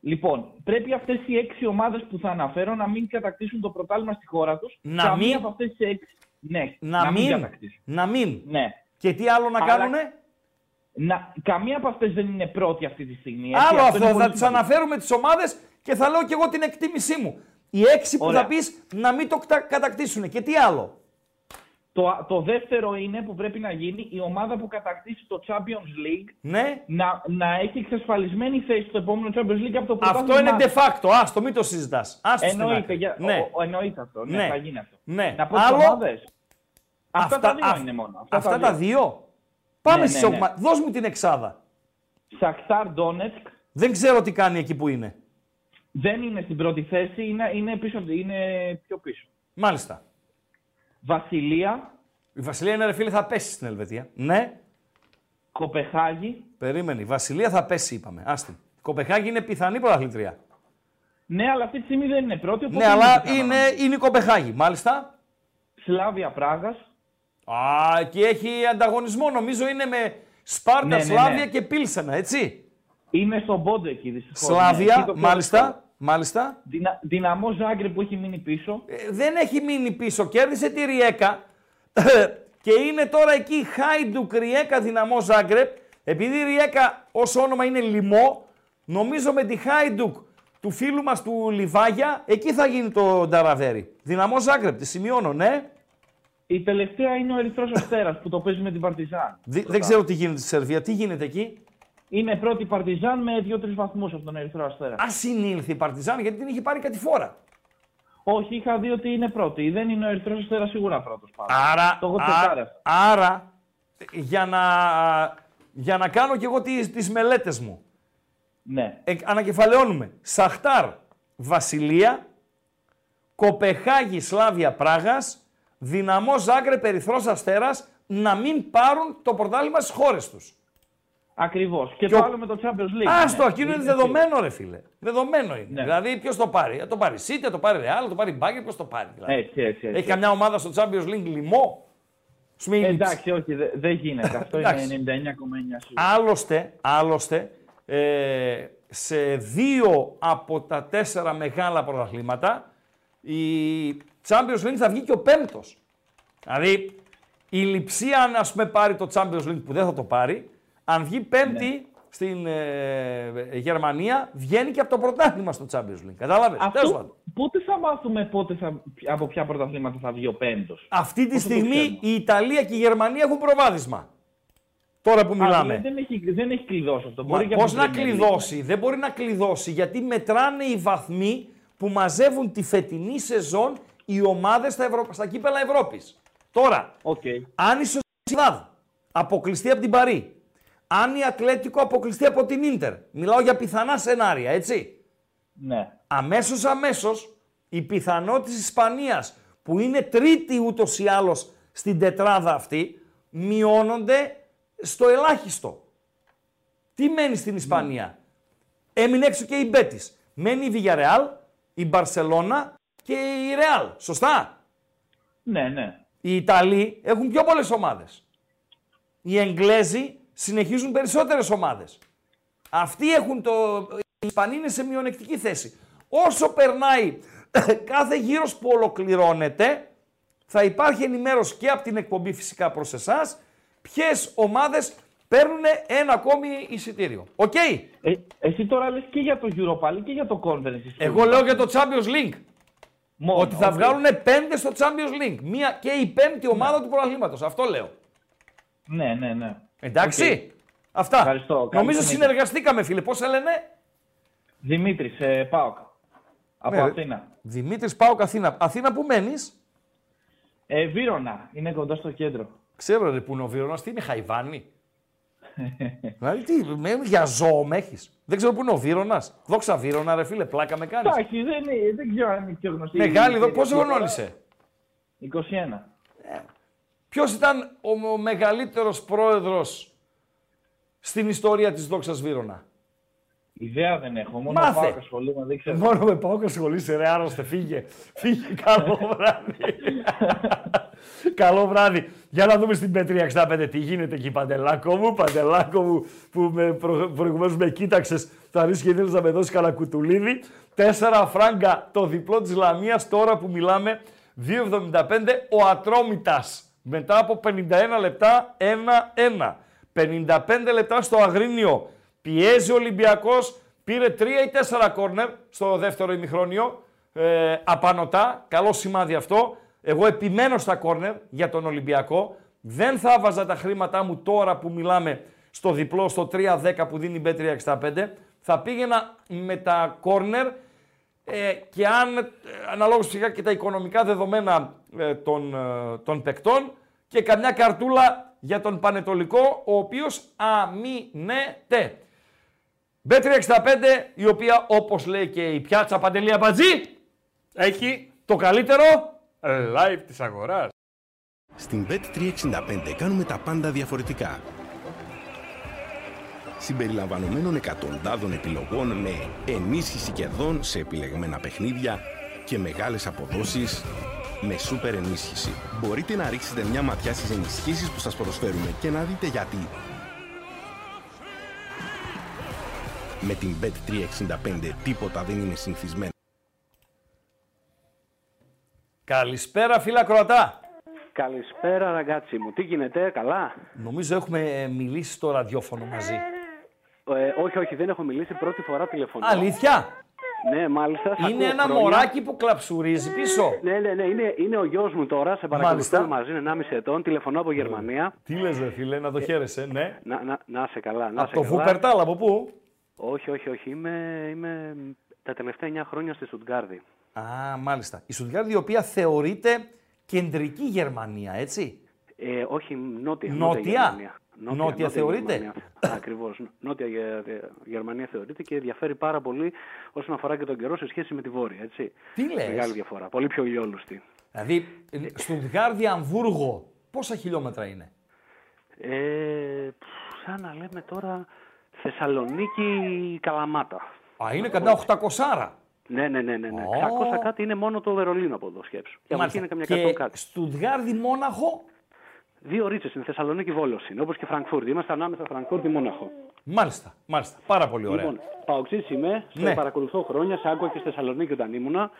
[SPEAKER 6] Λοιπόν, πρέπει αυτές οι έξι ομάδες που θα αναφέρω να μην κατακτήσουν το πρωτάθλημα στη χώρα τους.
[SPEAKER 3] Να
[SPEAKER 6] Καμία
[SPEAKER 3] μην-
[SPEAKER 6] από αυτές τις έξι. Ναι,
[SPEAKER 3] να, μην,
[SPEAKER 6] κατακτήσουν.
[SPEAKER 3] να μην.
[SPEAKER 6] Ναι.
[SPEAKER 3] Και τι άλλο να
[SPEAKER 6] Αλλά-
[SPEAKER 3] κάνουνε;
[SPEAKER 6] Να, καμία από αυτές δεν είναι πρώτη αυτή τη στιγμή. έτσι.
[SPEAKER 3] Άλλο αυτό,
[SPEAKER 6] είναι πολύ
[SPEAKER 3] θα τις
[SPEAKER 6] σημαντικό.
[SPEAKER 3] αναφέρουμε τις ομάδες και θα λέω και εγώ την εκτίμησή μου. Οι έξι που
[SPEAKER 6] Ωραία.
[SPEAKER 3] θα πεις να μην το κτα- κατακτήσουν. Και τι άλλο;
[SPEAKER 6] Το, το δεύτερο είναι που πρέπει να γίνει η ομάδα που κατακτήσει το Champions League
[SPEAKER 3] Ναι,
[SPEAKER 6] να, να έχει εξασφαλισμένη θέση στο επόμενο Champions League από το
[SPEAKER 3] αυτό είναι
[SPEAKER 6] πρωτάθλημα.
[SPEAKER 3] de facto. Άστο, μην το συζητάς. Άστο στην
[SPEAKER 6] Εννοείται,
[SPEAKER 3] άκρη.
[SPEAKER 6] για,
[SPEAKER 3] Ναι.
[SPEAKER 6] ο, ο, εννοείται αυτό. Ναι,
[SPEAKER 3] Ναι.
[SPEAKER 6] θα γίνει αυτό.
[SPEAKER 3] Ναι.
[SPEAKER 6] Να πω τις
[SPEAKER 3] Άλλο;
[SPEAKER 6] ομάδες. Αυτά, τα δύο
[SPEAKER 3] αυ-
[SPEAKER 6] είναι μόνο.
[SPEAKER 3] Αυτά, τα δύο; Πάμε
[SPEAKER 6] Ναι,
[SPEAKER 3] στις
[SPEAKER 6] ναι, ναι.
[SPEAKER 3] ομα- Δώσ' μου την εξάδα.
[SPEAKER 6] Σακτάρ Ντόνετσκ
[SPEAKER 3] Δεν ξέρω τι κάνει εκεί που είναι.
[SPEAKER 6] δεν είναι στην πρώτη θέση, είναι, είναι, πίσω, είναι πιο πίσω.
[SPEAKER 3] Μάλιστα.
[SPEAKER 6] Βασιλεία,
[SPEAKER 3] Η Βασιλεία είναι ρε φίλε θα πέσει στην Ελβετία. Ναι.
[SPEAKER 6] Κοπεχάγη.
[SPEAKER 3] Περίμενε. Η Βασιλεία θα πέσει είπαμε. Άστη. Η Κοπεχάγη είναι πιθανή πρωταθλήτρια.
[SPEAKER 6] Ναι, αλλά αυτή τη στιγμή δεν είναι πρώτη. οπότε
[SPEAKER 3] Ναι, αλλά
[SPEAKER 6] πιθανό.
[SPEAKER 3] είναι, είναι η Κοπεχάγη. Μάλιστα.
[SPEAKER 6] Σλάβια Πράγας.
[SPEAKER 3] Α, και έχει ανταγωνισμό. Νομίζω είναι με Σπάρτα,
[SPEAKER 6] Ναι, ναι, ναι.
[SPEAKER 3] Σλάβια και Πίλσενα, έτσι.
[SPEAKER 6] Είναι στον πόντο εκεί δυστυχώς. ναι,
[SPEAKER 3] Σλάβια,
[SPEAKER 6] εκεί το πιο
[SPEAKER 3] μάλιστα.
[SPEAKER 6] δύσκολο.
[SPEAKER 3] μάλιστα.
[SPEAKER 6] Δυνα, δυναμό Ζάγκρε που έχει μείνει πίσω.
[SPEAKER 3] Ε, δεν έχει μείνει πίσω. Κέρδισε τη Ριέκα και είναι τώρα εκεί Χάιντουκ Ριέκα δυναμό Ζάγκρεπ. Επειδή η Ριέκα ως όνομα είναι λιμό, νομίζω με τη Χάιντουκ του φίλου μας του Λιβάγια, εκεί θα γίνει το Νταραβέρι. Δυναμό Ζάγκρεπ, τη σημειώνω, ναι.
[SPEAKER 6] Η τελευταία είναι ο Ερυθρός Αστέρας που το παίζει με την Παρτιζάν.
[SPEAKER 3] Δι- δεν ξέρω τι γίνεται στη Σερβία. Τι γίνεται εκεί;
[SPEAKER 6] Είναι πρώτη Παρτιζάν με 2-3 βαθμούς από τον Ερυθρό Αστέρα.
[SPEAKER 3] Α συνήλθε η Παρτιζάν γιατί την είχε πάρει κάτι φορά.
[SPEAKER 6] Όχι, είχα δει ότι είναι πρώτη. Δεν είναι ο Ερυθρός Αστέρας σίγουρα πρώτος πάντα.
[SPEAKER 3] Άρα,
[SPEAKER 6] Το έχω
[SPEAKER 3] α-
[SPEAKER 6] τσεκάρει.
[SPEAKER 3] άρα για, να, για να κάνω κι εγώ τις, τις μελέτες μου.
[SPEAKER 6] Ναι.
[SPEAKER 3] Ε, ανακεφαλαιώνουμε. Σαχτάρ, Βασιλεία, Κοπεχάγη, Σλάβια, Πράγας, Δυναμό Ζάγκρε, Περιθρός Αστέρας, να μην πάρουν το πρωτάθλημα στις χώρες τους.
[SPEAKER 6] Ακριβώς. Και,
[SPEAKER 3] Και
[SPEAKER 6] το
[SPEAKER 3] ο-
[SPEAKER 6] άλλο με το Champions League.
[SPEAKER 3] Άστο,
[SPEAKER 6] ναι.
[SPEAKER 3] εκείνο είναι
[SPEAKER 6] Είναι
[SPEAKER 3] δεδομένο, ρε φίλε. Δεδομένο είναι.
[SPEAKER 6] Ναι.
[SPEAKER 3] Δηλαδή, ποιος το πάρει. Θα το πάρει City, θα το πάρει Real, θα το πάρει Bayern, ποιος το πάρει. Δηλαδή.
[SPEAKER 6] Έτσι, έτσι, έτσι.
[SPEAKER 3] Έχει καμιά ομάδα στο Champions League λιμό. Σμίλιτς.
[SPEAKER 6] Εντάξει, όχι, δε- δεν γίνεται. Αυτό είναι
[SPEAKER 3] Εντάξει.
[SPEAKER 6] 99,9 σίγουρα.
[SPEAKER 3] Άλλωστε, άλλωστε ε, σε δύο από τα τέσσερα μεγάλα πρωταθλήματα η Champions League θα βγει και ο πέμπτος. Δηλαδή, η Λιψία αν ας πούμε πάρει το Champions League που δεν θα το πάρει, αν βγει πέμπτη
[SPEAKER 6] Ναι.
[SPEAKER 3] στην ε, Γερμανία, βγαίνει και από το πρωτάθλημα στο Champions League. Κατάλαβες, τέλος
[SPEAKER 6] Αυτό
[SPEAKER 3] πάντων.
[SPEAKER 6] πότε θα μάθουμε πότε θα, από ποια πρωταθλήματα θα βγει ο πέμπτος;
[SPEAKER 3] Αυτή τη
[SPEAKER 6] Πώς θα το
[SPEAKER 3] στιγμή
[SPEAKER 6] ξέρουμε;
[SPEAKER 3] η Ιταλία και η Γερμανία έχουν προβάδισμα. Τώρα που
[SPEAKER 6] Α,
[SPEAKER 3] μιλάμε.
[SPEAKER 6] δηλαδή δεν, έχει, δεν έχει κλειδώσει αυτό.
[SPEAKER 3] Μα
[SPEAKER 6] Μπορεί και
[SPEAKER 3] πώς
[SPEAKER 6] από
[SPEAKER 3] να
[SPEAKER 6] την Premier League.
[SPEAKER 3] κλειδώσει, δεν μπορεί να κλειδώσει γιατί μετράνε οι βαθμοί που μαζεύουν τη φετινή σεζόν οι ομάδες στα, Ευρω... στα κύπελα Ευρώπης. Τώρα,
[SPEAKER 6] Οκ.
[SPEAKER 3] αν η Σοσιαδάδ αποκλειστεί από την Παρί, αν η Ατλέτικο αποκλειστεί από την Ίντερ, μιλάω για πιθανά σενάρια, έτσι.
[SPEAKER 6] Ναι.
[SPEAKER 3] Αμέσως αμέσως η πιθανότητα της Ισπανίας που είναι τρίτη ούτως ή άλλως στην τετράδα αυτή μειώνονται στο ελάχιστο. Τι μένει στην Ισπανία; Έμεινε έξω και η Μπέτης. Μένει η Villarreal, η Μπαρσελώνα και η Ρεάλ. Σωστά;
[SPEAKER 6] Ναι, ναι.
[SPEAKER 3] Οι Ιταλοί έχουν πιο πολλές ομάδες. Οι Εγγλέζοι συνεχίζουν περισσότερες ομάδες. Αυτοί έχουν το... Οι Ισπανοί είναι σε μειονεκτική θέση. Όσο περνάει κάθε γύρος που ολοκληρώνεται, θα υπάρχει ενημέρωση και από την εκπομπή φυσικά προς εσάς, ποιες ομάδες παίρνουν ένα ακόμη εισιτήριο. Οκ;
[SPEAKER 6] Ε, εσύ τώρα λες και για το Europa League και για το Conference.
[SPEAKER 3] Εγώ λέω για το Champions League.
[SPEAKER 6] Μόνο,
[SPEAKER 3] ότι θα
[SPEAKER 6] οκ.
[SPEAKER 3] βγάλουν πέντε στο Champions League. Μία και η πέμπτη ομάδα του πρωταθλήματος. Αυτό λέω.
[SPEAKER 6] Ναι, ναι, ναι.
[SPEAKER 3] Εντάξει. Αυτά.
[SPEAKER 6] Ευχαριστώ. Καλή
[SPEAKER 3] Νομίζω
[SPEAKER 6] συνέχεια.
[SPEAKER 3] συνεργαστήκαμε, φίλε. Πώς σε λένε;
[SPEAKER 6] Δημήτρης, ε, ΠΑΟΚ. Από
[SPEAKER 3] Ναι, ρε.
[SPEAKER 6] Αθήνα.
[SPEAKER 3] Δημήτρης Πάοκ Αθήνα. Αθήνα που μένεις;
[SPEAKER 6] Ε, Βύρονα. Είναι κοντά στο κέντρο.
[SPEAKER 3] Ξέρω ρε που είναι ο Βύρονας. Τι είναι Χαϊβάνι; Δηλαδή τι, με, για ζώο με έχεις. Δεν ξέρω που είναι ο Βύρονας. Δόξα Βύρονα ρε φίλε, πλάκα με κάνεις.
[SPEAKER 6] Εντάξει, δεν, είναι- δεν ξέρω αν είναι πιο γνωστή.
[SPEAKER 3] Μεγάλη, εδώ,
[SPEAKER 6] η-
[SPEAKER 3] πόσο
[SPEAKER 6] η-
[SPEAKER 3] χρονών είσαι;
[SPEAKER 6] 21.
[SPEAKER 3] Ποιος ήταν ο, ο μεγαλύτερος πρόεδρος στην ιστορία της Δόξας Βύρονα;
[SPEAKER 6] Ιδέα δεν έχω. Μόνο
[SPEAKER 3] Μάθε.
[SPEAKER 6] πάω και ασχολούμαι, δεν ξέρω.
[SPEAKER 3] Μόνο με πάω και ασχολείσαι, ρε άρρωστε, φύγε. Φύγε, καλό βράδυ. καλό βράδυ. Για να δούμε στην Πέτρια 65 τι γίνεται εκεί, Παντελάκο μου, Παντελάκο μου, που με προ, προηγουμένως με κοίταξες, θα ρίξει και ήθελες να με δώσεις κανένα κουτουλίδι. 4 φράγκα το διπλό της Λαμίας, τώρα που μιλάμε, 2,75 ο Ατρόμητας. Μετά από 51 λεπτά, 1-1. 55 λεπτά στο Αγρίνιο. Πιέζει ο Ολυμπιακός, πήρε 3 ή 4 κόρνερ στο δεύτερο ημιχρόνιο. Ε, απανοτά, καλό σημάδι αυτό. Εγώ επιμένω στα κόρνερ για τον Ολυμπιακό. Δεν θα βάζα τα χρήματά μου τώρα που μιλάμε στο διπλό, στο 3-10 που δίνει η B365. Θα πήγαινα με τα κόρνερ ε, και αν, ε, αναλόγως φυσικά και τα οικονομικά δεδομένα ε, των, ε, των παικτών και καμιά καρτούλα για τον Πανετολικό, ο οποίος αμήνεται. B365, η οποία όπως λέει και η πιάτσα Παντελία Μπατζή, έχει το καλύτερο
[SPEAKER 2] Live της αγοράς.
[SPEAKER 7] Στην Bet365 κάνουμε τα πάντα διαφορετικά. Συμπεριλαμβανομένων εκατοντάδων επιλογών με ενίσχυση κερδών σε επιλεγμένα παιχνίδια και μεγάλες αποδόσεις με σούπερ ενίσχυση. Μπορείτε να ρίξετε μια ματιά στις ενισχύσεις που σας προσφέρουμε και να δείτε γιατί. Με την Bet365 τίποτα δεν είναι συνηθισμένο.
[SPEAKER 3] Καλησπέρα φίλα Κροατά.
[SPEAKER 8] Καλησπέρα, ραγκάτσι μου. Τι γίνεται, καλά;
[SPEAKER 3] Νομίζω έχουμε ε, μιλήσει στο ραδιόφωνο μαζί.
[SPEAKER 8] Ε, όχι, όχι, δεν έχω μιλήσει. Πρώτη φορά τηλεφωνώ.
[SPEAKER 3] Αλήθεια;
[SPEAKER 8] Ναι, μάλιστα. σ'
[SPEAKER 3] Είναι
[SPEAKER 8] ακούω
[SPEAKER 3] ένα
[SPEAKER 8] χρόνια.
[SPEAKER 3] μωράκι που κλαψουρίζει πίσω.
[SPEAKER 8] Ναι, ναι, ναι. Είναι, είναι ο γιος μου τώρα. Σε παρακολουθούμε
[SPEAKER 3] Μάλιστα.
[SPEAKER 8] μαζί. Είναι 1,5 ετών. Τηλεφωνώ από Γερμανία.
[SPEAKER 3] Τι λες ρε φίλε, να το χαίρεσαι, ναι.
[SPEAKER 8] Να, να, να είσαι καλά. Να
[SPEAKER 3] Από
[SPEAKER 8] είσαι
[SPEAKER 3] το
[SPEAKER 8] καλά.
[SPEAKER 3] Βούπερταλ, από πού;
[SPEAKER 8] Όχι, όχι, όχι. Είμαι, είμαι τα τελευταία 9 χρόνια στη Στουτγκάρδη.
[SPEAKER 3] Α, μάλιστα. Η Στουτγκάρδη η οποία θεωρείται κεντρική Γερμανία, έτσι;
[SPEAKER 8] Ε, όχι, νότια.
[SPEAKER 3] Νότια;
[SPEAKER 8] Γερμανία.
[SPEAKER 3] Νότια θεωρείται;
[SPEAKER 8] Γερμανία. Ακριβώς. Νότια Γε- Γε- Γερμανία θεωρείται και διαφέρει πάρα πολύ όσον αφορά και τον καιρό σε σχέση με τη Βόρεια. Έτσι.
[SPEAKER 3] Τι λες;
[SPEAKER 8] Μεγάλη διαφορά. Πολύ πιο ηλιόλουστη.
[SPEAKER 3] Δηλαδή, Στουτγκάρδη, Αμβούργο, πόσα χιλιόμετρα είναι;
[SPEAKER 8] Ε, πφ, σαν να λέμε τώρα Θεσσαλονίκη Καλαμάτα.
[SPEAKER 3] Α, είναι κατά 800.
[SPEAKER 8] Ναι, ναι, ναι, ναι. ναι.
[SPEAKER 3] Ω.
[SPEAKER 8] 600 κάτι είναι μόνο το Βερολίνο από εδώ σκέψου. Και από εκεί είναι καμιά
[SPEAKER 3] και
[SPEAKER 8] 100 κάτι.
[SPEAKER 3] Στουτγκάρδη, Μόναχο;
[SPEAKER 8] Δύο ρίτσε είναι Θεσσαλονίκη Βόλος είναι, όπως και Φραγκφούρτη. Είμαστε ανάμεσα Φραγκφούρτη Μόναχο.
[SPEAKER 3] Μάλιστα, μάλιστα. Πάρα πολύ ωραία.
[SPEAKER 8] Λοιπόν, Παοξή είμαι, σε
[SPEAKER 3] Ναι.
[SPEAKER 8] παρακολουθώ χρόνια, σε άκουγα και στη Θεσσαλονίκη όταν ήμουνα.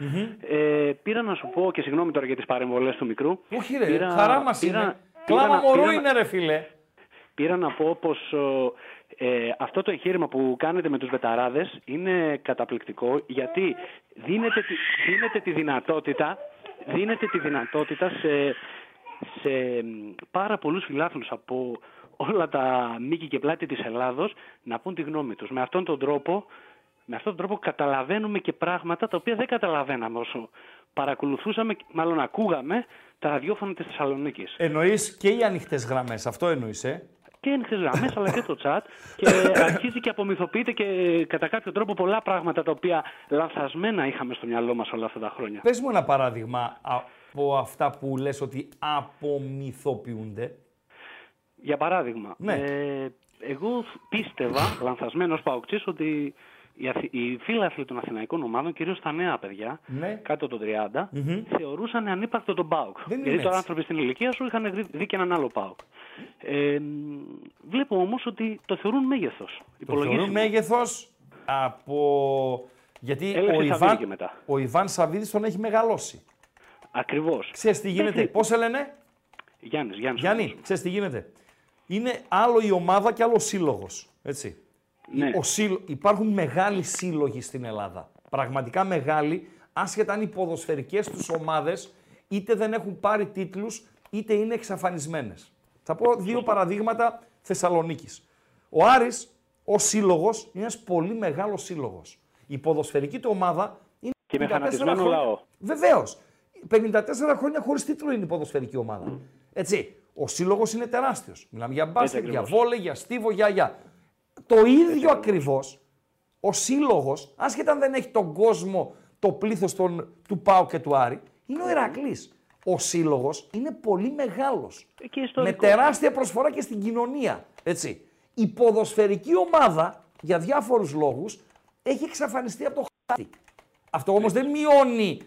[SPEAKER 8] Ε, πήρα να σου πω και συγγνώμη τώρα για τις παρεμβολές του μικρού.
[SPEAKER 3] Όχι ρε,
[SPEAKER 8] Πήρα-
[SPEAKER 3] χαρά μας
[SPEAKER 8] πήρα-
[SPEAKER 3] είναι.
[SPEAKER 8] πήρα
[SPEAKER 3] Κλάμα
[SPEAKER 8] να-
[SPEAKER 3] μωρού
[SPEAKER 8] πήρα να-
[SPEAKER 3] είναι ρε φίλε.
[SPEAKER 8] Πήρα να πω πως ε, αυτό το εγχείρημα που κάνετε με τους βεταράδες είναι καταπληκτικό γιατί δίνετε τη, δίνετε τη δυνατότητα δίνετε τη δυνατότητα σε, σε μ, πάρα πολλούς φιλάθλους από όλα τα μήκη και πλάτη της Ελλάδος να πούν τη γνώμη τους. Με αυτόν τον τρόπο, με αυτόν τον τρόπο καταλαβαίνουμε και πράγματα τα οποία δεν καταλαβαίναμε όσο παρακολουθούσαμε, μάλλον ακούγαμε τα ραδιόφωνα της Θεσσαλονίκης.
[SPEAKER 3] Εννοείς και οι ανοιχτές γραμμές, αυτό εννοείς, ε;
[SPEAKER 8] Και ένιξε γραμμέ αλλά και το chat και αρχίζει και απομυθοποιείται και κατά κάποιο τρόπο πολλά πράγματα τα οποία λανθασμένα είχαμε στο μυαλό μας όλα αυτά τα χρόνια.
[SPEAKER 3] Πες μου ένα παράδειγμα από αυτά που λες ότι απομυθοποιούνται.
[SPEAKER 8] Για παράδειγμα,
[SPEAKER 3] Ναι.
[SPEAKER 8] ε, εγώ πίστευα, λανθασμένος παοξής, ότι οι, αθη... οι φίλαθλοι των αθηναϊκών ομάδων, κυρίως τα νέα παιδιά,
[SPEAKER 3] Ναι.
[SPEAKER 8] κάτω των 30, θεωρούσαν ανύπαρκτο τον ΠΑΟΚ.
[SPEAKER 3] Δεν είναι
[SPEAKER 8] Γιατί τώρα
[SPEAKER 3] έτσι.
[SPEAKER 8] άνθρωποι στην ηλικία σου είχαν δει- δει και έναν άλλο ΠΑΟΚ. Ε, μ, βλέπω όμως ότι το θεωρούν μέγεθος.
[SPEAKER 3] Το
[SPEAKER 8] υπολογίσιμο.
[SPEAKER 3] θεωρούν μέγεθος από... Γιατί
[SPEAKER 8] Έλεξε
[SPEAKER 3] ο
[SPEAKER 8] Σαββίδη
[SPEAKER 3] Ιβάν,
[SPEAKER 8] και μετά.
[SPEAKER 3] ο Ιβάν Σαββίδης τον έχει μεγαλώσει.
[SPEAKER 8] Ακριβώς.
[SPEAKER 3] Ξέρεις τι γίνεται,
[SPEAKER 8] Μέχρι-
[SPEAKER 3] πώς σε λένε,
[SPEAKER 8] Γιάννης, Γιάννης.
[SPEAKER 3] Γιάννη, ξέρεις τι γίνεται; Είναι άλλο η ομάδα και άλλο ο σύλλογος, έτσι.
[SPEAKER 8] Ναι.
[SPEAKER 3] Ο σύλλο- Υπάρχουν μεγάλοι σύλλογοι στην Ελλάδα. Πραγματικά μεγάλοι, άσχετα αν οι ποδοσφαιρικές τους ομάδες είτε δεν έχουν πάρει τίτλους, είτε είναι εξαφανισμένες. Θα πω δύο παραδείγματα Θεσσαλονίκης. Ο Άρης, ο σύλλογος, είναι ένας πολύ μεγάλος σύλλογος. Η ποδοσφαιρική του ομάδα είναι
[SPEAKER 8] Και με
[SPEAKER 3] 54
[SPEAKER 8] φανατισμένο
[SPEAKER 3] χρόνια.
[SPEAKER 8] λαό.
[SPEAKER 3] Βεβαίως. 54 χρόνια χωρίς τίτλο είναι η ποδοσφαιρική ομάδα. Έτσι. Ο σύλλογος είναι τεράστιος. Μιλάμε για μπάσκετ, για
[SPEAKER 8] ακριβώς.
[SPEAKER 3] βόλε, για στίβο, για για. Το ίδιο ακριβώς ο σύλλογος, άσχετα αν δεν έχει τον κόσμο, το πλήθος του Πάου και του Άρη, είναι ο Ηρακλή. Ο σύλλογος είναι πολύ μεγάλος.
[SPEAKER 8] Ε, Και
[SPEAKER 3] Με
[SPEAKER 8] ιστορικός.
[SPEAKER 3] τεράστια προσφορά και στην κοινωνία. Έτσι. Η ποδοσφαιρική ομάδα, για διάφορους λόγους, έχει εξαφανιστεί από το χάρτη. Αυτό όμως δεν μειώνει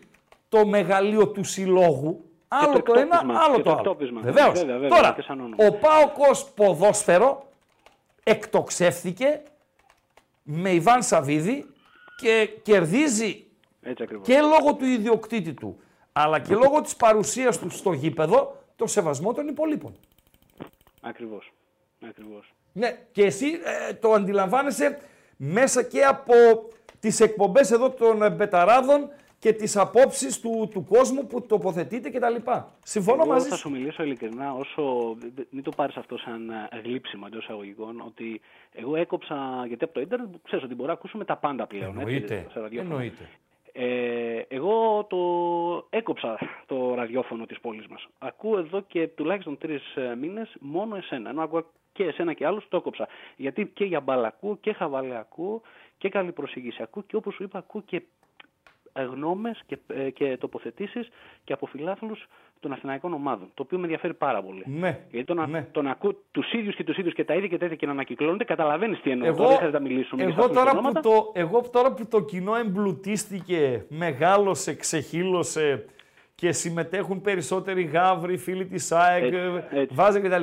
[SPEAKER 3] το μεγαλείο του συλλόγου. Άλλο το, ένα,
[SPEAKER 8] εκτόπισμα,
[SPEAKER 3] άλλο
[SPEAKER 8] και
[SPEAKER 3] το
[SPEAKER 8] το
[SPEAKER 3] άλλο.
[SPEAKER 8] εκτόπισμα.
[SPEAKER 3] Βεβαίως.
[SPEAKER 8] Βέβαια, βέβαια,
[SPEAKER 3] Τώρα,
[SPEAKER 8] και σαν όνομα.
[SPEAKER 3] ο Πάοκος ποδόσφαιρο εκτοξεύθηκε με Ιβάν Σαββίδη και κερδίζει
[SPEAKER 8] Έτσι ακριβώς.
[SPEAKER 3] και λόγω του ιδιοκτήτη του, αλλά και λόγω της παρουσίας του στο γήπεδο, το σεβασμό των υπολείπων.
[SPEAKER 8] Ακριβώς. Ακριβώς.
[SPEAKER 3] Ναι, και εσύ ε, το αντιλαμβάνεσαι μέσα και από τις εκπομπές εδώ των ε, Μπεταράδων και τις απόψεις του, του κόσμου που τοποθετείτε κτλ. Συμφωνώ
[SPEAKER 8] Εγώ
[SPEAKER 3] μαζί
[SPEAKER 8] θα
[SPEAKER 3] σου.
[SPEAKER 8] σου μιλήσω ειλικρινά, όσο δε- δε- μην το πάρεις αυτό σαν ε, γλύψιμο εντός εισαγωγικών, ότι εγώ έκοψα. Γιατί από το Ιντερνετ ξέρεις ότι μπορεί να ακούσουμε τα πάντα πλέον.
[SPEAKER 3] Εννοείται.
[SPEAKER 8] Έτσι, σε ραδιόφωνο.
[SPEAKER 3] Εννοείται.
[SPEAKER 8] Ε, εγώ το έκοψα το ραδιόφωνο της πόλης μας. Ακούω εδώ και τουλάχιστον τρεις ε, μήνες μόνο εσένα. Ενώ ακούω και εσένα και άλλους το έκοψα. Γιατί και για μπάλα ακούω και χαβαλέ ακούω και καλή προσήγηση ακούω και όπως σου είπα ακούω και ε, γνώμες και, ε, και τοποθετήσεις και από φιλάθλους των αθηναϊκών ομάδων. Το οποίο με ενδιαφέρει πάρα πολύ.
[SPEAKER 3] Ναι.
[SPEAKER 8] Γιατί το να,
[SPEAKER 3] Ναι.
[SPEAKER 8] το να ακούω τους ίδιους και τους ίδιους και τα ίδια και τα ίδια και να ανακυκλώνονται, καταλαβαίνεις τι εννοώ.
[SPEAKER 3] Εγώ,
[SPEAKER 8] Τώρα δεν χρειάζεται να μιλήσουμε για
[SPEAKER 3] εγώ,
[SPEAKER 8] αυτά
[SPEAKER 3] τώρα
[SPEAKER 8] τα
[SPEAKER 3] που
[SPEAKER 8] ονόματα.
[SPEAKER 3] το, εγώ τώρα που το κοινό εμπλουτίστηκε, μεγάλωσε, ξεχύλωσε και συμμετέχουν περισσότεροι γάβροι, φίλοι της ΑΕΚ,
[SPEAKER 8] Έτσι,
[SPEAKER 3] ε,
[SPEAKER 8] έτσι.
[SPEAKER 3] βάζε κτλ.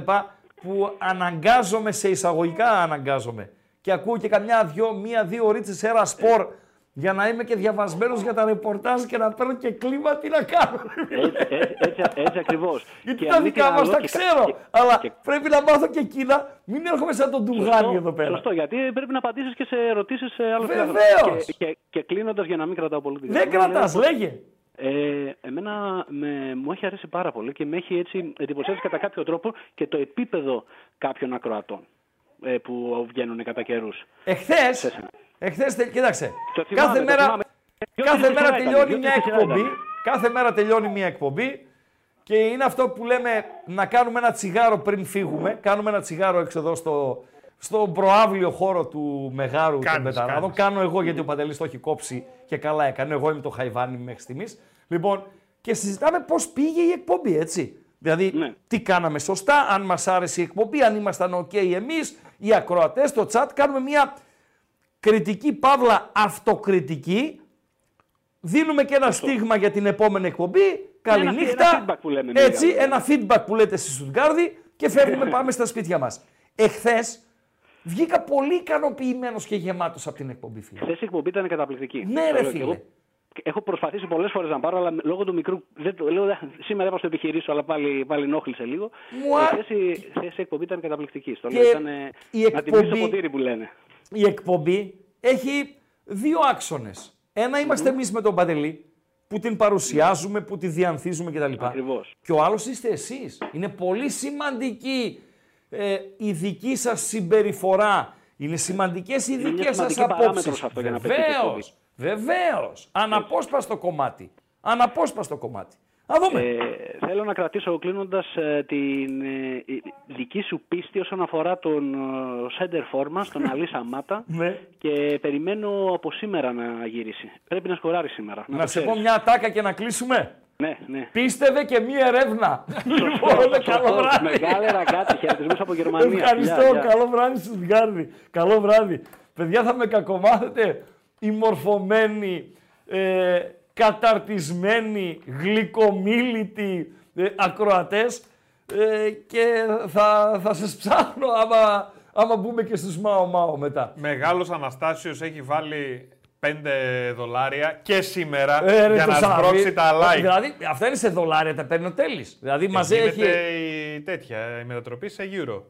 [SPEAKER 3] Που αναγκάζομαι σε εισαγωγικά αναγκάζομαι. Και ακούω και καμιά δυο, μία-δύο ρίτσες σε ένα σπορ για να είμαι και διαβασμένος για τα ρεπορτάζ και να παίρνω και κλίμα, τι να κάνω.
[SPEAKER 8] Έτσι, έτσι, έτσι, έτσι ακριβώς.
[SPEAKER 3] Γιατί τα δικά μας τα ξέρω. αλλά πρέπει να μάθω και εκείνα. Μην έρχομαι σαν τον Τουγάνι εδώ πέρα.
[SPEAKER 8] Σωστό, γιατί πρέπει να απαντήσεις και σε ερωτήσεις σε άλλους
[SPEAKER 3] Βεβαίως.
[SPEAKER 8] Και, και, και κλείνοντας για να μην κρατάω πολύ τη
[SPEAKER 3] Δεν
[SPEAKER 8] γραμμή,
[SPEAKER 3] κρατάς,
[SPEAKER 8] λέω-
[SPEAKER 3] λέγε.
[SPEAKER 8] Ε, εμένα με, μου έχει αρέσει πάρα πολύ και με έχει έτσι εντυπωσιάσει κατά κάποιο τρόπο και το επίπεδο κάποιων ακροατών ε, που βγαίνουν κατά καιρούς.
[SPEAKER 3] Εχθές, εχθές, τε- κοίταξε,
[SPEAKER 8] Το θυμάμαι,
[SPEAKER 3] κάθε
[SPEAKER 8] το
[SPEAKER 3] μέρα,
[SPEAKER 8] θυμάμαι. Δυο
[SPEAKER 3] κάθε
[SPEAKER 8] τρεις
[SPEAKER 3] μέρα
[SPEAKER 8] σειρά ήταν,
[SPEAKER 3] τελειώνει
[SPEAKER 8] δυο
[SPEAKER 3] μια
[SPEAKER 8] τρεις σειρά
[SPEAKER 3] εκπομπή.
[SPEAKER 8] ήταν.
[SPEAKER 3] Κάθε μέρα τελειώνει μια εκπομπή και είναι αυτό που λέμε να κάνουμε ένα τσιγάρο πριν φύγουμε. Κάνουμε ένα τσιγάρο έξω εδώ στο, στο προάβλιο χώρο του Μεγάρου των
[SPEAKER 2] Κάνεις,
[SPEAKER 3] Πεταράδων.
[SPEAKER 2] κάνεις.
[SPEAKER 3] Κάνω εγώ γιατί ο Παντελής το έχει κόψει και καλά έκανε. Εγώ είμαι το χαϊβάνι μέχρι στιγμής. Λοιπόν, και συζητάμε πώς πήγε η εκπομπή, έτσι. Δηλαδή,
[SPEAKER 8] Ναι.
[SPEAKER 3] τι κάναμε σωστά, αν μας άρεσε η εκπομπή, αν ήμασταν OK εμείς, οι ακροατές, το chat. Κάνουμε μια κριτική παύλα αυτοκριτική. Δίνουμε και ένα στίγμα για την επόμενη εκπομπή. Καληνύχτα.
[SPEAKER 8] ένα feedback που λέμε εμείς,
[SPEAKER 3] Έτσι,
[SPEAKER 8] δηλαδή.
[SPEAKER 3] ένα feedback που λέτε στη Στουτγκάρδη και φεύγουμε πάμε στα σπίτια μας. Εχθές βγήκα πολύ ικανοποιημένος και γεμάτος από την εκπομπή, φίλε.
[SPEAKER 8] Χθες η εκπομπή ήταν καταπληκτική.
[SPEAKER 3] Ναι,
[SPEAKER 8] Το
[SPEAKER 3] ρε,
[SPEAKER 8] λέω και
[SPEAKER 3] φίλε.
[SPEAKER 8] εγώ. Έχω προσπαθήσει πολλές φορές να πάρω, αλλά λόγω του μικρού. Δεν το, λέω, σήμερα έπα να το επιχειρήσω, αλλά πάλι, πάλι ενόχλησε λίγο.
[SPEAKER 3] Μου α-
[SPEAKER 8] Χθες η, χθες η εκπομπή ήταν καταπληκτική. Στο
[SPEAKER 3] Και
[SPEAKER 8] λέω, ήταν, ε,
[SPEAKER 3] η
[SPEAKER 8] να τιμήσω
[SPEAKER 3] εκπομπή-
[SPEAKER 8] ποτήρι που λένε.
[SPEAKER 3] Η εκπομπή έχει δύο άξονες. Ένα είμαστε εμείς με τον Παντελή, που την παρουσιάζουμε, που τη διανθίζουμε κτλ.
[SPEAKER 8] Ακριβώς.
[SPEAKER 3] Και ο άλλος είστε εσείς. Είναι πολύ σημαντική ε, η δική σας συμπεριφορά. Είναι σημαντικές οι
[SPEAKER 8] Είναι μια
[SPEAKER 3] δικές σας
[SPEAKER 8] σημαντική
[SPEAKER 3] απόψεις.
[SPEAKER 8] παράμετρος αυτό για να πετύχει η εκπομπή.
[SPEAKER 3] Βεβαίως, βεβαίως. Αναπόσπαστο κομμάτι. Αναπόσπαστο κομμάτι. Να δούμε.
[SPEAKER 8] Ε, θέλω να κρατήσω κλείνοντας την ε, η- δική σου πίστη όσον αφορά τον σέντερ φόρμα, τον Αλή Σαμάτα.
[SPEAKER 3] Ναι.
[SPEAKER 8] Και περιμένω από σήμερα να γυρίσει. Πρέπει να σκοράρει σήμερα.
[SPEAKER 3] Να
[SPEAKER 8] το
[SPEAKER 3] σε πω
[SPEAKER 8] ξέρεις.
[SPEAKER 3] μια ατάκα και να κλείσουμε.
[SPEAKER 8] Ναι, ναι.
[SPEAKER 3] Πίστευε και μία ερεύνα. λοιπόν, καλό βράδυ.
[SPEAKER 8] Μεγάλη ραγκάτι, χαιρετισμούς από Γερμανία.
[SPEAKER 3] Ευχαριστώ.
[SPEAKER 8] Γεια, γεια.
[SPEAKER 3] Καλό βράδυ στους Γκάρδι. Καλό βράδυ. Παιδιά θα με κακομάθετε οι μορφωμένοι, ε, καταρτισμένοι, γλυκομίλητοι ε, ακροατές ε, και θα, θα σας ψάχνω άμα, άμα μπούμε και στους Μάο Μάο μετά.
[SPEAKER 2] Μεγάλος Αναστάσιος έχει βάλει 5 δολάρια και σήμερα
[SPEAKER 3] Ε, ρε,
[SPEAKER 2] για
[SPEAKER 3] το
[SPEAKER 2] να
[SPEAKER 3] Σάββι.
[SPEAKER 2] σμπρώξει τα like.
[SPEAKER 3] Δηλαδή, αυτά είναι σε δολάρια, τα παίρνει ο Τέλης. Δηλαδή, μαζί έχει...
[SPEAKER 2] Γίνεται η τέτοια, η μετατροπή σε euro.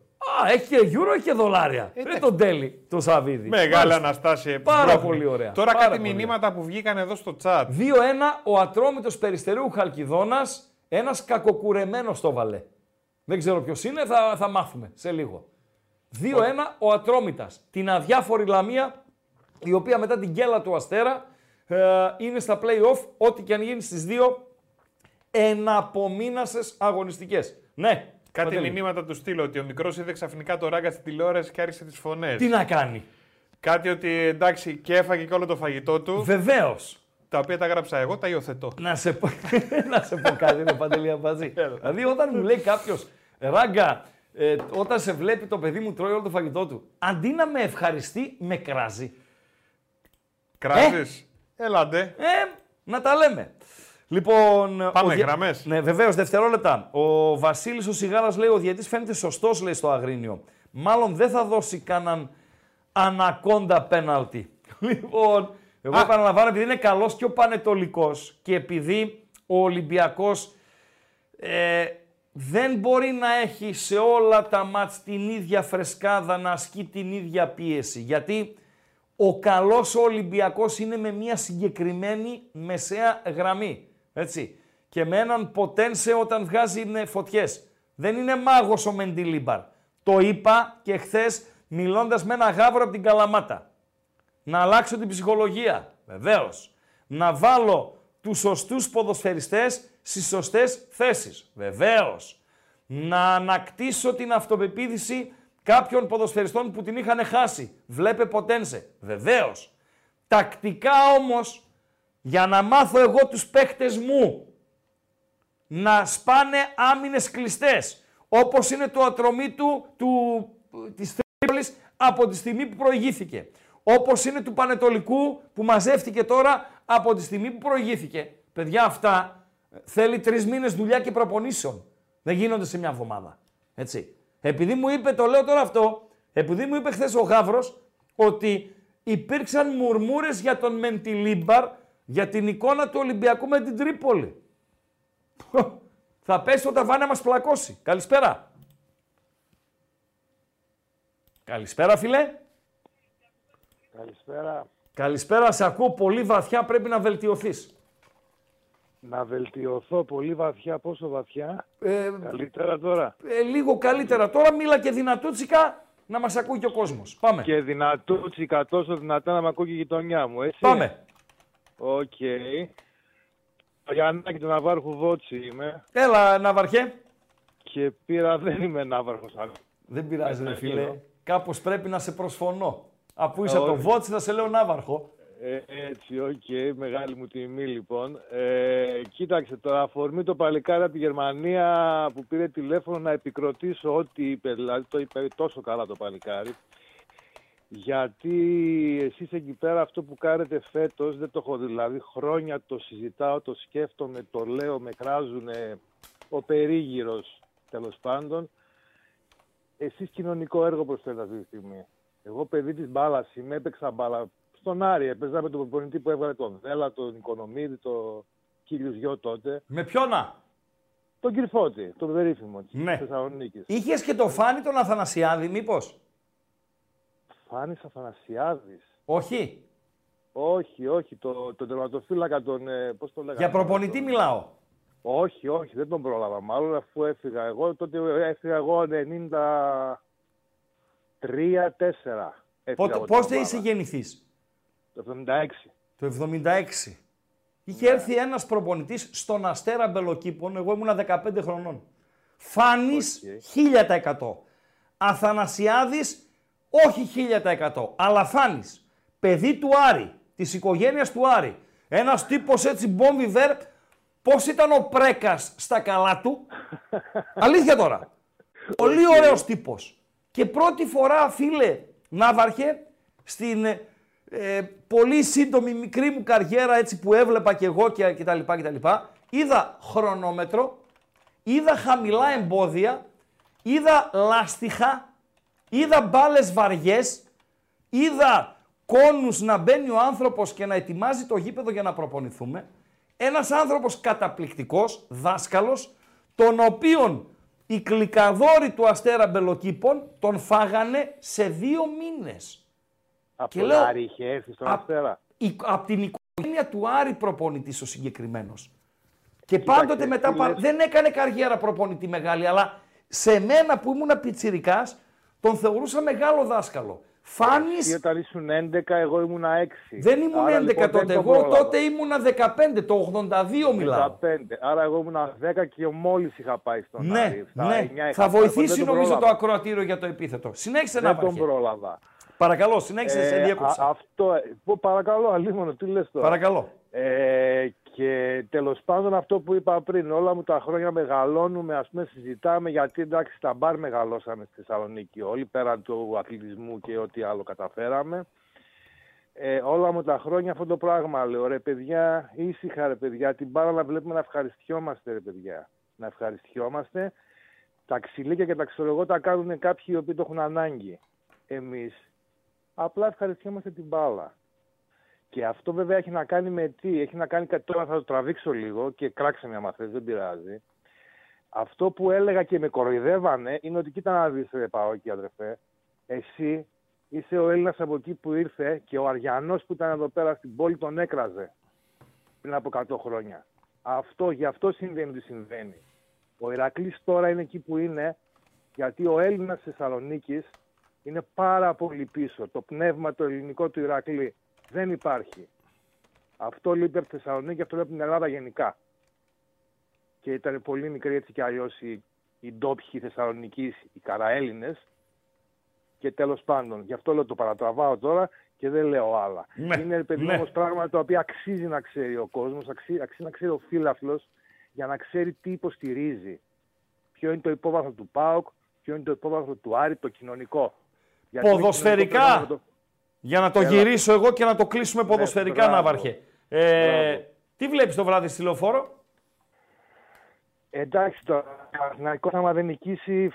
[SPEAKER 3] Α, έχει και euro, έχει και δολάρια.
[SPEAKER 2] Ε,
[SPEAKER 3] Δεν τον τέλει το Σαββίδι.
[SPEAKER 2] Μεγάλη
[SPEAKER 3] Μάλιστα.
[SPEAKER 2] Αναστάσια.
[SPEAKER 3] Πάρα
[SPEAKER 2] σμπρώχνει.
[SPEAKER 3] πολύ ωραία.
[SPEAKER 2] Τώρα
[SPEAKER 3] Πάρα
[SPEAKER 2] κάτι
[SPEAKER 3] πολύ
[SPEAKER 2] μηνύματα που βγήκαν εδώ στο chat.
[SPEAKER 3] 2-1 ο ατρόμητος περιστερίου Χαλκιδόνας, ένας κακοκουρεμένος το βαλέ. Δεν ξέρω ποιος είναι, θα, θα μάθουμε σε λίγο. 2-1 ο Ατρόμητας. Την αδιάφορη Λαμία, η οποία μετά την γκέλα του Αστέρα ε, είναι στα play-off, ό,τι και αν γίνει στις δύο εναπομείνασες αγωνιστικές. Ναι,
[SPEAKER 2] Κάτι
[SPEAKER 3] Παντελή.
[SPEAKER 2] μηνύματα του στείλω ότι ο μικρός είδε ξαφνικά το ράγκα στην τηλεόραση και άρχισε τις φωνές.
[SPEAKER 3] Τι να κάνει;
[SPEAKER 2] Κάτι ότι εντάξει και έφαγε και όλο το φαγητό του.
[SPEAKER 3] Βεβαίως.
[SPEAKER 2] Τα οποία τα γράψα εγώ, τα υιοθετώ.
[SPEAKER 3] Να σε πω, να σε πω κάτι, είναι παντελή αμπατζή. δηλαδή, όταν μου λέει κάποιος, ράγκα, ε, όταν σε βλέπει το παιδί μου τρώει όλο το φαγητό του, αντί να με ευχαριστεί, με κράζει.
[SPEAKER 2] Κράζεις. Έλαντε.
[SPEAKER 3] Ε, να τα λέμε. Λοιπόν,
[SPEAKER 2] Πάμε,
[SPEAKER 3] ο δια-
[SPEAKER 2] γραμμές.
[SPEAKER 3] Ναι, βεβαίως, δευτερόλεπτα. Ο Βασίλης ο Σιγάρας λέει: Ο διαιτή φαίνεται σωστός, λέει στο Αγρίνιο. Μάλλον δεν θα δώσει κανέναν ανακόντα πέναλτι. Λοιπόν, εγώ
[SPEAKER 2] Α.
[SPEAKER 3] επαναλαμβάνω, επειδή είναι καλός και ο Πανετολικός και επειδή ο Ολυμπιακός ε, δεν μπορεί να έχει σε όλα τα μάτς την ίδια φρεσκάδα, να ασκεί την ίδια πίεση. Γιατί ο καλός Ολυμπιακός είναι με μια συγκεκριμένη μεσαία γραμμή. Έτσι. Και με έναν ποτένσε όταν βγάζει είναι φωτιές. Δεν είναι μάγος ο Μεντιλίμπαρ. Το είπα και χθες μιλώντας με ένα γάβρο από την Καλαμάτα. Να αλλάξω την ψυχολογία. Βεβαίως. Να βάλω τους σωστούς ποδοσφαιριστές στις σωστές θέσεις. Βεβαίως. Να ανακτήσω την αυτοπεποίθηση κάποιων ποδοσφαιριστών που την είχαν χάσει. Βλέπε ποτένσε. Βεβαίως. Τακτικά όμως, για να μάθω εγώ τους παίχτες μου να σπάνε άμυνες κλειστές. Όπως είναι το ατρωμί του, του της Τρίπολης από τη στιγμή που προηγήθηκε. Όπως είναι του Πανετολικού που μαζεύτηκε τώρα από τη στιγμή που προηγήθηκε. Παιδιά αυτά ε, θέλει τρεις μήνες δουλειά και προπονήσεων. Δεν γίνονται σε μια εβδομάδα. Έτσι. Επειδή μου είπε, το λέω τώρα αυτό, επειδή μου είπε χθες ο Γαύρος ότι υπήρξαν μουρμούρες για τον Μεντιλίμπαρ για την εικόνα του Ολυμπιακού με την Τρίπολη. Θα πέσει το ταβάνι να μας πλακώσει. Καλησπέρα. Καλησπέρα φίλε.
[SPEAKER 9] Καλησπέρα.
[SPEAKER 3] Καλησπέρα, σε ακούω πολύ βαθιά, πρέπει να βελτιωθείς.
[SPEAKER 9] Να βελτιωθώ πολύ βαθιά. Πόσο βαθιά;
[SPEAKER 3] Ε,
[SPEAKER 9] Καλύτερα τώρα;
[SPEAKER 3] ε, λίγο καλύτερα. Τώρα μίλα και δυνατούτσικα να μας ακούει και ο κόσμος. Πάμε.
[SPEAKER 9] Και δυνατούτσικα τόσο δυνατά να με ακούει και η γειτονιά μου, έτσι.
[SPEAKER 3] Πάμε.
[SPEAKER 9] Οκ. Ο Γιαννάκη του Ναβάρχου Βότσι είμαι.
[SPEAKER 3] Έλα, Ναυαρχέ.
[SPEAKER 9] Και πήρα, δεν είμαι Ναύαρχος. άλλο.
[SPEAKER 3] Δεν πειράζει, ρε
[SPEAKER 9] Ε,
[SPEAKER 3] φίλε.
[SPEAKER 9] ε,
[SPEAKER 3] Κάπως πρέπει να σε προσφωνώ. Αφού είσαι
[SPEAKER 9] Ε,
[SPEAKER 3] από το
[SPEAKER 9] όχι.
[SPEAKER 3] Βότσι, θα σε λέω Ναύαρχο.
[SPEAKER 9] Ε, έτσι, οκ, μεγάλη μου τιμή λοιπόν. Ε, κοίταξε, το αφορμή το παλικάρι από τη Γερμανία που πήρε τηλέφωνο να επικροτήσω ό,τι είπε, δηλαδή το είπε τόσο καλά το παλικάρι. Γιατί εσείς εκεί πέρα αυτό που κάνετε φέτος δεν το έχω δει, δηλαδή χρόνια το συζητάω, το σκέφτομαι, το λέω, με κράζουν ο περίγυρος τέλος πάντων. Εσείς κοινωνικό έργο προσφέρετε αυτή τη στιγμή. Εγώ παιδί της μπάλας είμαι, έπαιξα μπάλα στον Άρη. Έπαιζα με τον προπονητή που έβγαλε τον Βέλα, τον Οικονομίδη, τον κύριος Γιο τότε.
[SPEAKER 3] Με ποιόνα.
[SPEAKER 9] Τον Κυρφώτη, τον περίφημο της
[SPEAKER 3] Ναι.
[SPEAKER 9] Θεσσαλονίκης.
[SPEAKER 3] Είχες και το φάνη τον Αθανασιάδη, μήπως;
[SPEAKER 9] Φάνης Αθανασιάδης.
[SPEAKER 3] Όχι.
[SPEAKER 9] Όχι, όχι, το, τον τερματοφύλακα τον, ε, πώς το λέγανε.
[SPEAKER 3] Για προπονητή μιλάω.
[SPEAKER 9] Όχι, όχι, δεν τον πρόλαβα. Μάλλον αφού έφυγα εγώ, τότε έφυγα εγώ 93-4.
[SPEAKER 3] Πότε, πότε είσαι γεννηθής;
[SPEAKER 9] Το 76.
[SPEAKER 3] Το 76. Είχε έρθει ένας προπονητής στον Αστέρα Μπελοκήπων, εγώ ήμουνα 15 χρονών. Φάνης 1000%. Αθανασιάδης όχι 1000%. Αλλά Φάνης, παιδί του Άρη, της οικογένειας του Άρη. Ένας τύπος έτσι μπομβιβέρ, πώς ήταν ο Πρέκας στα καλά του; Αλήθεια τώρα. Πολύ ωραίος τύπος. Και πρώτη φορά, φίλε, Ναύαρχε, στην ε, ε, πολύ σύντομη μικρή μου καριέρα έτσι που έβλεπα και εγώ και, και τα λοιπά και τα λοιπά, είδα χρονόμετρο, είδα χαμηλά εμπόδια, είδα λάστιχα, είδα μπάλες βαριές, είδα κόνους να μπαίνει ο άνθρωπος και να ετοιμάζει το γήπεδο για να προπονηθούμε. Ένας άνθρωπος καταπληκτικός, δάσκαλος, τον οποίον οι κλικαδόροι του Αστέρα Μπελοκήπων τον φάγανε σε δύο μήνες.
[SPEAKER 9] Από
[SPEAKER 3] Και
[SPEAKER 9] τον
[SPEAKER 3] λέω,
[SPEAKER 9] Άρη είχε έρθει στον
[SPEAKER 3] «Α,
[SPEAKER 9] Αστέρα;
[SPEAKER 3] η- από την οικογένεια του Άρη προπονητής ο συγκεκριμένος. Και
[SPEAKER 9] Κοίταξε,
[SPEAKER 3] πάντοτε μετά
[SPEAKER 9] τι
[SPEAKER 3] πα-
[SPEAKER 9] λες.
[SPEAKER 3] δεν έκανε καριέρα προπονητή μεγάλη, αλλά σε μένα που ήμουν πιτσιρικάς, τον θεωρούσα μεγάλο δάσκαλο. Φάνης,
[SPEAKER 9] Εσύ όταν ήσουν 11, εγώ ήμουν 6.
[SPEAKER 3] δεν ήμουν 11 τότε, εγώ τότε ήμουνα 15, το 82 μιλάω.
[SPEAKER 9] 15. Άρα εγώ ήμουν 10 και μόλις είχα πάει στον
[SPEAKER 3] Ναι,
[SPEAKER 9] Άρη. Στα
[SPEAKER 3] ναι.
[SPEAKER 9] 9 είχα
[SPEAKER 3] Θα
[SPEAKER 9] πάει,
[SPEAKER 3] βοηθήσει
[SPEAKER 9] δεν τον
[SPEAKER 3] νομίζω το
[SPEAKER 9] πρόλαβα.
[SPEAKER 3] ακροατήριο για το επίθετο. Συνέχισε να
[SPEAKER 9] Δεν τον
[SPEAKER 3] βαρχέ.
[SPEAKER 9] πρόλαβα.
[SPEAKER 3] Παρακαλώ, συνέχισε, σε
[SPEAKER 9] Ε,
[SPEAKER 3] διέκοψα.
[SPEAKER 9] α- αυτό, ε, πω, παρακαλώ, αλίμονο, τι λες τώρα.
[SPEAKER 3] Παρακαλώ.
[SPEAKER 9] Ε, και τέλος πάντων αυτό που είπα πριν, όλα μου τα χρόνια μεγαλώνουμε, ας πούμε συζητάμε, γιατί εντάξει τα μπαρ μεγαλώσαμε στη Θεσσαλονίκη όλοι, πέραν του αθλητισμού και ό,τι άλλο καταφέραμε. Ε, όλα μου τα χρόνια αυτό το πράγμα λέω, ρε παιδιά, ήσυχα ρε παιδιά, την μπάρα να βλέπουμε να ευχαριστιόμαστε ρε παιδιά. Να ευχαριστιόμαστε. Τα ξυλίκια και τα ξέρω εγώ τα κάνουν κάποιοι οι οποίοι το έχουν ανάγκη. Εμείς απλά ευχαριστιόμαστε την μπάλα. Και αυτό βέβαια έχει να κάνει με τι, έχει να κάνει κάτι τώρα θα το τραβήξω λίγο και κράξε μια μαθές, δεν πειράζει. Αυτό που έλεγα και με κοροϊδεύανε είναι ότι κοίτα να δεις ρε Παόκη αδερφέ, εσύ είσαι ο Έλληνας από εκεί που ήρθε και ο Αριανός που ήταν εδώ πέρα στην πόλη τον έκραζε πριν από 100 χρόνια. Αυτό, γι' αυτό συμβαίνει τι συμβαίνει. Ο Ηρακλής τώρα είναι εκεί που είναι γιατί ο Έλληνας της Θεσσαλονίκης είναι πάρα πολύ πίσω. Το πνεύμα το ελληνικό του Ηρακλή δεν υπάρχει. Αυτό λείπει από τη Θεσσαλονίκη, αυτό λείπει από την Ελλάδα γενικά. Και ήταν πολύ μικροί έτσι κι αλλιώς οι, οι ντόπιοι Θεσσαλονίκη, οι καραέλληνες. Και τέλος πάντων, γι' αυτό λέω το παρατραβάω τώρα και δεν λέω άλλα.
[SPEAKER 3] Ναι,
[SPEAKER 9] είναι παιδί
[SPEAKER 3] ναι.
[SPEAKER 9] όμως πράγματα τα οποία αξίζει να ξέρει ο κόσμος, αξίζει, αξίζει να ξέρει ο φίλαθλος για να ξέρει τι υποστηρίζει. Ποιο είναι το υπόβαθρο του ΠΑΟΚ, ποιο είναι το υπόβαθρο του Άρη, το κοινωνικό. Γιατί με
[SPEAKER 3] Ποδοσφαιρικά.
[SPEAKER 9] κοινωνικό πρέπει να το-
[SPEAKER 3] Για να το
[SPEAKER 9] Έλα.
[SPEAKER 3] γυρίσω εγώ και να το κλείσουμε ποδοσφαιρικά,
[SPEAKER 9] μπράβο.
[SPEAKER 3] Ναύαρχε. Ε,
[SPEAKER 9] Μπράβο.
[SPEAKER 3] τι βλέπεις το βράδυ στη λεωφόρο;
[SPEAKER 9] Εντάξει τώρα, Παναθηναϊκός άμα δεν νικήσει,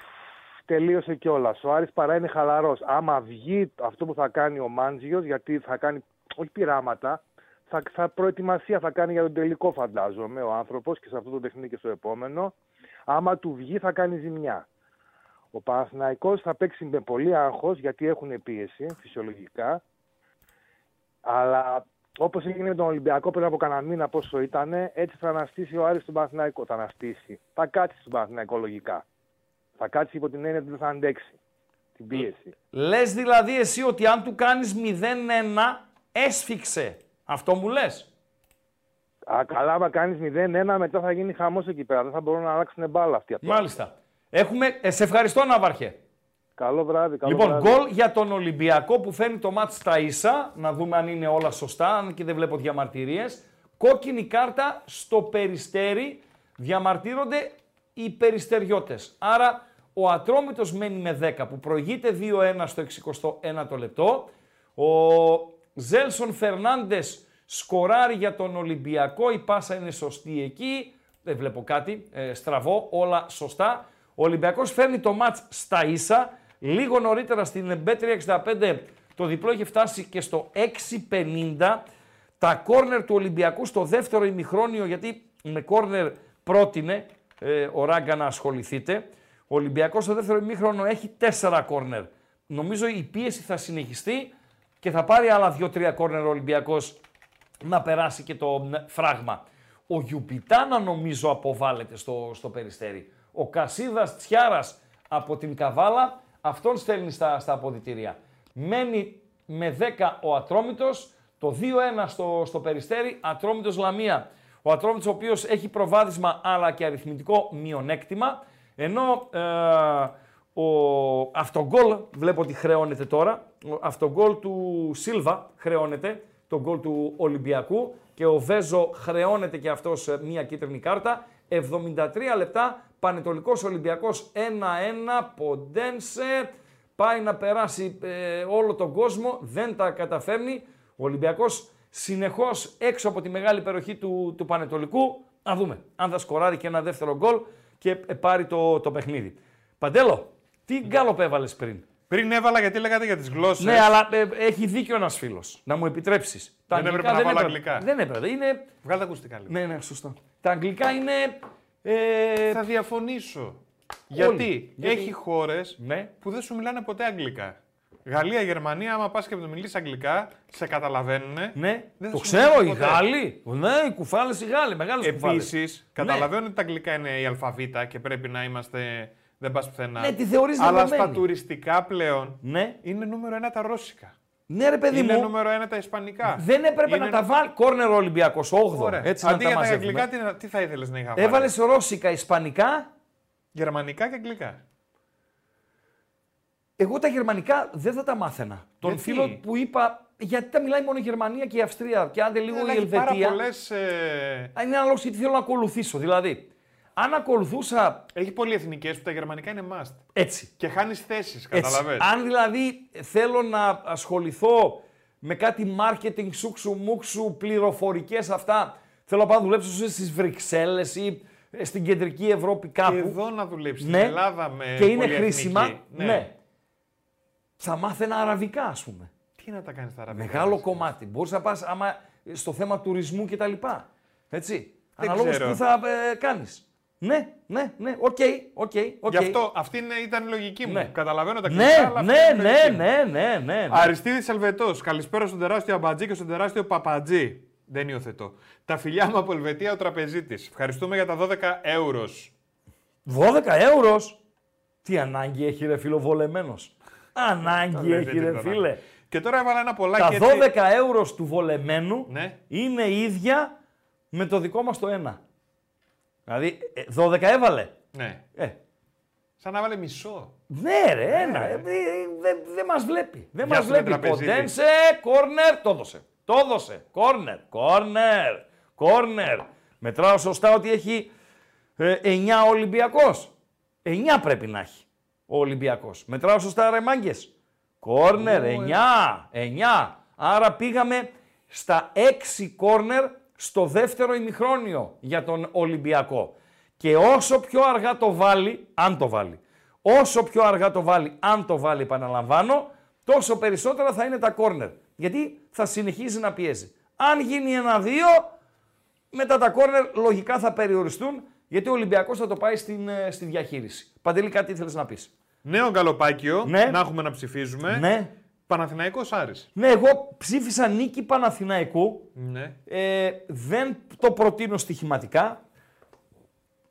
[SPEAKER 9] τελείωσε κιόλας. Ο Άρης παρά είναι χαλαρός. Άμα βγει αυτό που θα κάνει ο Μάντζιος, γιατί θα κάνει όχι πειράματα, θα, θα προετοιμασία θα κάνει για τον τελικό, φαντάζομαι, ο άνθρωπος και σε αυτό το τεχνίδι και στο επόμενο. Άμα του βγει, θα κάνει ζημιά. Ο Παναθηναϊκός θα παίξει με πολύ άγχος γιατί έχουν πίεση φυσιολογικά. Αλλά όπως έγινε με τον Ολυμπιακό πριν από κανένα μήνα πόσο ήταν, έτσι θα αναστήσει ο Άρης τον Παναθηναϊκό. Θα αναστήσει. Θα κάτσει στον Παναθηναϊκό λογικά. Θα κάτσει υπό την έννοια ότι δεν θα αντέξει την πίεση.
[SPEAKER 3] Λες δηλαδή εσύ ότι αν του κάνεις 0-1, έσφιξε. Αυτό μου λες.
[SPEAKER 9] Α, καλά, άμα κάνεις 0-1, μετά θα γίνει χαμός εκεί πέρα. Δεν θα μπορούν να αλλάξουν μπάλα αυτή.
[SPEAKER 3] Μάλιστα. Έχουμε, ε, σε ευχαριστώ Ναύαρχε.
[SPEAKER 9] Καλό βράδυ. Καλό
[SPEAKER 3] λοιπόν,
[SPEAKER 9] βράδυ.
[SPEAKER 3] γκολ για τον Ολυμπιακό που φέρνει το μάτς στα ίσα. Να δούμε αν είναι όλα σωστά, αν και δεν βλέπω διαμαρτυρίες. Κόκκινη κάρτα στο περιστέρι. Διαμαρτύρονται οι περιστεριώτες. Άρα ο Ατρόμητος μένει με 10 που προηγείται 2-1 στο 61ο λεπτό. Ο Ζέλσον Φερνάντες σκοράρει για τον Ολυμπιακό. Η πάσα είναι σωστή εκεί. Δεν βλέπω κάτι ε, στραβό, όλα σωστά. Ο Ολυμπιακός φέρνει το μάτς στα ίσα. Λίγο νωρίτερα στην B365 το διπλό έχει φτάσει και στο 6.50. Τα κόρνερ του Ολυμπιακού στο δεύτερο ημιχρόνιο, γιατί με κόρνερ πρότεινε ε, ο Ράγκα να ασχοληθείτε. Ο Ολυμπιακός στο δεύτερο ημίχρονο έχει 4 κόρνερ. Νομίζω η πίεση θα συνεχιστεί και θα πάρει άλλα 2-3 κόρνερ ο Ολυμπιακός να περάσει και το μ, φράγμα. Ο Γιουπιτάνα νομίζω αποβάλλεται στο, στο περιστέρι. Ο Κασίδας Τσιάρας από την Καβάλα, αυτόν στέλνει στα, στα αποδητήρια. Μένει με 10 ο Ατρόμητος, το 2-1 στο, στο περιστέρι, Ατρόμητος Λαμία. Ο Ατρόμητος ο οποίος έχει προβάδισμα αλλά και αριθμητικό μειονέκτημα, ενώ ε, ο αυτογκόλ, βλέπω ότι χρεώνεται τώρα, ο αυτογκόλ του Σίλβα χρεώνεται, το γκολ του Ολυμπιακού και ο Βέζο χρεώνεται και αυτός ε, μία κίτρινη κάρτα. 73 λεπτά, Πανετολικός Ολυμπιακός 1-1, Ποντένσε, πάει να περάσει ε, όλο τον κόσμο, δεν τα καταφέρνει. Ο Ολυμπιακός συνεχώς έξω από τη μεγάλη περιοχή του, του Πανετολικού. Να δούμε αν θα σκοράρει και ένα δεύτερο γκολ και ε, πάρει το, το παιχνίδι. Παντέλο, τι γκάλοπ έβαλες πριν;
[SPEAKER 2] Πριν έβαλα γιατί λέγατε για τις γλώσσες.
[SPEAKER 3] Ναι, αλλά ε, έχει δίκιο ένας φίλος. Να μου επιτρέψεις.
[SPEAKER 2] Δεν έπρεπε να βάλω αγγλικά.
[SPEAKER 3] Δεν έπρεπε. Είναι...
[SPEAKER 2] Βγάλτε ακουστικά λίγο.
[SPEAKER 3] Ναι, ναι, σωστά. Τα αγγλικά είναι. Ε...
[SPEAKER 2] Θα διαφωνήσω. Γιατί,
[SPEAKER 3] Γιατί;
[SPEAKER 2] έχει χώρες
[SPEAKER 3] Ναι.
[SPEAKER 2] που δεν σου μιλάνε ποτέ αγγλικά. Γαλλία, Γερμανία, άμα πας και του μιλήσεις αγγλικά, σε καταλαβαίνουν.
[SPEAKER 3] Ναι,
[SPEAKER 2] Δεν θα
[SPEAKER 3] το
[SPEAKER 2] σου
[SPEAKER 3] ξέρω,
[SPEAKER 2] μιλάνε
[SPEAKER 3] οι
[SPEAKER 2] ποτέ.
[SPEAKER 3] Γάλλοι. Ναι, οι κουφάλες οι Γάλλοι, μεγάλες κουφάλες.
[SPEAKER 2] Επίσης, καταλαβαίνω ότι τα αγγλικά είναι η αλφαβήτα και πρέπει να είμαστε. Δεν πας πουθενά.
[SPEAKER 3] Ναι, τη θεωρείς
[SPEAKER 2] Αλλά
[SPEAKER 3] δεδομένη.
[SPEAKER 2] στα τουριστικά πλέον
[SPEAKER 3] Ναι,
[SPEAKER 2] είναι νούμερο ένα τα ρώσικα.
[SPEAKER 3] Ναι, ρε παιδί
[SPEAKER 2] είναι
[SPEAKER 3] μου.
[SPEAKER 2] νούμero ένα τα ισπανικά.
[SPEAKER 3] Δεν έπρεπε
[SPEAKER 2] Είναι-
[SPEAKER 3] να τα βάλει. Κόρνερ Ολυμπιακός, 8ο.
[SPEAKER 2] Ωραία.
[SPEAKER 3] Έτσι
[SPEAKER 2] Αντί
[SPEAKER 3] να τα
[SPEAKER 2] για τα
[SPEAKER 3] μαζεύουμε.
[SPEAKER 2] αγγλικά, τι, τι θα ήθελες να είχα βάλει;
[SPEAKER 3] Έβαλες ρώσικα, ισπανικά.
[SPEAKER 2] Γερμανικά και αγγλικά.
[SPEAKER 3] Εγώ τα γερμανικά δεν θα τα μάθαινα. Τον
[SPEAKER 2] Γιατί;
[SPEAKER 3] φίλο που είπα, γιατί τα μιλάει μόνο η Γερμανία και η Αυστρία και άντε λίγο
[SPEAKER 2] Αλλά
[SPEAKER 3] η
[SPEAKER 2] έχει πάρα
[SPEAKER 3] Ελβετία.
[SPEAKER 2] πολλές, ε,
[SPEAKER 3] Είναι ένα λόγο γιατί θέλω να ακολουθήσω. Δηλαδή, αν ακολουθούσα
[SPEAKER 2] Έχει πολυεθνικέ που τα γερμανικά είναι must.
[SPEAKER 3] έτσι,
[SPEAKER 2] Και χάνεις θέσεις,
[SPEAKER 3] έτσι
[SPEAKER 2] καταλαβαίνεις.
[SPEAKER 3] αν δηλαδή θέλω να ασχοληθώ με κάτι marketing, σούξου, μουξου, πληροφορικές αυτά, θέλω να πάω να δουλέψω στις Βρυξέλλες ή ε, στην κεντρική Ευρώπη κάπου.
[SPEAKER 2] Και εδώ να δουλέψεις
[SPEAKER 3] Ναι.
[SPEAKER 2] στην Ελλάδα με
[SPEAKER 3] και είναι
[SPEAKER 2] πολυεθνική.
[SPEAKER 3] χρήσιμα, ναι. Θα μάθαινα αραβικά, ας πούμε.
[SPEAKER 2] Τι να τα κάνεις στα αραβικά.
[SPEAKER 3] Μεγάλο
[SPEAKER 2] εσύ.
[SPEAKER 3] κομμάτι. Μπορείς να πας άμα στο θέμα τουρισμού κτλ. Έτσι.
[SPEAKER 2] Δεν
[SPEAKER 3] Αναλόγως
[SPEAKER 2] ξέρω.
[SPEAKER 3] τι θα ε, κάνεις. Ναι, ναι, ναι, οκ, οκ, οκ.
[SPEAKER 2] Γι' αυτό αυτή είναι, ήταν η λογική μου.
[SPEAKER 3] Ναι.
[SPEAKER 2] Καταλαβαίνω τα
[SPEAKER 3] Ναι,
[SPEAKER 2] αγγλικά, αλλά αυτή
[SPEAKER 3] ναι,
[SPEAKER 2] είναι η
[SPEAKER 3] ναι,
[SPEAKER 2] λογική μου.
[SPEAKER 3] ναι, ναι, ναι, ναι.
[SPEAKER 2] Αριστίδη Ελβετός. Καλησπέρα στον τεράστιο Αμπατζή και στον τεράστιο Παπατζή. Δεν υιοθετώ. Τα φιλιά μου από Ελβετία ο τραπεζίτης. Ευχαριστούμε για τα 12 ευρώ.
[SPEAKER 3] 12 ευρώ. Τι ανάγκη έχει ρε φίλο βολεμένος. Ανάγκη
[SPEAKER 2] λέτε
[SPEAKER 3] έχει ρε
[SPEAKER 2] τίποτα.
[SPEAKER 3] φίλε.
[SPEAKER 2] Και τώρα έβαλα ένα πολλάκι.
[SPEAKER 3] Τα
[SPEAKER 2] έτσι.
[SPEAKER 3] 12 ευρώ του βολεμένου
[SPEAKER 2] Ναι.
[SPEAKER 3] είναι ίδια με το δικό μας το ένα. Δηλαδή, ε, 12 έβαλε.
[SPEAKER 2] Ναι.
[SPEAKER 3] Ε,
[SPEAKER 2] Σαν να βάλε μισό.
[SPEAKER 3] Ναι, ρε, ένα. Ε, Δεν δεν μας βλέπει. Δεν
[SPEAKER 2] Γεια
[SPEAKER 3] μας
[SPEAKER 2] σου, ρε,
[SPEAKER 3] βλέπει.
[SPEAKER 2] τραπεζίτη.
[SPEAKER 3] Ποντένσε, κόρνερ, το έδωσε. Το έδωσε. Κόρνερ, κόρνερ, κόρνερ. Μετράω σωστά ότι έχει ε, 9 Ολυμπιακός. 9 πρέπει να έχει ο Ολυμπιακός. Μετράω σωστά ρε μάγκες. Κόρνερ, 9, 9. Άρα πήγαμε στα 6 κόρνερ στο δεύτερο ημιχρόνιο για τον Ολυμπιακό. Και όσο πιο αργά το βάλει, αν το βάλει, Όσο πιο αργά το βάλει, αν το βάλει, επαναλαμβάνω, τόσο περισσότερα θα είναι τα κόρνερ. Γιατί θα συνεχίζει να πιέζει. Αν γίνει ένα-δύο, μετά τα κόρνερ λογικά θα περιοριστούν, γιατί ο Ολυμπιακός θα το πάει στην, ε, στη διαχείριση. Παντελή, κάτι ήθελες να πεις;
[SPEAKER 2] Νέο γκαλοπάκιο,
[SPEAKER 3] Ναι.
[SPEAKER 2] να έχουμε να ψηφίζουμε.
[SPEAKER 3] Ναι.
[SPEAKER 2] Παναθηναϊκός Άρης.
[SPEAKER 3] Ναι, εγώ ψήφισα νίκη Παναθηναϊκού.
[SPEAKER 2] Ναι.
[SPEAKER 3] Ε, δεν το προτείνω στοιχηματικά.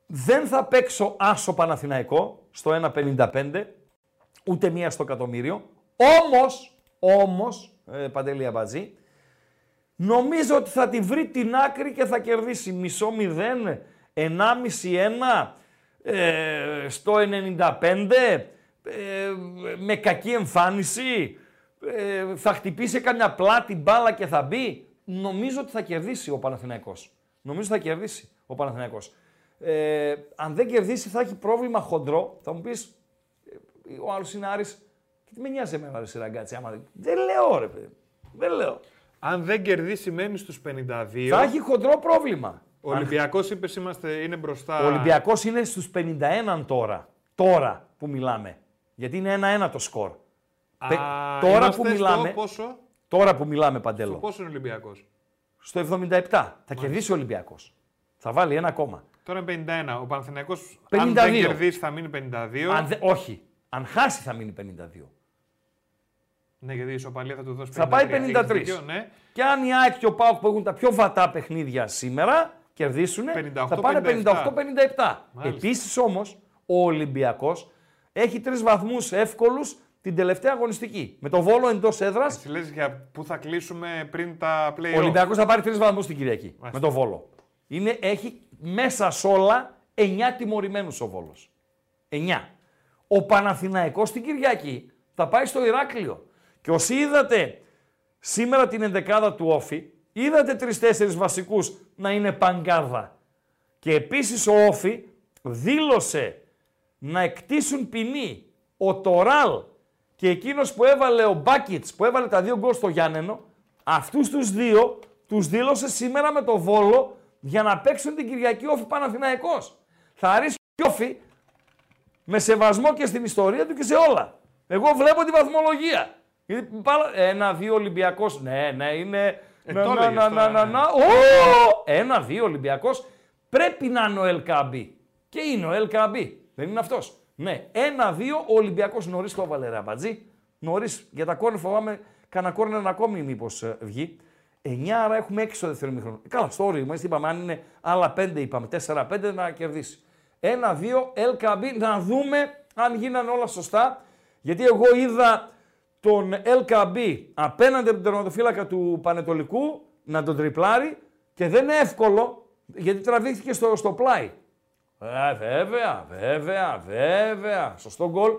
[SPEAKER 3] Δεν θα παίξω άσο Παναθηναϊκό στο 1.55, ούτε μία στο εκατομμύριο. Όμως, όμως, ε, Παντελή Αμπατζή, νομίζω ότι θα τη βρει την άκρη και θα κερδίσει μισό μηδέν, 1,5-1, ε, στο 95, ε, με κακή εμφάνιση, ε, θα χτυπήσει καμιά πλάτη μπάλα και θα μπει. Νομίζω ότι θα κερδίσει ο Παναθηναϊκός. Νομίζω θα κερδίσει ο Παναθηναϊκός. Ε, αν δεν κερδίσει θα έχει πρόβλημα χοντρό. Θα μου πεις, ε, ο άλλος είναι Άρης. Και τι με νοιάζει εμένα ρε Σιραγκάτση, άμα δεν... Δεν λέω ρε παιδί. Δεν λέω.
[SPEAKER 2] Αν δεν κερδίσει, μένει στους 52.
[SPEAKER 3] Θα έχει χοντρό πρόβλημα.
[SPEAKER 2] Ο Ολυμπιακός είπες είμαστε, είναι μπροστά.
[SPEAKER 3] Ο Ολυμπιακός είναι στους 51 τώρα. Τώρα που μιλάμε. Γιατί είναι 1-1 το σκορ.
[SPEAKER 2] Α,
[SPEAKER 3] Πε- τώρα
[SPEAKER 2] είμαστε
[SPEAKER 3] που
[SPEAKER 2] στο
[SPEAKER 3] μιλάμε,
[SPEAKER 2] πόσο,
[SPEAKER 3] τώρα που μιλάμε
[SPEAKER 2] στο
[SPEAKER 3] Παντέλο,
[SPEAKER 2] πόσο είναι ο Ολυμπιακός;
[SPEAKER 3] στο 77 θα κερδίσει ο Ολυμπιακός. Θα βάλει ένα ακόμα.
[SPEAKER 2] Τώρα είναι 51. Ο Παναθηναϊκός,
[SPEAKER 3] 52.
[SPEAKER 2] αν δεν κερδίσει, θα μείνει 52.
[SPEAKER 3] Αν δε- όχι. Αν χάσει θα μείνει 52.
[SPEAKER 2] Ναι, γιατί η ισοπαλία θα του δώσει 53.
[SPEAKER 3] Θα πάει
[SPEAKER 2] Έχεις
[SPEAKER 3] 53.
[SPEAKER 2] δίκιο, ναι.
[SPEAKER 3] Και αν η ΑΕΚ και ο ΠΑΟΚ που έχουν τα πιο βατά παιχνίδια σήμερα κερδίσουν,
[SPEAKER 2] 58,
[SPEAKER 3] θα πάνε 58-57.
[SPEAKER 2] 57.
[SPEAKER 3] Επίσης όμως, ο Ολυμπιακός έχει τρεις βαθμούς εύκολους την τελευταία αγωνιστική. Με το βόλο εντός έδρας,
[SPEAKER 2] Εσύ λες για πού θα κλείσουμε πριν τα play
[SPEAKER 3] ο Ολυμπιακός θα πάρει τρεις βαθμούς την Κυριακή. Με το βόλο. Είναι, έχει μέσα σ' όλα 9 τιμωρημένους ο βόλος. 9. Ο Παναθηναϊκός την Κυριακή θα πάει στο Ηράκλειο. Και όσοι είδατε σήμερα την ενδεκάδα του Όφη, είδατε τρει-τέσσερι βασικούς να είναι παγκάδα. Και επίσης ο Όφη δήλωσε να εκτίσουν ποινή ο Τοράλ και εκείνος που έβαλε ο Μπάκιτς, που έβαλε τα δύο γκολ στο Γιάννενο, αυτούς τους δύο τους δήλωσε σήμερα με το Βόλο για να παίξουν την Κυριακή Όφη Παναθηναϊκός. Θα αρέσει και Όφη με σεβασμό και στην ιστορία του και σε όλα. Εγώ βλέπω τη βαθμολογία. Γιατί πάλα- Ένα-δύο Ολυμπιακός, ναι, ναι, είναι... να,
[SPEAKER 2] το
[SPEAKER 3] να,
[SPEAKER 2] έλεγες
[SPEAKER 3] να,
[SPEAKER 2] τώρα,
[SPEAKER 3] να,
[SPEAKER 2] ναι.
[SPEAKER 3] να, Ω! Ένα-δύο Ολυμπιακός πρέπει να είναι ο Ελκάμπη. Και είναι ο Ελκάμπη. Δεν είναι αυτός. Ναι, ένα-δύο ο Ολυμπιακός νωρίς το έβαλε ρε αμπατζή. Νωρίς για τα κόρνερ φοβάμαι κανένα κόρνερ ακόμη μήπως ε, βγει. 9 άρα έχουμε 6 στο δεύτερο μήχρονο. Ε, Καλά, στο όριο είμαστε, είπαμε, αν είναι άλλα 5 είπαμε, 4-5 να κερδίσει. 1-2 LKB, να δούμε αν γίνανε όλα σωστά. Γιατί εγώ είδα τον LKB απέναντι από τον τερματοφύλακα του Πανετολικού να τον τριπλάρει και δεν είναι εύκολο γιατί τραβήχθηκε στο, στο πλάι. Ε, βέβαια, βέβαια, βέβαια. Σωστό γκολ.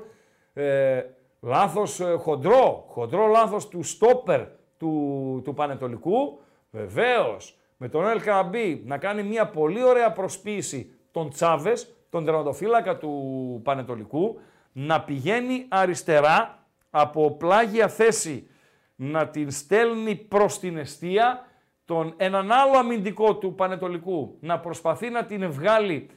[SPEAKER 3] Ε, λάθος ε, χοντρό. Χοντρό λάθος του στόπερ του, του Πανετολικού. Βεβαίως. Με τον LKB να κάνει μια πολύ ωραία προσποίηση τον Τσάβες, τον τερματοφύλακα του Πανετολικού, να πηγαίνει αριστερά από πλάγια θέση να την στέλνει προς την αιστεία, τον έναν άλλο αμυντικό του Πανετολικού να προσπαθεί να την βγάλει ε,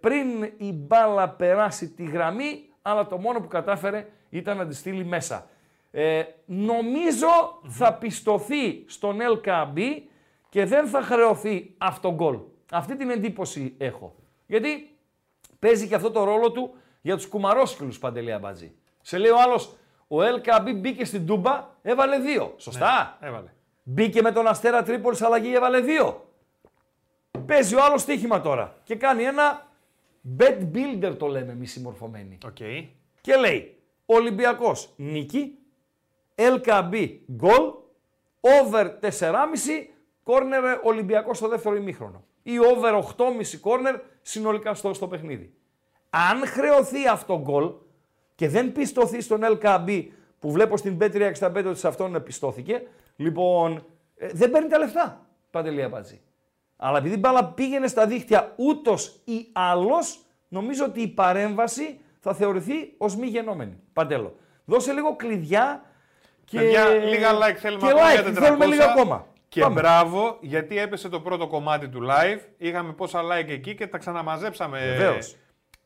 [SPEAKER 3] πριν η μπάλα περάσει τη γραμμή, αλλά το μόνο που κατάφερε ήταν να τη στείλει μέσα. Ε, νομίζω θα πιστωθεί στον LKB και δεν θα χρεωθεί αυτό γκολ. Αυτή την εντύπωση έχω. Γιατί παίζει και αυτό το ρόλο του για τους κουμαρόσκυλους Παντελή Αμπατζή. Σε λέει ο άλλος, ο Ελ Κααμπί μπήκε στην Τούμπα, έβαλε δύο. Σωστά.
[SPEAKER 2] Έβαλε.
[SPEAKER 3] Μπήκε με τον Αστέρα Τρίπολης αλλαγή, έβαλε δύο. Παίζει ο άλλος στοίχημα τώρα και κάνει ένα bet builder το λέμε εμείς οι μορφωμένοι.
[SPEAKER 2] Οκ.
[SPEAKER 3] Και λέει Ολυμπιακός νίκη, Ελ Κααμπί γκολ, over 4,5 κόρνερ Ολυμπιακός στο δεύτερο ημίχρονο. Ή over 8,5 κόρνερ συνολικά στο, στο παιχνίδι. Αν χρεωθεί αυτό γκολ και δεν πιστωθεί στον LKB που βλέπω στην B365 ότι σε αυτόν πιστώθηκε, λοιπόν ε, δεν παίρνει τα λεφτά. Παντελή Αμπάτζη. Αλλά επειδή η μπάλα πήγαινε στα δίχτυα ούτως ή άλλως, νομίζω ότι η παρέμβαση θα θεωρηθεί ως μη γενόμενη. Παντέλο. Δώσε λίγο κλειδιά και.
[SPEAKER 2] Παιδιά, λίγα like θέλουμε
[SPEAKER 3] και
[SPEAKER 2] ακόμα
[SPEAKER 3] like,
[SPEAKER 2] για 400.
[SPEAKER 3] θέλουμε λίγα ακόμα.
[SPEAKER 2] Και
[SPEAKER 3] Πάμε.
[SPEAKER 2] μπράβο, γιατί έπεσε το πρώτο κομμάτι του live. Είχαμε πόσα like εκεί και τα ξαναμαζέψαμε.
[SPEAKER 3] Βεβαίως.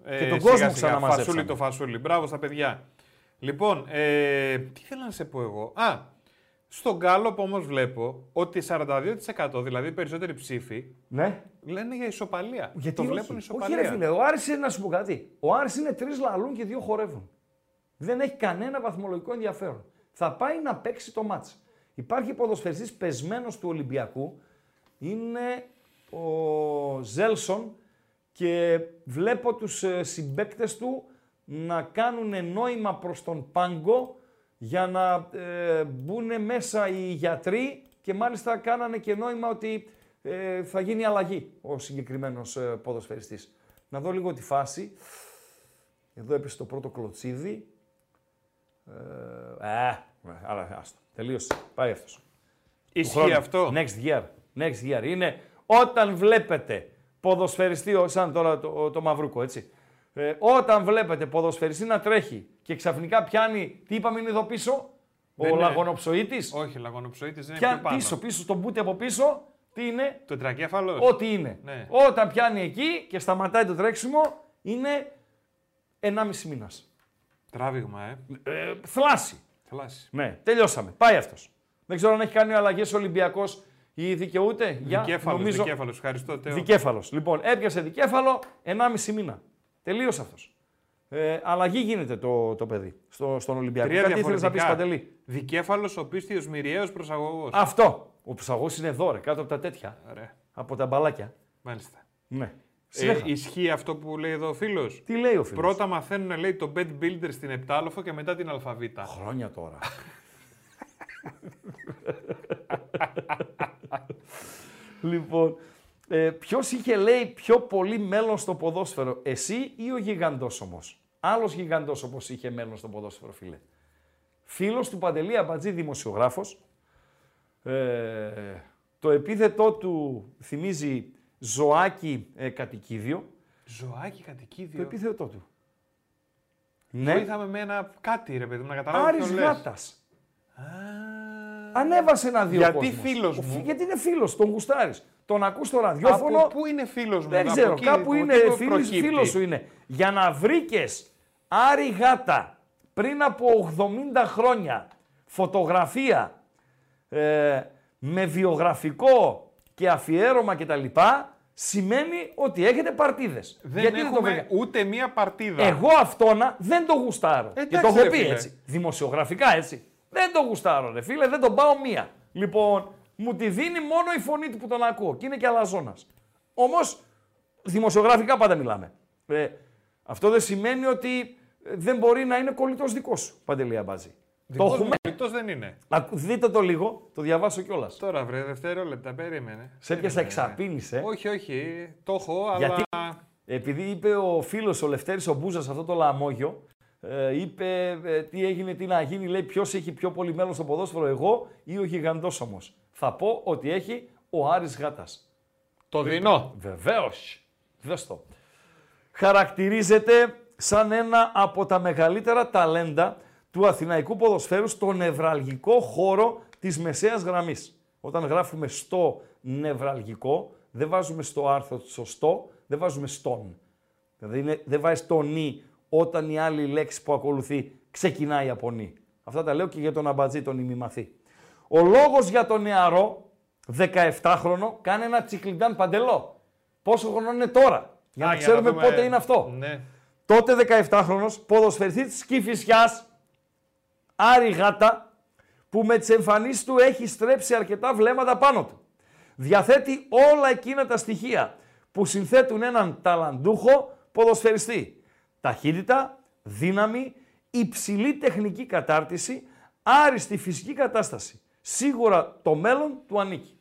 [SPEAKER 2] Ε,
[SPEAKER 3] Και τον
[SPEAKER 2] σιγά
[SPEAKER 3] κόσμο
[SPEAKER 2] σιγά.
[SPEAKER 3] ξαναμαζέψαμε.
[SPEAKER 2] Φασούλη το φασούλη. Μπράβο στα παιδιά. Λοιπόν, ε, τι θέλω να σε πω εγώ. Α, στον Γκάλοπ όμως βλέπω ότι 42% δηλαδή οι περισσότεροι ψήφοι
[SPEAKER 3] Ναι.
[SPEAKER 2] λένε για ισοπαλία.
[SPEAKER 3] Γιατί
[SPEAKER 2] το
[SPEAKER 3] όχι;
[SPEAKER 2] βλέπουν
[SPEAKER 3] όχι,
[SPEAKER 2] ισοπαλία.
[SPEAKER 3] ρε φίλε, ο Άρης είναι να σου πω κάτι. Ο Άρης είναι τρεις λαλούν και δύο χορεύουν. Δεν έχει κανένα βαθμολογικό ενδιαφέρον. Θα πάει να παίξει το μάτς. Υπάρχει ποδοσφαιριστής πεσμένος του Ολυμπιακού. Είναι ο Ζέλσον και βλέπω τους ε, συμπαίκτες του να κάνουν νόημα προς τον πάγκο για να ε, μπουν μέσα οι γιατροί και μάλιστα κάνανε και νόημα ότι ε, θα γίνει αλλαγή ο συγκεκριμένος ε, ποδοσφαιριστής. Να δω λίγο τη φάση. Εδώ έπεσε το πρώτο κλωτσίδι. Ε, α, αλλά άστο. Τελείωσε. Πάει αυτός. Του
[SPEAKER 2] Ισχύει
[SPEAKER 3] χρόνου.
[SPEAKER 2] αυτό;
[SPEAKER 3] Next year. Next year. Είναι όταν βλέπετε ποδοσφαιριστή, ο- σαν τώρα το, το Μαυρούκο, έτσι. Ε, όταν βλέπετε ποδοσφαιριστή να τρέχει και ξαφνικά πιάνει, τι είπαμε είναι εδώ πίσω,
[SPEAKER 2] Δεν
[SPEAKER 3] ο
[SPEAKER 2] είναι.
[SPEAKER 3] λαγονοψοήτης.
[SPEAKER 2] Όχι, λαγονοψοίτης δεν είναι
[SPEAKER 3] Πια,
[SPEAKER 2] πιο πάνω.
[SPEAKER 3] πίσω, πίσω, στον μπούτι από πίσω, τι είναι,
[SPEAKER 2] Το τετρακέφαλος.
[SPEAKER 3] ό,τι είναι.
[SPEAKER 2] Ναι.
[SPEAKER 3] Όταν πιάνει εκεί και σταματάει το τρέξιμο, είναι 1,5 μήνας.
[SPEAKER 2] Τράβηγμα, ε.
[SPEAKER 3] Ε, θλάση.
[SPEAKER 2] Θλάση.
[SPEAKER 3] Ναι, τελειώσαμε. Πάει αυτός. Δεν ξέρω αν έχει κάνει αλλαγές ο Ολυμπιακός ή δικαιούται. Για,
[SPEAKER 2] Δικέφαλος,
[SPEAKER 3] νομίζω...
[SPEAKER 2] δικέφαλος. Ευχαριστώ, Τέο.
[SPEAKER 3] Δικέφαλος. Λοιπόν, έπιασε δικέφαλο 1,5 μήνα. Τελείωσε αυτός. Ε, αλλαγή γίνεται το, το παιδί στο, στον Ολυμπιακό.
[SPEAKER 2] Τρία
[SPEAKER 3] Κάτι ήθελες να πεις
[SPEAKER 2] διαφορετικά.
[SPEAKER 3] Παντελή;
[SPEAKER 2] Δικέφαλος, ο πίστιος μυριαίος προσαγωγός.
[SPEAKER 3] Αυτό. Ο ψαγό είναι εδώ, ρε, κάτω από τα τέτοια.
[SPEAKER 2] Ωραία.
[SPEAKER 3] Από τα μπαλάκια.
[SPEAKER 2] Μάλιστα.
[SPEAKER 3] Ναι.
[SPEAKER 2] Ε,
[SPEAKER 3] Συνέχα.
[SPEAKER 2] ισχύει αυτό που λέει εδώ ο φίλος;
[SPEAKER 3] Τι λέει ο φίλος;
[SPEAKER 2] Πρώτα μαθαίνουν, λέει, το bed builder στην Επτάλοφο και μετά την Αλφαβήτα.
[SPEAKER 3] Χρόνια τώρα. λοιπόν, ε, ποιος είχε λέει πιο πολύ μέλλον στο ποδόσφαιρο, εσύ ή ο γιγαντός όμως; Άλλος γιγαντός όπως είχε μέλλον στο ποδόσφαιρο, φίλε. Φίλος του Παντελή Αμπατζή, δημοσιογράφος. Ε, το επίθετό του θυμίζει ζωάκι ε, κατοικίδιο.
[SPEAKER 2] Ζωάκι κατοικίδιο.
[SPEAKER 3] Το επίθετό του.
[SPEAKER 2] Ναι.
[SPEAKER 3] Ναι.
[SPEAKER 2] Είχαμε με ένα κάτι, ρε παιδί μου, να καταλάβω
[SPEAKER 3] Άρης
[SPEAKER 2] ποιον λες.
[SPEAKER 3] Γάτας. Ανέβασε ένα δύο
[SPEAKER 2] Γιατί
[SPEAKER 3] κόσμος.
[SPEAKER 2] φίλος
[SPEAKER 3] Ο
[SPEAKER 2] μου;
[SPEAKER 3] φι- Γιατί είναι φίλος, τον γουστάρεις. Τον ακούς στο ραδιόφωνο.
[SPEAKER 2] Από πού είναι φίλος μου,
[SPEAKER 3] Δεν
[SPEAKER 2] από
[SPEAKER 3] ξέρω,
[SPEAKER 2] εκεί,
[SPEAKER 3] κάπου
[SPEAKER 2] από
[SPEAKER 3] είναι
[SPEAKER 2] εκεί που
[SPEAKER 3] φίλος,
[SPEAKER 2] προκύπτει;
[SPEAKER 3] φίλος σου είναι. Για να βρήκες Άρη Γάτα πριν από 80 χρόνια φωτογραφία ε, με βιογραφικό και αφιέρωμα κτλ. σημαίνει ότι έχετε παρτίδες.
[SPEAKER 2] Δεν
[SPEAKER 3] Γιατί το
[SPEAKER 2] έχουμε
[SPEAKER 3] βρήκα;
[SPEAKER 2] ούτε μία παρτίδα.
[SPEAKER 3] Εγώ αυτόνα δεν το γουστάρω. και
[SPEAKER 2] Εντάξει,
[SPEAKER 3] το έχω
[SPEAKER 2] ρε
[SPEAKER 3] πει
[SPEAKER 2] φίλε.
[SPEAKER 3] έτσι. Δημοσιογραφικά έτσι. Δεν το γουστάρω, ρε φίλε, δεν τον πάω μία. Λοιπόν, μου τη δίνει μόνο η φωνή του που τον ακούω και είναι και αλαζόνας. Όμως, δημοσιογραφικά πάντα μιλάμε. Ε, αυτό δεν σημαίνει ότι ε, δεν μπορεί να είναι κολλητός δικός σου, Παντελή Αμπάζη. Το
[SPEAKER 2] Δικός μου
[SPEAKER 3] έχουμε.
[SPEAKER 2] κολλητός δεν είναι.
[SPEAKER 3] Ακού- Δείτε το λίγο, το διαβάσω κιόλας.
[SPEAKER 2] Τώρα βρε, δευτερόλεπτα, περίμενε.
[SPEAKER 3] Σε έπιασα
[SPEAKER 2] Περίμενε.
[SPEAKER 3] εξαπίνησε.
[SPEAKER 2] Όχι, όχι, το έχω, αλλά...
[SPEAKER 3] Γιατί; Επειδή είπε ο φίλος ο Λευτέρης ο Μπούζας αυτό το λαμόγιο, ε, είπε ε, τι έγινε, τι να γίνει, λέει ποιος έχει πιο πολύ μέλλον στο ποδόσφαιρο, εγώ ή ο γιγαντός όμως. Θα πω ότι έχει ο Άρης Γάτας.
[SPEAKER 2] Το δίνω.
[SPEAKER 3] Βεβαίως. Δες το. Χαρακτηρίζεται σαν ένα από τα μεγαλύτερα ταλέντα του αθηναϊκού ποδοσφαίρου στο νευραλγικό χώρο της μεσαίας γραμμής. Όταν γράφουμε στο νευραλγικό, δεν βάζουμε στο άρθρο σωστό, δεν βάζουμε στον. Δηλαδή είναι, δεν βάζει το νι όταν η άλλη λέξη που ακολουθεί ξεκινάει από νι. Αυτά τα λέω και για τον αμπατζή, τον ημιμαθή. Ο λόγος για τον νεαρό, 17χρονο, κάνει ένα τσικλιντάν παντελό. Πόσο χρόνο είναι τώρα, για
[SPEAKER 2] Α,
[SPEAKER 3] να
[SPEAKER 2] για
[SPEAKER 3] ξέρουμε
[SPEAKER 2] δούμε.
[SPEAKER 3] πότε είναι αυτό.
[SPEAKER 2] Ναι.
[SPEAKER 3] Τότε 17χρονος, ποδοσφαιριστής της Κηφισιάς, Άρη Γάτα, που με τις εμφανίσεις του έχει στρέψει αρκετά βλέμματα πάνω του. Διαθέτει όλα εκείνα τα στοιχεία που συνθέτουν έναν ταλαντούχο ποδοσφαιριστή. Ταχύτητα, δύναμη, υψηλή τεχνική κατάρτιση, άριστη φυσική κατάσταση. Σίγουρα το μέλλον του ανήκει.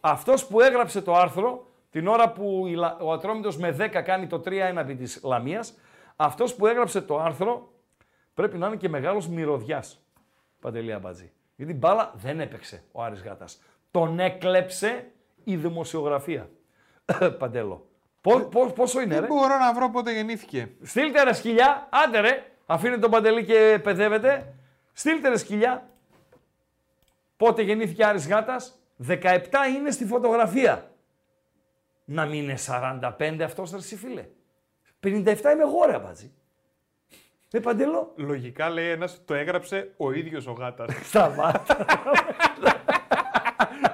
[SPEAKER 3] Αυτός που έγραψε το άρθρο, την ώρα που η Λα- ο Ατρόμητος με 10 κάνει το 3 έναντι της Λαμίας, αυτός που έγραψε το άρθρο πρέπει να είναι και μεγάλος μυρωδιάς, Παντελή Αμπατζή. Γιατί μπάλα δεν έπαιξε ο Άρης Γάτας. Τον έκλεψε η δημοσιογραφία. Παντέλο. Πό- πό- πόσο είναι, ρε;
[SPEAKER 2] Δεν μπορώ να βρω πότε γεννήθηκε.
[SPEAKER 3] Στείλτε ρε σκυλιά, άντε ρε. Αφήνετε τον Παντελή και παιδεύετε. Στείλτε ρε σκυλιά. Πότε γεννήθηκε Άρης Γάτας; 17 είναι στη φωτογραφία. Να μην είναι 45 αυτός ρε εσύ, φίλε. 57 είμαι εγώ ρε αμπατζή. Ε, Παντελό.
[SPEAKER 2] Λογικά λέει ένας, το έγραψε ο ίδιος ο γάτας.
[SPEAKER 3] Σταμάτα.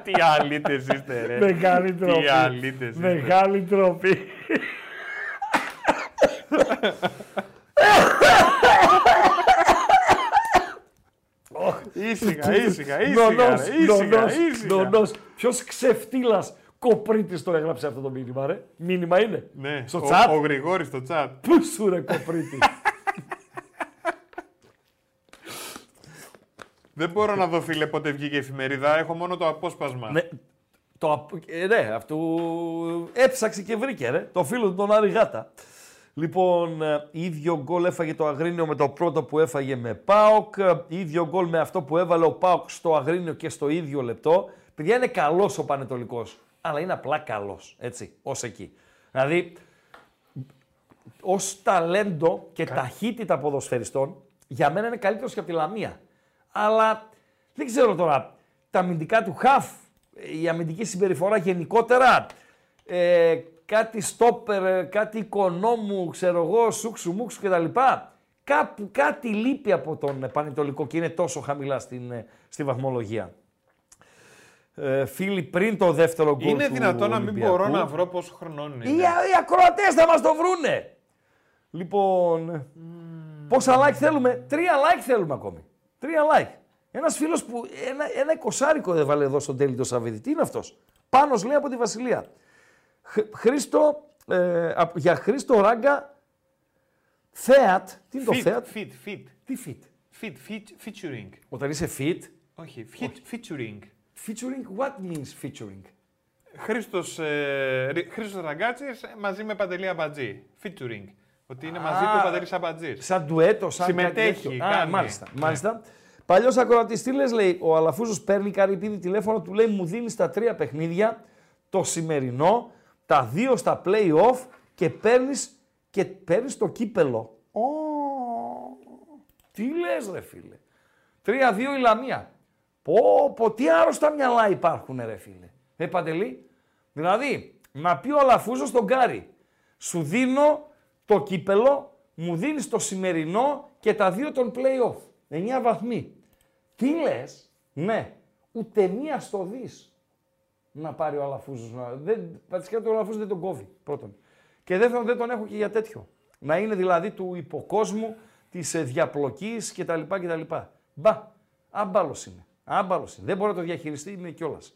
[SPEAKER 2] Τι αλήτε είστε, ρε.
[SPEAKER 3] Μεγάλη τροπή.
[SPEAKER 2] Τι αλήτε είστε.
[SPEAKER 3] Μεγάλη τροπή.
[SPEAKER 2] Ήσυχα, ήσυχα, ήσυχα.
[SPEAKER 3] Νονός,
[SPEAKER 2] ρε, ήσυχα,
[SPEAKER 3] νονός,
[SPEAKER 2] ήσυχα.
[SPEAKER 3] νονός. Ποιος ξεφτύλας κοπρίτης το έγραψε αυτό το μήνυμα, ρε. Μήνυμα είναι.
[SPEAKER 2] Ναι,
[SPEAKER 3] Στο
[SPEAKER 2] ο,
[SPEAKER 3] chat.
[SPEAKER 2] ο Γρηγόρης στο chat.
[SPEAKER 3] Πού σου ρε κοπρίτη.
[SPEAKER 2] Δεν μπορώ να δω, φίλε, πότε βγήκε η εφημερίδα. Έχω μόνο το απόσπασμα.
[SPEAKER 3] ναι, το, απ- ε, ναι, αυτού έψαξε και βρήκε, ρε. Το φίλο του τον Άρη Γάτα. Λοιπόν, ε, ίδιο γκολ έφαγε το Αγρίνιο με το πρώτο που έφαγε με ΠΑΟΚ. ε, Ίδιο γκολ με αυτό που έβαλε ο ΠΑΟΚ στο Αγρίνιο και στο ίδιο λεπτό. Παιδιά, είναι καλός ο Πανετολικός, αλλά είναι απλά καλός. Έτσι, ως εκεί. Δηλαδή, ως ταλέντο και ταχύτητα ποδοσφαιριστών, για μένα είναι καλύτερος και από τη Λαμία. Αλλά δεν ξέρω τώρα, τα αμυντικά του χαφ, η αμυντική συμπεριφορά γενικότερα, ε, κάτι στόπερ, ε, κάτι οικονόμου, ξέρω εγώ, σούξου μουξου κτλ. Κάπου κάτι λείπει από τον Πανετολικό και είναι τόσο χαμηλά στην, ε, στη βαθμολογία. Ε, φίλοι, πριν το δεύτερο γκολ
[SPEAKER 2] Είναι
[SPEAKER 3] του
[SPEAKER 2] δυνατόν να μην
[SPEAKER 3] Ολυμπιακού,
[SPEAKER 2] μπορώ να βρω πόσο χρονών
[SPEAKER 3] οι,
[SPEAKER 2] είναι.
[SPEAKER 3] οι ακροατές θα μας το βρούνε. Λοιπόν, πόσα like θέλουμε; Τρία like θέλουμε ακόμη. Τρία like. Ένας φίλος που ένα, ένα εικοσάρικο δεν βάλε εδώ στον τέλειο το Σαββίδι. Τι είναι αυτός; Πάνος λέει από τη Βασιλεία. Χ- Χρήστο, ε, απ- για Χρήστο Ράγκα, Θέατ. Τι είναι το
[SPEAKER 2] Fit,
[SPEAKER 3] Θέατ.
[SPEAKER 2] fit, fit.
[SPEAKER 3] Τι fit;
[SPEAKER 2] Fit, fit, featuring.
[SPEAKER 3] Όταν είσαι fit,
[SPEAKER 2] Όχι, fit, featuring.
[SPEAKER 3] Featuring, what means featuring;
[SPEAKER 2] Χρήστος, ε, Ρι- Χρήστος Ραγκάτσης ε, μαζί με Παντελή Αμπατζή. Featuring. Ότι είναι μαζί
[SPEAKER 3] Α,
[SPEAKER 2] του ο Παντελής Αμπατζής.
[SPEAKER 3] Σαν ντουέτο, σαν
[SPEAKER 2] Συμμετέχει,
[SPEAKER 3] κάτι τέτοιο. Α,
[SPEAKER 2] κάνει.
[SPEAKER 3] μάλιστα.
[SPEAKER 2] Ναι.
[SPEAKER 3] μάλιστα. Παλιός ακροατή, τι λες, λέει, ο Αλαφούζος παίρνει καρυπίδι τηλέφωνο, του λέει μου δίνεις τα τρία παιχνίδια, το σημερινό, τα δύο στα play-off και παίρνεις και παίρνεις το κύπελο. Ω, τι λες ρε φίλε. 3-2 η Λαμία. Πω, πω, τι άρρωστα μυαλά υπάρχουν ρε φίλε. Ε, Παντελή. Δηλαδή, να πει ο Αλαφούζος στον Κάρι, σου δίνω το κύπελο, μου δίνεις το σημερινό και τα δύο των play-off. 9 βαθμοί. Τι λες, ναι, ούτε μία στο δις να πάρει ο Αλαφούζος. Να... Δεν, πατησικά του Αλαφούζος δεν τον κόβει, πρώτον. Και δεύτερον δεν τον έχω και για τέτοιο. Να είναι δηλαδή του υποκόσμου, της ε, διαπλοκής κτλ. κτλ. Μπα, άμπαλος είναι. Άμπαλος είναι. Δεν μπορεί να το διαχειριστεί, είναι κιόλας.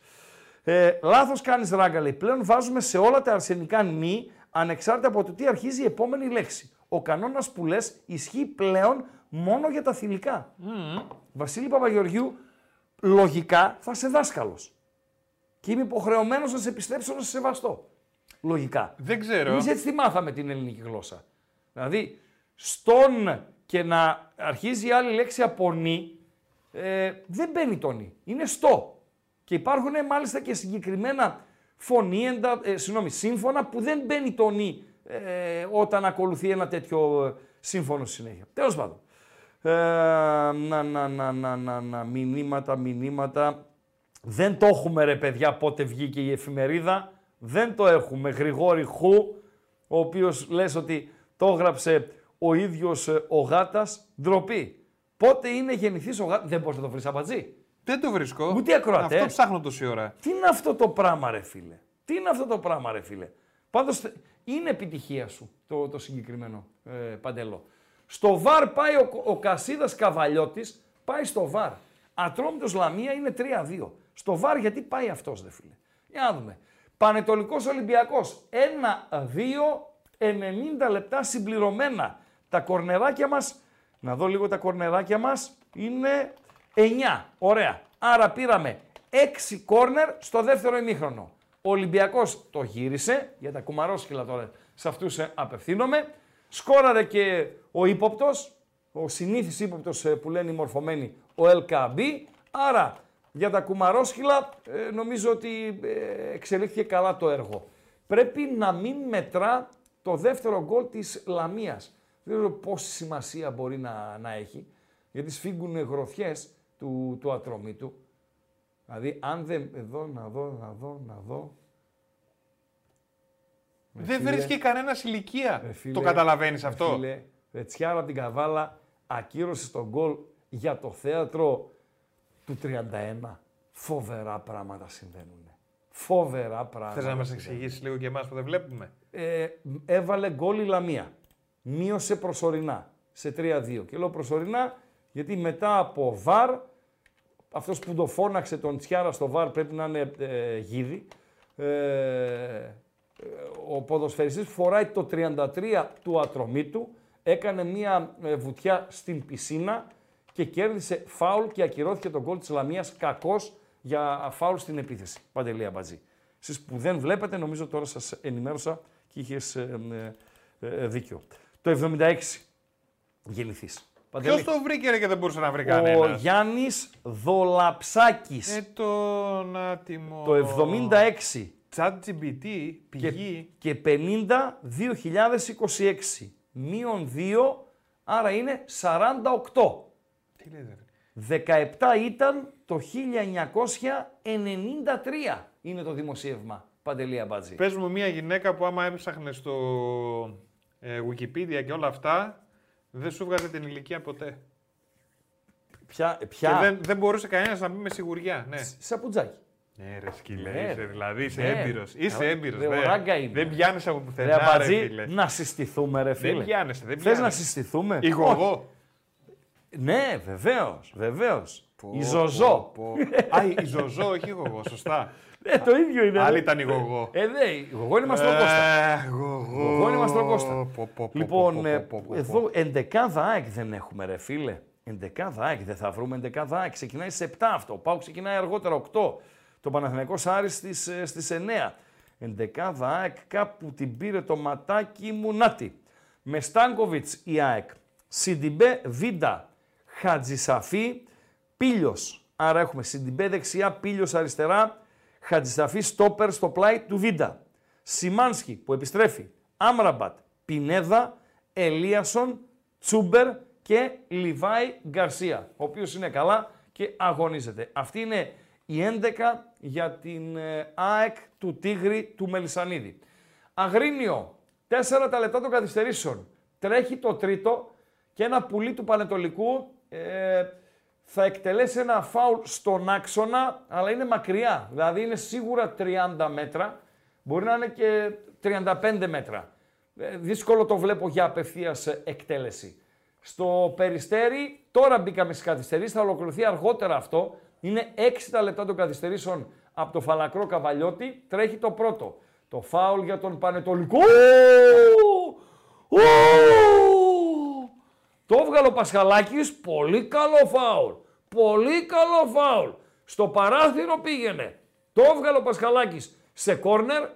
[SPEAKER 3] Ε, Λάθος κάνεις ράγκα, λέει. Πλέον βάζουμε σε όλα τα αρσενικά νη, ανεξάρτητα από το τι αρχίζει η επόμενη λέξη. Ο κανόνας που λες ισχύει πλέον μόνο για τα θηλυκά. Βασίλη Παπαγεωργιού, λογικά θα είσαι δάσκαλος. Και είμαι υποχρεωμένος να σε πιστέψω να σε σεβαστώ. Λογικά.
[SPEAKER 2] Δεν ξέρω.
[SPEAKER 3] Εμείς έτσι τη μάθαμε την ελληνική γλώσσα. Δηλαδή, στον και να αρχίζει η άλλη λέξη από νη, ε, δεν μπαίνει το νη. Είναι στο. Και υπάρχουν ε, μάλιστα και συγκεκριμένα φωνήεντα, ε, συγγνώμη, σύμφωνα που δεν μπαίνει το νη ε, όταν ακολουθεί ένα τέτοιο ε, σύμφωνο στη συνέχεια. Τέλος πάντων. Ε, να, να, να, να, να, να, μηνύματα, μηνύματα. Δεν το έχουμε ρε παιδιά πότε βγήκε η εφημερίδα. Δεν το έχουμε. Γρηγόρη Χου, ο οποίος λες ότι το έγραψε ο ίδιος ε, ο Γάτας. Ντροπή. Πότε είναι γεννηθής ο Γάτας. Δεν μπορείς να το βρεις αμπατζή.
[SPEAKER 2] Δεν το βρίσκω.
[SPEAKER 3] Ούτε ακροατές.
[SPEAKER 2] Αυτό ψάχνω τόση ώρα.
[SPEAKER 3] Τι είναι αυτό το πράγμα ρε φίλε; Τι είναι αυτό το πράγμα ρε φίλε; Πάντως θε- είναι επιτυχία σου το, το συγκεκριμένο ε, παντελό. Στο βαρ πάει ο, ο Κασίδας Καβαλιώτης, πάει στο βαρ. Ατρόμητος Λαμία είναι 3-2. Στο βαρ γιατί πάει αυτός δε φίλε; Για να δούμε. Πανετολικός Ολυμπιακός 1-2, 90 λεπτά συμπληρωμένα. Τα κορνεράκια μας, να δω λίγο τα κορνεράκια μας, είναι 9. Ωραία. Άρα πήραμε 6 κόρνερ στο δεύτερο ημίχρονο. Ο Ολυμπιακός το γύρισε, για τα κουμαρόσκυλα τώρα σε αυτούς ε, απευθύνομαι. Σκόραρε και ο ύποπτος, ο συνήθις ύποπτος που λένε οι μορφωμένοι, ο LKB. Άρα για τα κουμαρόσκυλα ε, νομίζω ότι ε, εξελίχθηκε καλά το έργο. Πρέπει να μην μετρά το δεύτερο γκολ της Λαμίας. Δεν ξέρω πόση σημασία μπορεί να, να έχει, γιατί σφίγγουν γροθιές του, του ατρομήτου. Δηλαδή, αν δεν... Εδώ, να δω, να δω, να δω.
[SPEAKER 2] Δεν
[SPEAKER 3] φίλε.
[SPEAKER 2] βρίσκει κανένας ηλικία.
[SPEAKER 3] Ρε φίλε,
[SPEAKER 2] Το καταλαβαίνεις
[SPEAKER 3] ρε
[SPEAKER 2] αυτό;
[SPEAKER 3] Φίλε, Ρετσιάρα την Καβάλα ακύρωσε τον γκολ για το θέατρο του 31. Φοβερά πράγματα συμβαίνουν. Φοβερά πράγματα.
[SPEAKER 2] Θες να μας
[SPEAKER 3] συμβαίνουν.
[SPEAKER 2] εξηγήσεις λίγο και εμάς που δεν βλέπουμε;
[SPEAKER 3] Ε, έβαλε γκολ η Λαμία. Μείωσε προσωρινά σε 3-2. Και λέω προσωρινά γιατί μετά από βαρ, αυτός που το φώναξε τον Τσιάρα στο βαρ πρέπει να είναι ε, γίδι. Ε, ε, ο ποδοσφαιριστής που φοράει το 33 του ατρωμίτου έκανε μία ε, βουτιά στην πισίνα και κέρδισε φάουλ και ακυρώθηκε τον γκολ της Λαμίας κακός για φάουλ στην επίθεση. Παντελή Αμπατζή. Εσείς που δεν βλέπετε, νομίζω τώρα σας ενημέρωσα και είχες ε, ε, ε, δίκιο. Το 76 γεννηθείς.
[SPEAKER 2] Ποιος το βρήκε ρε, και δεν μπορούσε να βρει
[SPEAKER 3] Ο
[SPEAKER 2] κανένα.
[SPEAKER 3] Γιάννης Δολαψάκης.
[SPEAKER 2] Ε, τον άτιμο.
[SPEAKER 3] το 76
[SPEAKER 2] ChatGPT, πηγή.
[SPEAKER 3] και, και 50 2026. Μείον 2, άρα είναι 48.
[SPEAKER 2] Τι λέτε, ρε.
[SPEAKER 3] 17 ήταν το 1993 είναι το δημοσίευμα. Παντελία Μπάτζη.
[SPEAKER 2] Πες μου μια γυναίκα που άμα έψαχνες στο ε, Wikipedia και όλα αυτά, δεν σου βγάζε την ηλικία ποτέ.
[SPEAKER 3] Ποια,
[SPEAKER 2] Και
[SPEAKER 3] ποια
[SPEAKER 2] δεν, δεν μπορούσε κανένας να πει με σιγουριά. Ναι.
[SPEAKER 3] σαπουτζάκι.
[SPEAKER 2] Ναι, ρε σκύλε,
[SPEAKER 3] Ναι,
[SPEAKER 2] είσαι
[SPEAKER 3] ρε.
[SPEAKER 2] δηλαδή, είσαι
[SPEAKER 3] Ναι.
[SPEAKER 2] έμπειρος. Είσαι
[SPEAKER 3] Ρε,
[SPEAKER 2] έμπειρος.
[SPEAKER 3] ρε,
[SPEAKER 2] δεν-
[SPEAKER 3] ο ράγκα είμαι.
[SPEAKER 2] Δεν πιάνεις από
[SPEAKER 3] Ρε
[SPEAKER 2] πουθενά, ρε
[SPEAKER 3] Αμπατζή,
[SPEAKER 2] φίλε.
[SPEAKER 3] να συστηθούμε ρε φίλε.
[SPEAKER 2] Δεν πιάνεσαι, δεν
[SPEAKER 3] Θες να
[SPEAKER 2] πιάνεσαι.
[SPEAKER 3] συστηθούμε;
[SPEAKER 2] Η γογό.
[SPEAKER 3] Ναι, βεβαίως, βεβαίως. Η
[SPEAKER 2] Πω,
[SPEAKER 3] Ζωζό.
[SPEAKER 2] πω, πω. Α, η Ζωζό, όχι η γογό, σωστά.
[SPEAKER 3] Ε, το ίδιο είναι.
[SPEAKER 2] Άλλη
[SPEAKER 3] ρε.
[SPEAKER 2] ήταν η γογό.
[SPEAKER 3] Ε, ναι, η γογό είναι Μαστροκώστα.
[SPEAKER 2] Ε, γογό.
[SPEAKER 3] Εγώ είναι Μαστροκώστα.
[SPEAKER 2] Πω, πω, πω,
[SPEAKER 3] Λοιπόν,
[SPEAKER 2] πω,
[SPEAKER 3] ε,
[SPEAKER 2] πω, πω, πω,
[SPEAKER 3] εδώ εντεκάδα ΑΕΚ δεν έχουμε ρε φίλε. Εντεκάδα ΑΕΚ δεν θα βρούμε εντεκάδα ΑΕΚ. Ξεκινάει στις 7 αυτό. Ο ΠΑΟΚ ξεκινάει αργότερα 8. Το Παναθηναϊκός Άρης στις, ε, στις 9. Εντεκάδα ΑΕΚ κάπου την πήρε το ματάκι μου. Νάτι. Με Στάνκοβιτς η ΑΕΚ. Σιντιμπέ Βίντα. Χατζησαφή. Πήλιος. Άρα έχουμε Σιντιμπέ δεξιά, Πήλιος αριστερά. Χατζησαφή στόπερ στο πλάι του Βίντα. Σιμάνσκι που επιστρέφει. Άμραμπατ. Πινέδα. Ελίασον. Τσούμπερ και Λιβάη Γκαρσία, ο οποίος είναι καλά και αγωνίζεται. Αυτή είναι η 11 για την ε, ΑΕΚ του Τίγρη του Μελισανίδη. Αγρίνιο, 4 τα λεπτά των καθυστερήσεων. Τρέχει το τρίτο και ένα πουλί του Πανετολικού ε, θα εκτελέσει ένα φάουλ στον άξονα, αλλά είναι μακριά. Δηλαδή είναι σίγουρα 30 μέτρα, μπορεί να είναι και 35 μέτρα. Ε, δύσκολο το βλέπω για απευθείας ε, εκτέλεση. Στο Περιστέρι, τώρα μπήκαμε στις καθυστερήσεις, θα ολοκληρωθεί αργότερα αυτό. Είναι 6 τα λεπτά των καθυστερήσεων από το Φαλακρό Καβαλιώτη. Τρέχει το πρώτο. Το φάουλ για τον Πανετολικό. Ου! Ου! Το έβγαλε ο Πασχαλάκης, πολύ καλό φάουλ. Πολύ καλό φάουλ. Στο παράθυρο πήγαινε. Το έβγαλε ο Πασχαλάκης σε κόρνερ.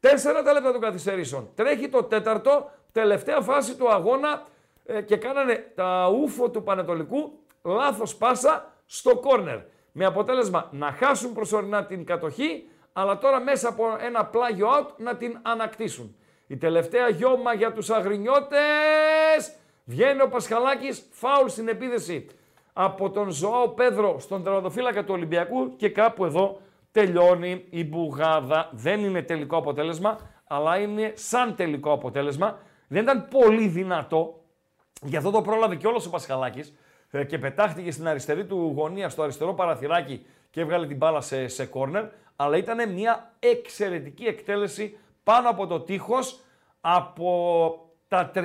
[SPEAKER 3] Τέσσερα τα λεπτά των καθυστερήσεων. Τρέχει το τέταρτο, τελευταία φάση του αγώνα ε, και κάνανε τα ούφο του Πανετολικού λάθος πάσα στο κόρνερ. Με αποτέλεσμα να χάσουν προσωρινά την κατοχή, αλλά τώρα μέσα από ένα πλάγιο out να την ανακτήσουν. Η τελευταία γιώμα για τους αγρινιώτες. Βγαίνει ο Πασχαλάκης, φάουλ στην επίδεση από τον Ζωάο Πέδρο στον τερματοφύλακα του Ολυμπιακού και κάπου εδώ τελειώνει η μπουγάδα. Δεν είναι τελικό αποτέλεσμα, αλλά είναι σαν τελικό αποτέλεσμα. Δεν ήταν πολύ δυνατό, γι' αυτό το πρόλαβε και όλος ο Πασχαλάκης ε, και πετάχτηκε στην αριστερή του γωνία, στο αριστερό παραθυράκι και έβγαλε την μπάλα σε, σε κόρνερ, αλλά ήταν μια εξαιρετική εκτέλεση πάνω από το τείχος, από τα 30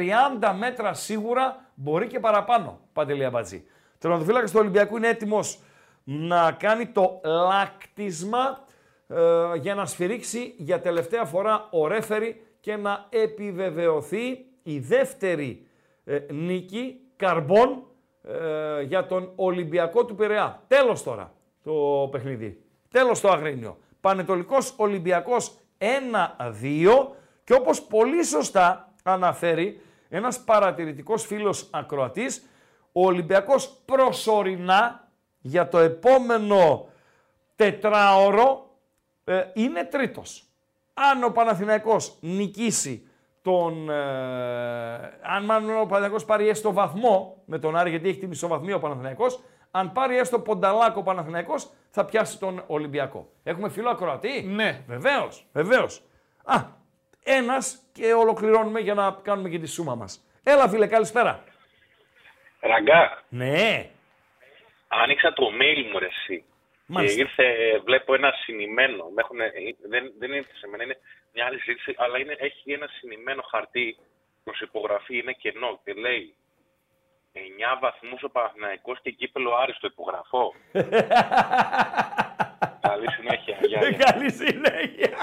[SPEAKER 3] μέτρα σίγουρα, μπορεί και παραπάνω, Παντελή Αμπατζή. Τερματοφύλακας του Ολυμπιακού είναι έτοιμος να κάνει το λάκτισμα ε, για να σφυρίξει για τελευταία φορά ο ρέφερη και να επιβεβαιωθεί η δεύτερη ε, νίκη καρμπών ε, για τον Ολυμπιακό του Πειραιά. Τέλος τώρα το παιχνίδι. Τέλος το Αγρίνιο. Πανετολικός Ολυμπιακός 1-2 και όπως πολύ σωστά αναφέρει ένας παρατηρητικός φίλος ακροατής, ο Ολυμπιακός προσωρινά για το επόμενο τετράωρο ε, είναι τρίτος. Αν ο Παναθηναϊκός νικήσει τον... Ε, αν μάλλον ο Παναθηναϊκός πάρει έστω βαθμό με τον Άρη, γιατί έχει την ισοβαθμία ο Παναθηναϊκός, αν πάρει έστω πονταλάκο ο Παναθηναϊκός, θα πιάσει τον Ολυμπιακό. Έχουμε φίλο ακροατή;
[SPEAKER 2] Ναι.
[SPEAKER 3] Βεβαίως, βεβαίως. Α, Ένας και ολοκληρώνουμε για να κάνουμε και τη σούμα μας. Έλα, φίλε, καλησπέρα.
[SPEAKER 10] Ραγκά,
[SPEAKER 3] Ναι,
[SPEAKER 10] άνοιξα το mail μου ρε εσύ.
[SPEAKER 3] Μάλιστα.
[SPEAKER 10] Και ήρθε, βλέπω ένα συνημένο. Με έχουνε- δεν, δεν ήρθε σε μένα, είναι μια άλλη ζήτηση, αλλά είναι, έχει ένα συνημένο χαρτί προς υπογραφή, είναι κενό και λέει 9 βαθμούς ο Παναθηναϊκός και κύπελο Άριστο υπογραφώ. Καλή συνέχεια. Γεια, γεια.
[SPEAKER 3] Καλή συνέχεια.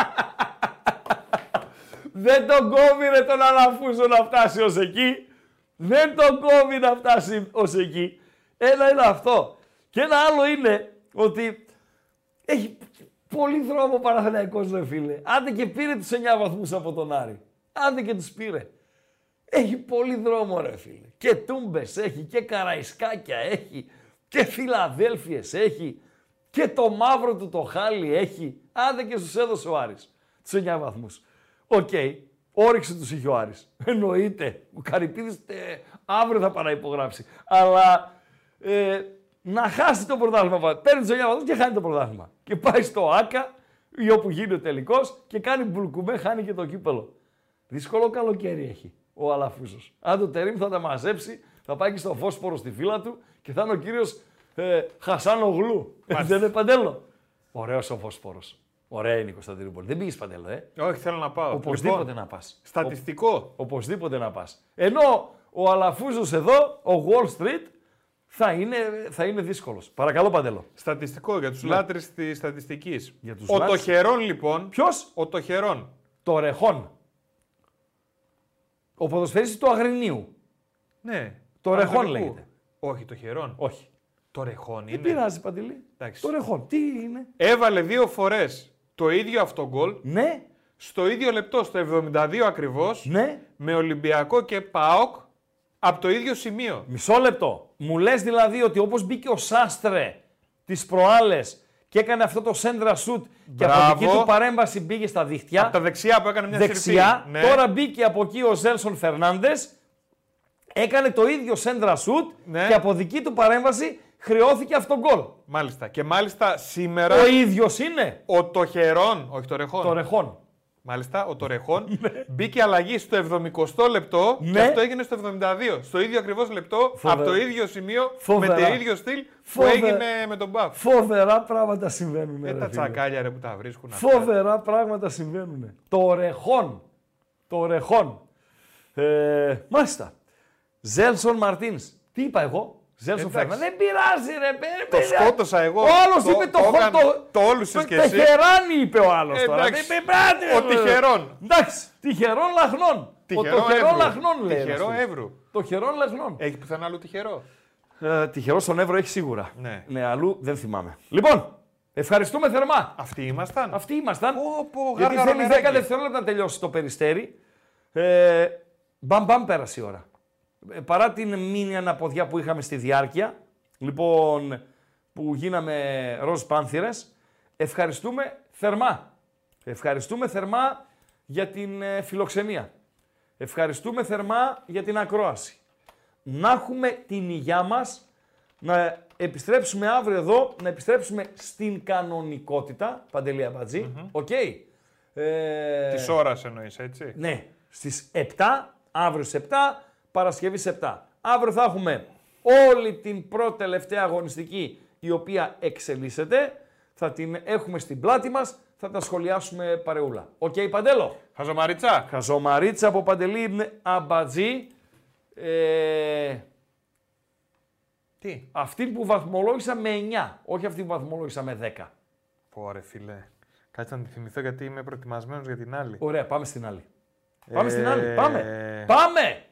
[SPEAKER 3] Δεν τον κόβει ρε τον Αλαφούζο να φτάσει ως εκεί. Δεν τον κόβει να φτάσει ως εκεί. Ένα είναι αυτό. Και ένα άλλο είναι ότι έχει πολύ δρόμο ο Παναθηναϊκός ρε φίλε. Άντε και πήρε τους 9 βαθμούς από τον Άρη. Άντε και τους πήρε. Έχει πολύ δρόμο ρε φίλε. Και Τούμπες έχει και Καραϊσκάκια έχει και Φιλαδέλφιες έχει και το μαύρο του το χάλι έχει. Άντε και στους έδωσε ο Άρης. Τους 9 βαθμούς. Οκ. Όριξε τους είχε ο Άρης. Εννοείται. Ο Καρυπίδης ε, αύριο θα πάει να υπογράψει. Αλλά ε, να χάσει το πρωτάθλημα. Παίρνει τους 9 βαθμούς και χάνει το πρωτάθλημα. Και πάει στο ΆΚΑ ή όπου γίνει ο τελικός και κάνει μπουλκουμέ, χάνει και το κύπελο. Δύσκολο καλοκαίρι έχει ο Αλαφούζος. Αν το τερίμ θα τα μαζέψει, θα πάει και στο φόσπορο στη φύλλα του και θα είναι ο κύριος ε, Χασάνο Γλου. Δεν είναι παντέλο. Ωραίος ο φόσπορος. Ωραία είναι η Κωνσταντινούπολη. Δεν πήγες παντέλο, ε.
[SPEAKER 2] Όχι, θέλω να πάω.
[SPEAKER 3] Οπωσδήποτε
[SPEAKER 2] Λοιπόν,
[SPEAKER 3] να πας.
[SPEAKER 2] Στατιστικό.
[SPEAKER 3] Ο- οπωσδήποτε να πας. Ενώ ο Αλαφούζος εδώ, ο Wall Street, θα είναι, θα είναι δύσκολος. Παρακαλώ παντέλο.
[SPEAKER 2] Στατιστικό για τους
[SPEAKER 3] Ναι.
[SPEAKER 2] λάτρες της στατιστικής.
[SPEAKER 3] Για τους
[SPEAKER 2] ο
[SPEAKER 3] λάτρες-
[SPEAKER 2] Τοχερών λοιπόν.
[SPEAKER 3] Ποιος;
[SPEAKER 2] Ο Τοχερών.
[SPEAKER 3] Το Ρεχόν. Ο ποδοσφαίριστης του Αγρινίου.
[SPEAKER 2] Ναι.
[SPEAKER 3] Το Ρεχόν
[SPEAKER 2] Παναθηναϊκού.
[SPEAKER 3] λέγεται.
[SPEAKER 2] Όχι, το Χερόν.
[SPEAKER 3] Όχι.
[SPEAKER 2] Το Ρεχόν
[SPEAKER 3] Δεν
[SPEAKER 2] είναι.
[SPEAKER 3] πειράζει, Παντελή.
[SPEAKER 2] Εντάξει.
[SPEAKER 3] Το Ρεχόν. Τι είναι;
[SPEAKER 2] Έβαλε δύο φορές το ίδιο αυτό γκολ.
[SPEAKER 3] Ναι.
[SPEAKER 2] Στο ίδιο λεπτό, στο 72 ακριβώς.
[SPEAKER 3] Ναι.
[SPEAKER 2] Με Ολυμπιακό και ΠΑΟΚ από το ίδιο σημείο.
[SPEAKER 3] Μισό λεπτό. Μου λες δηλαδή ότι όπως μπήκε ο Σάστρε τις προάλλες και έκανε αυτό το σέντρα σουτ και από
[SPEAKER 2] Μπράβο.
[SPEAKER 3] δική του παρέμβαση μπήκε στα δίχτυα.
[SPEAKER 2] Από τα δεξιά που έκανε μια
[SPEAKER 3] δεξιά.
[SPEAKER 2] συρφή. Ναι.
[SPEAKER 3] Τώρα μπήκε από εκεί ο Ζέλσον Φερνάντες. Έκανε το ίδιο σέντρα σουτ
[SPEAKER 2] Ναι.
[SPEAKER 3] και από δική του παρέμβαση χρεώθηκε αυτό το γκολ.
[SPEAKER 2] Μάλιστα. Και μάλιστα σήμερα.
[SPEAKER 3] Ο ίδιος είναι.
[SPEAKER 2] Ο Τοχερών, όχι το Ρεχόν.
[SPEAKER 3] Το Ρεχόν.
[SPEAKER 2] Μάλιστα, ο Τορεχόν μπήκε αλλαγή στο 70 λεπτό και
[SPEAKER 3] Ναι.
[SPEAKER 2] αυτό έγινε στο 72. Στο ίδιο ακριβώς λεπτό,
[SPEAKER 3] Φοβερά.
[SPEAKER 2] από το ίδιο σημείο,
[SPEAKER 3] Φοβερά.
[SPEAKER 2] με το ίδιο στυλ που
[SPEAKER 3] Φοβε-
[SPEAKER 2] έγινε με τον Μπαφ.
[SPEAKER 3] Φοβερά πράγματα συμβαίνουν.
[SPEAKER 2] Ε,
[SPEAKER 3] ρε
[SPEAKER 2] τα
[SPEAKER 3] φίλε.
[SPEAKER 2] τσακάλια ρε που τα βρίσκουν. αυτά.
[SPEAKER 3] Φοβερά πράγματα συμβαίνουν. Το Ρεχόν. Το Ρεχόν. Ε, μάλιστα. Ζέλσον Μαρτίνς. Τι είπα εγώ; Ζέλσον
[SPEAKER 2] Εντάξει.
[SPEAKER 3] Φερνάνδε. Δεν πειράζει, ρε
[SPEAKER 2] Το
[SPEAKER 3] παιδί.
[SPEAKER 2] σκότωσα εγώ.
[SPEAKER 3] Ο άλλος
[SPEAKER 2] Το-
[SPEAKER 3] είπε το,
[SPEAKER 2] το
[SPEAKER 3] χο-
[SPEAKER 2] έκανα-
[SPEAKER 3] το,
[SPEAKER 2] το όλουσες κι εσύ.
[SPEAKER 3] Τεχεράνι είπε ο άλλος
[SPEAKER 2] Ε,
[SPEAKER 3] τώρα.
[SPEAKER 2] εντάξει.
[SPEAKER 3] Δεν είπε, «Μπράτε,
[SPEAKER 2] Ο
[SPEAKER 3] ρε».
[SPEAKER 2] τυχερών.
[SPEAKER 3] Εντάξει, τυχερών λαχνών.
[SPEAKER 2] Τυχερό
[SPEAKER 3] ο τυχερών
[SPEAKER 2] Εύρου.
[SPEAKER 3] λαχνών λέει.
[SPEAKER 2] Τυχερό
[SPEAKER 3] ένας φίλος.
[SPEAKER 2] Εύρου.
[SPEAKER 3] Το χερόν λαχνών.
[SPEAKER 2] Έχει πουθενά άλλο τυχερό.
[SPEAKER 3] Ε, τυχερό στον Εύρο έχει σίγουρα.
[SPEAKER 2] Ναι.
[SPEAKER 3] ναι, αλλού δεν θυμάμαι. Λοιπόν, ευχαριστούμε θερμά.
[SPEAKER 2] Αυτοί ήμασταν;
[SPEAKER 3] Αυτοί ήμασταν.
[SPEAKER 2] πω,
[SPEAKER 3] γιατί
[SPEAKER 2] γάργαρο
[SPEAKER 3] θέλεις 10
[SPEAKER 2] νεράκι.
[SPEAKER 3] δευτερόλεπτα να τελειώσει το περιστέρι. Ε, μπαμ μπαμ πέρασε η ώρα. Ε, παρά την μήνυ αναποδιά που είχαμε στη διάρκεια, λοιπόν, που γίναμε ροζ πάνθηρες, ευχαριστούμε θερμά. Ευχαριστούμε θερμά για την ε, φιλοξενία. Ευχαριστούμε θερμά για την ακρόαση. Να έχουμε την υγειά μας, να επιστρέψουμε αύριο εδώ, να επιστρέψουμε στην κανονικότητα, Παντελή Αμπατζή, οκ; Ε,
[SPEAKER 2] Της ώρας εννοείς, έτσι;
[SPEAKER 3] ναι, στις 7, αύριο στις 7, Παρασκευή στις 7. Αύριο θα έχουμε όλη την πρώτη τελευταία αγωνιστική η οποία εξελίσσεται. Θα την έχουμε στην πλάτη μας, θα τα σχολιάσουμε παρεούλα. Οκ, Παντέλο;
[SPEAKER 2] Χαζομαρίτσα.
[SPEAKER 3] Χαζομαρίτσα από Παντελή Αμπατζή. Ε,
[SPEAKER 2] Τι;
[SPEAKER 3] αυτή που βαθμολόγησα με 9, όχι αυτή που βαθμολόγησα με 10.
[SPEAKER 2] Πόρε φίλε. Κάτσε να τη θυμηθώ γιατί είμαι προετοιμασμένος για την άλλη.
[SPEAKER 3] Ωραία, πάμε στην άλλη. Πάμε στην
[SPEAKER 2] Ε,
[SPEAKER 3] άλλη. Πάμε. Πάμε.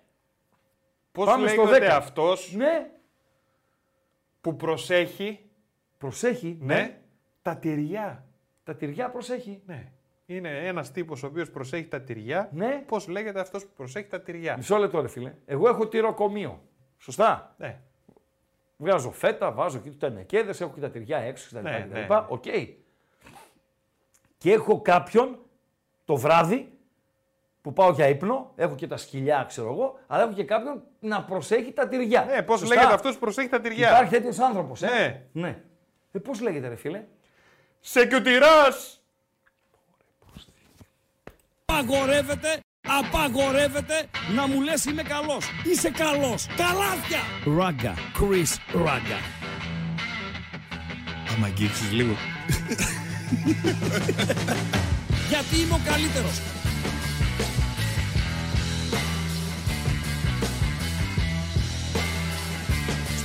[SPEAKER 2] Πώς
[SPEAKER 3] Πάμε στο
[SPEAKER 2] λέγεται
[SPEAKER 3] 10.
[SPEAKER 2] αυτός
[SPEAKER 3] Ναι.
[SPEAKER 2] που προσέχει;
[SPEAKER 3] Προσέχει.
[SPEAKER 2] ναι, τα τυριά.
[SPEAKER 3] Τα τυριά προσέχει.
[SPEAKER 2] Ναι. Είναι ένας τύπος ο οποίος προσέχει τα τυριά.
[SPEAKER 3] Ναι.
[SPEAKER 2] Πώς λέγεται αυτός που προσέχει τα τυριά;
[SPEAKER 3] Μισό λεπτό ρε φίλε. Εγώ έχω τυροκομείο. Σωστά;
[SPEAKER 2] Ναι.
[SPEAKER 3] Βγάζω φέτα, βάζω εκεί τους τενεκέδες, έχω και τα τυριά έξω κτλ.
[SPEAKER 2] Ναι,
[SPEAKER 3] κτλ.
[SPEAKER 2] ναι.
[SPEAKER 3] Οκ. Και έχω κάποιον το βράδυ που πάω για ύπνο, έχω και τα σκυλιά, ξέρω εγώ, αλλά έχω και κάποιον να προσέχει τα τυριά.
[SPEAKER 2] Ναι,
[SPEAKER 3] πώς
[SPEAKER 2] λέγεται αυτός που προσέχει τα τυριά.
[SPEAKER 3] Υπάρχει τέτοιος άνθρωπος. Ε;
[SPEAKER 2] Ναι.
[SPEAKER 3] ναι. Ε, πώς λέγεται, ρε φίλε;
[SPEAKER 2] Σεκιουτυρά!
[SPEAKER 3] Απαγορεύεται, απαγορεύεται να μου λες είμαι καλός. Είσαι καλός. Καλάθια! Ράγκα. Κρίς Ράγκα.
[SPEAKER 2] Άμα λίγο.
[SPEAKER 3] Γιατί είμαι ο καλύτερος.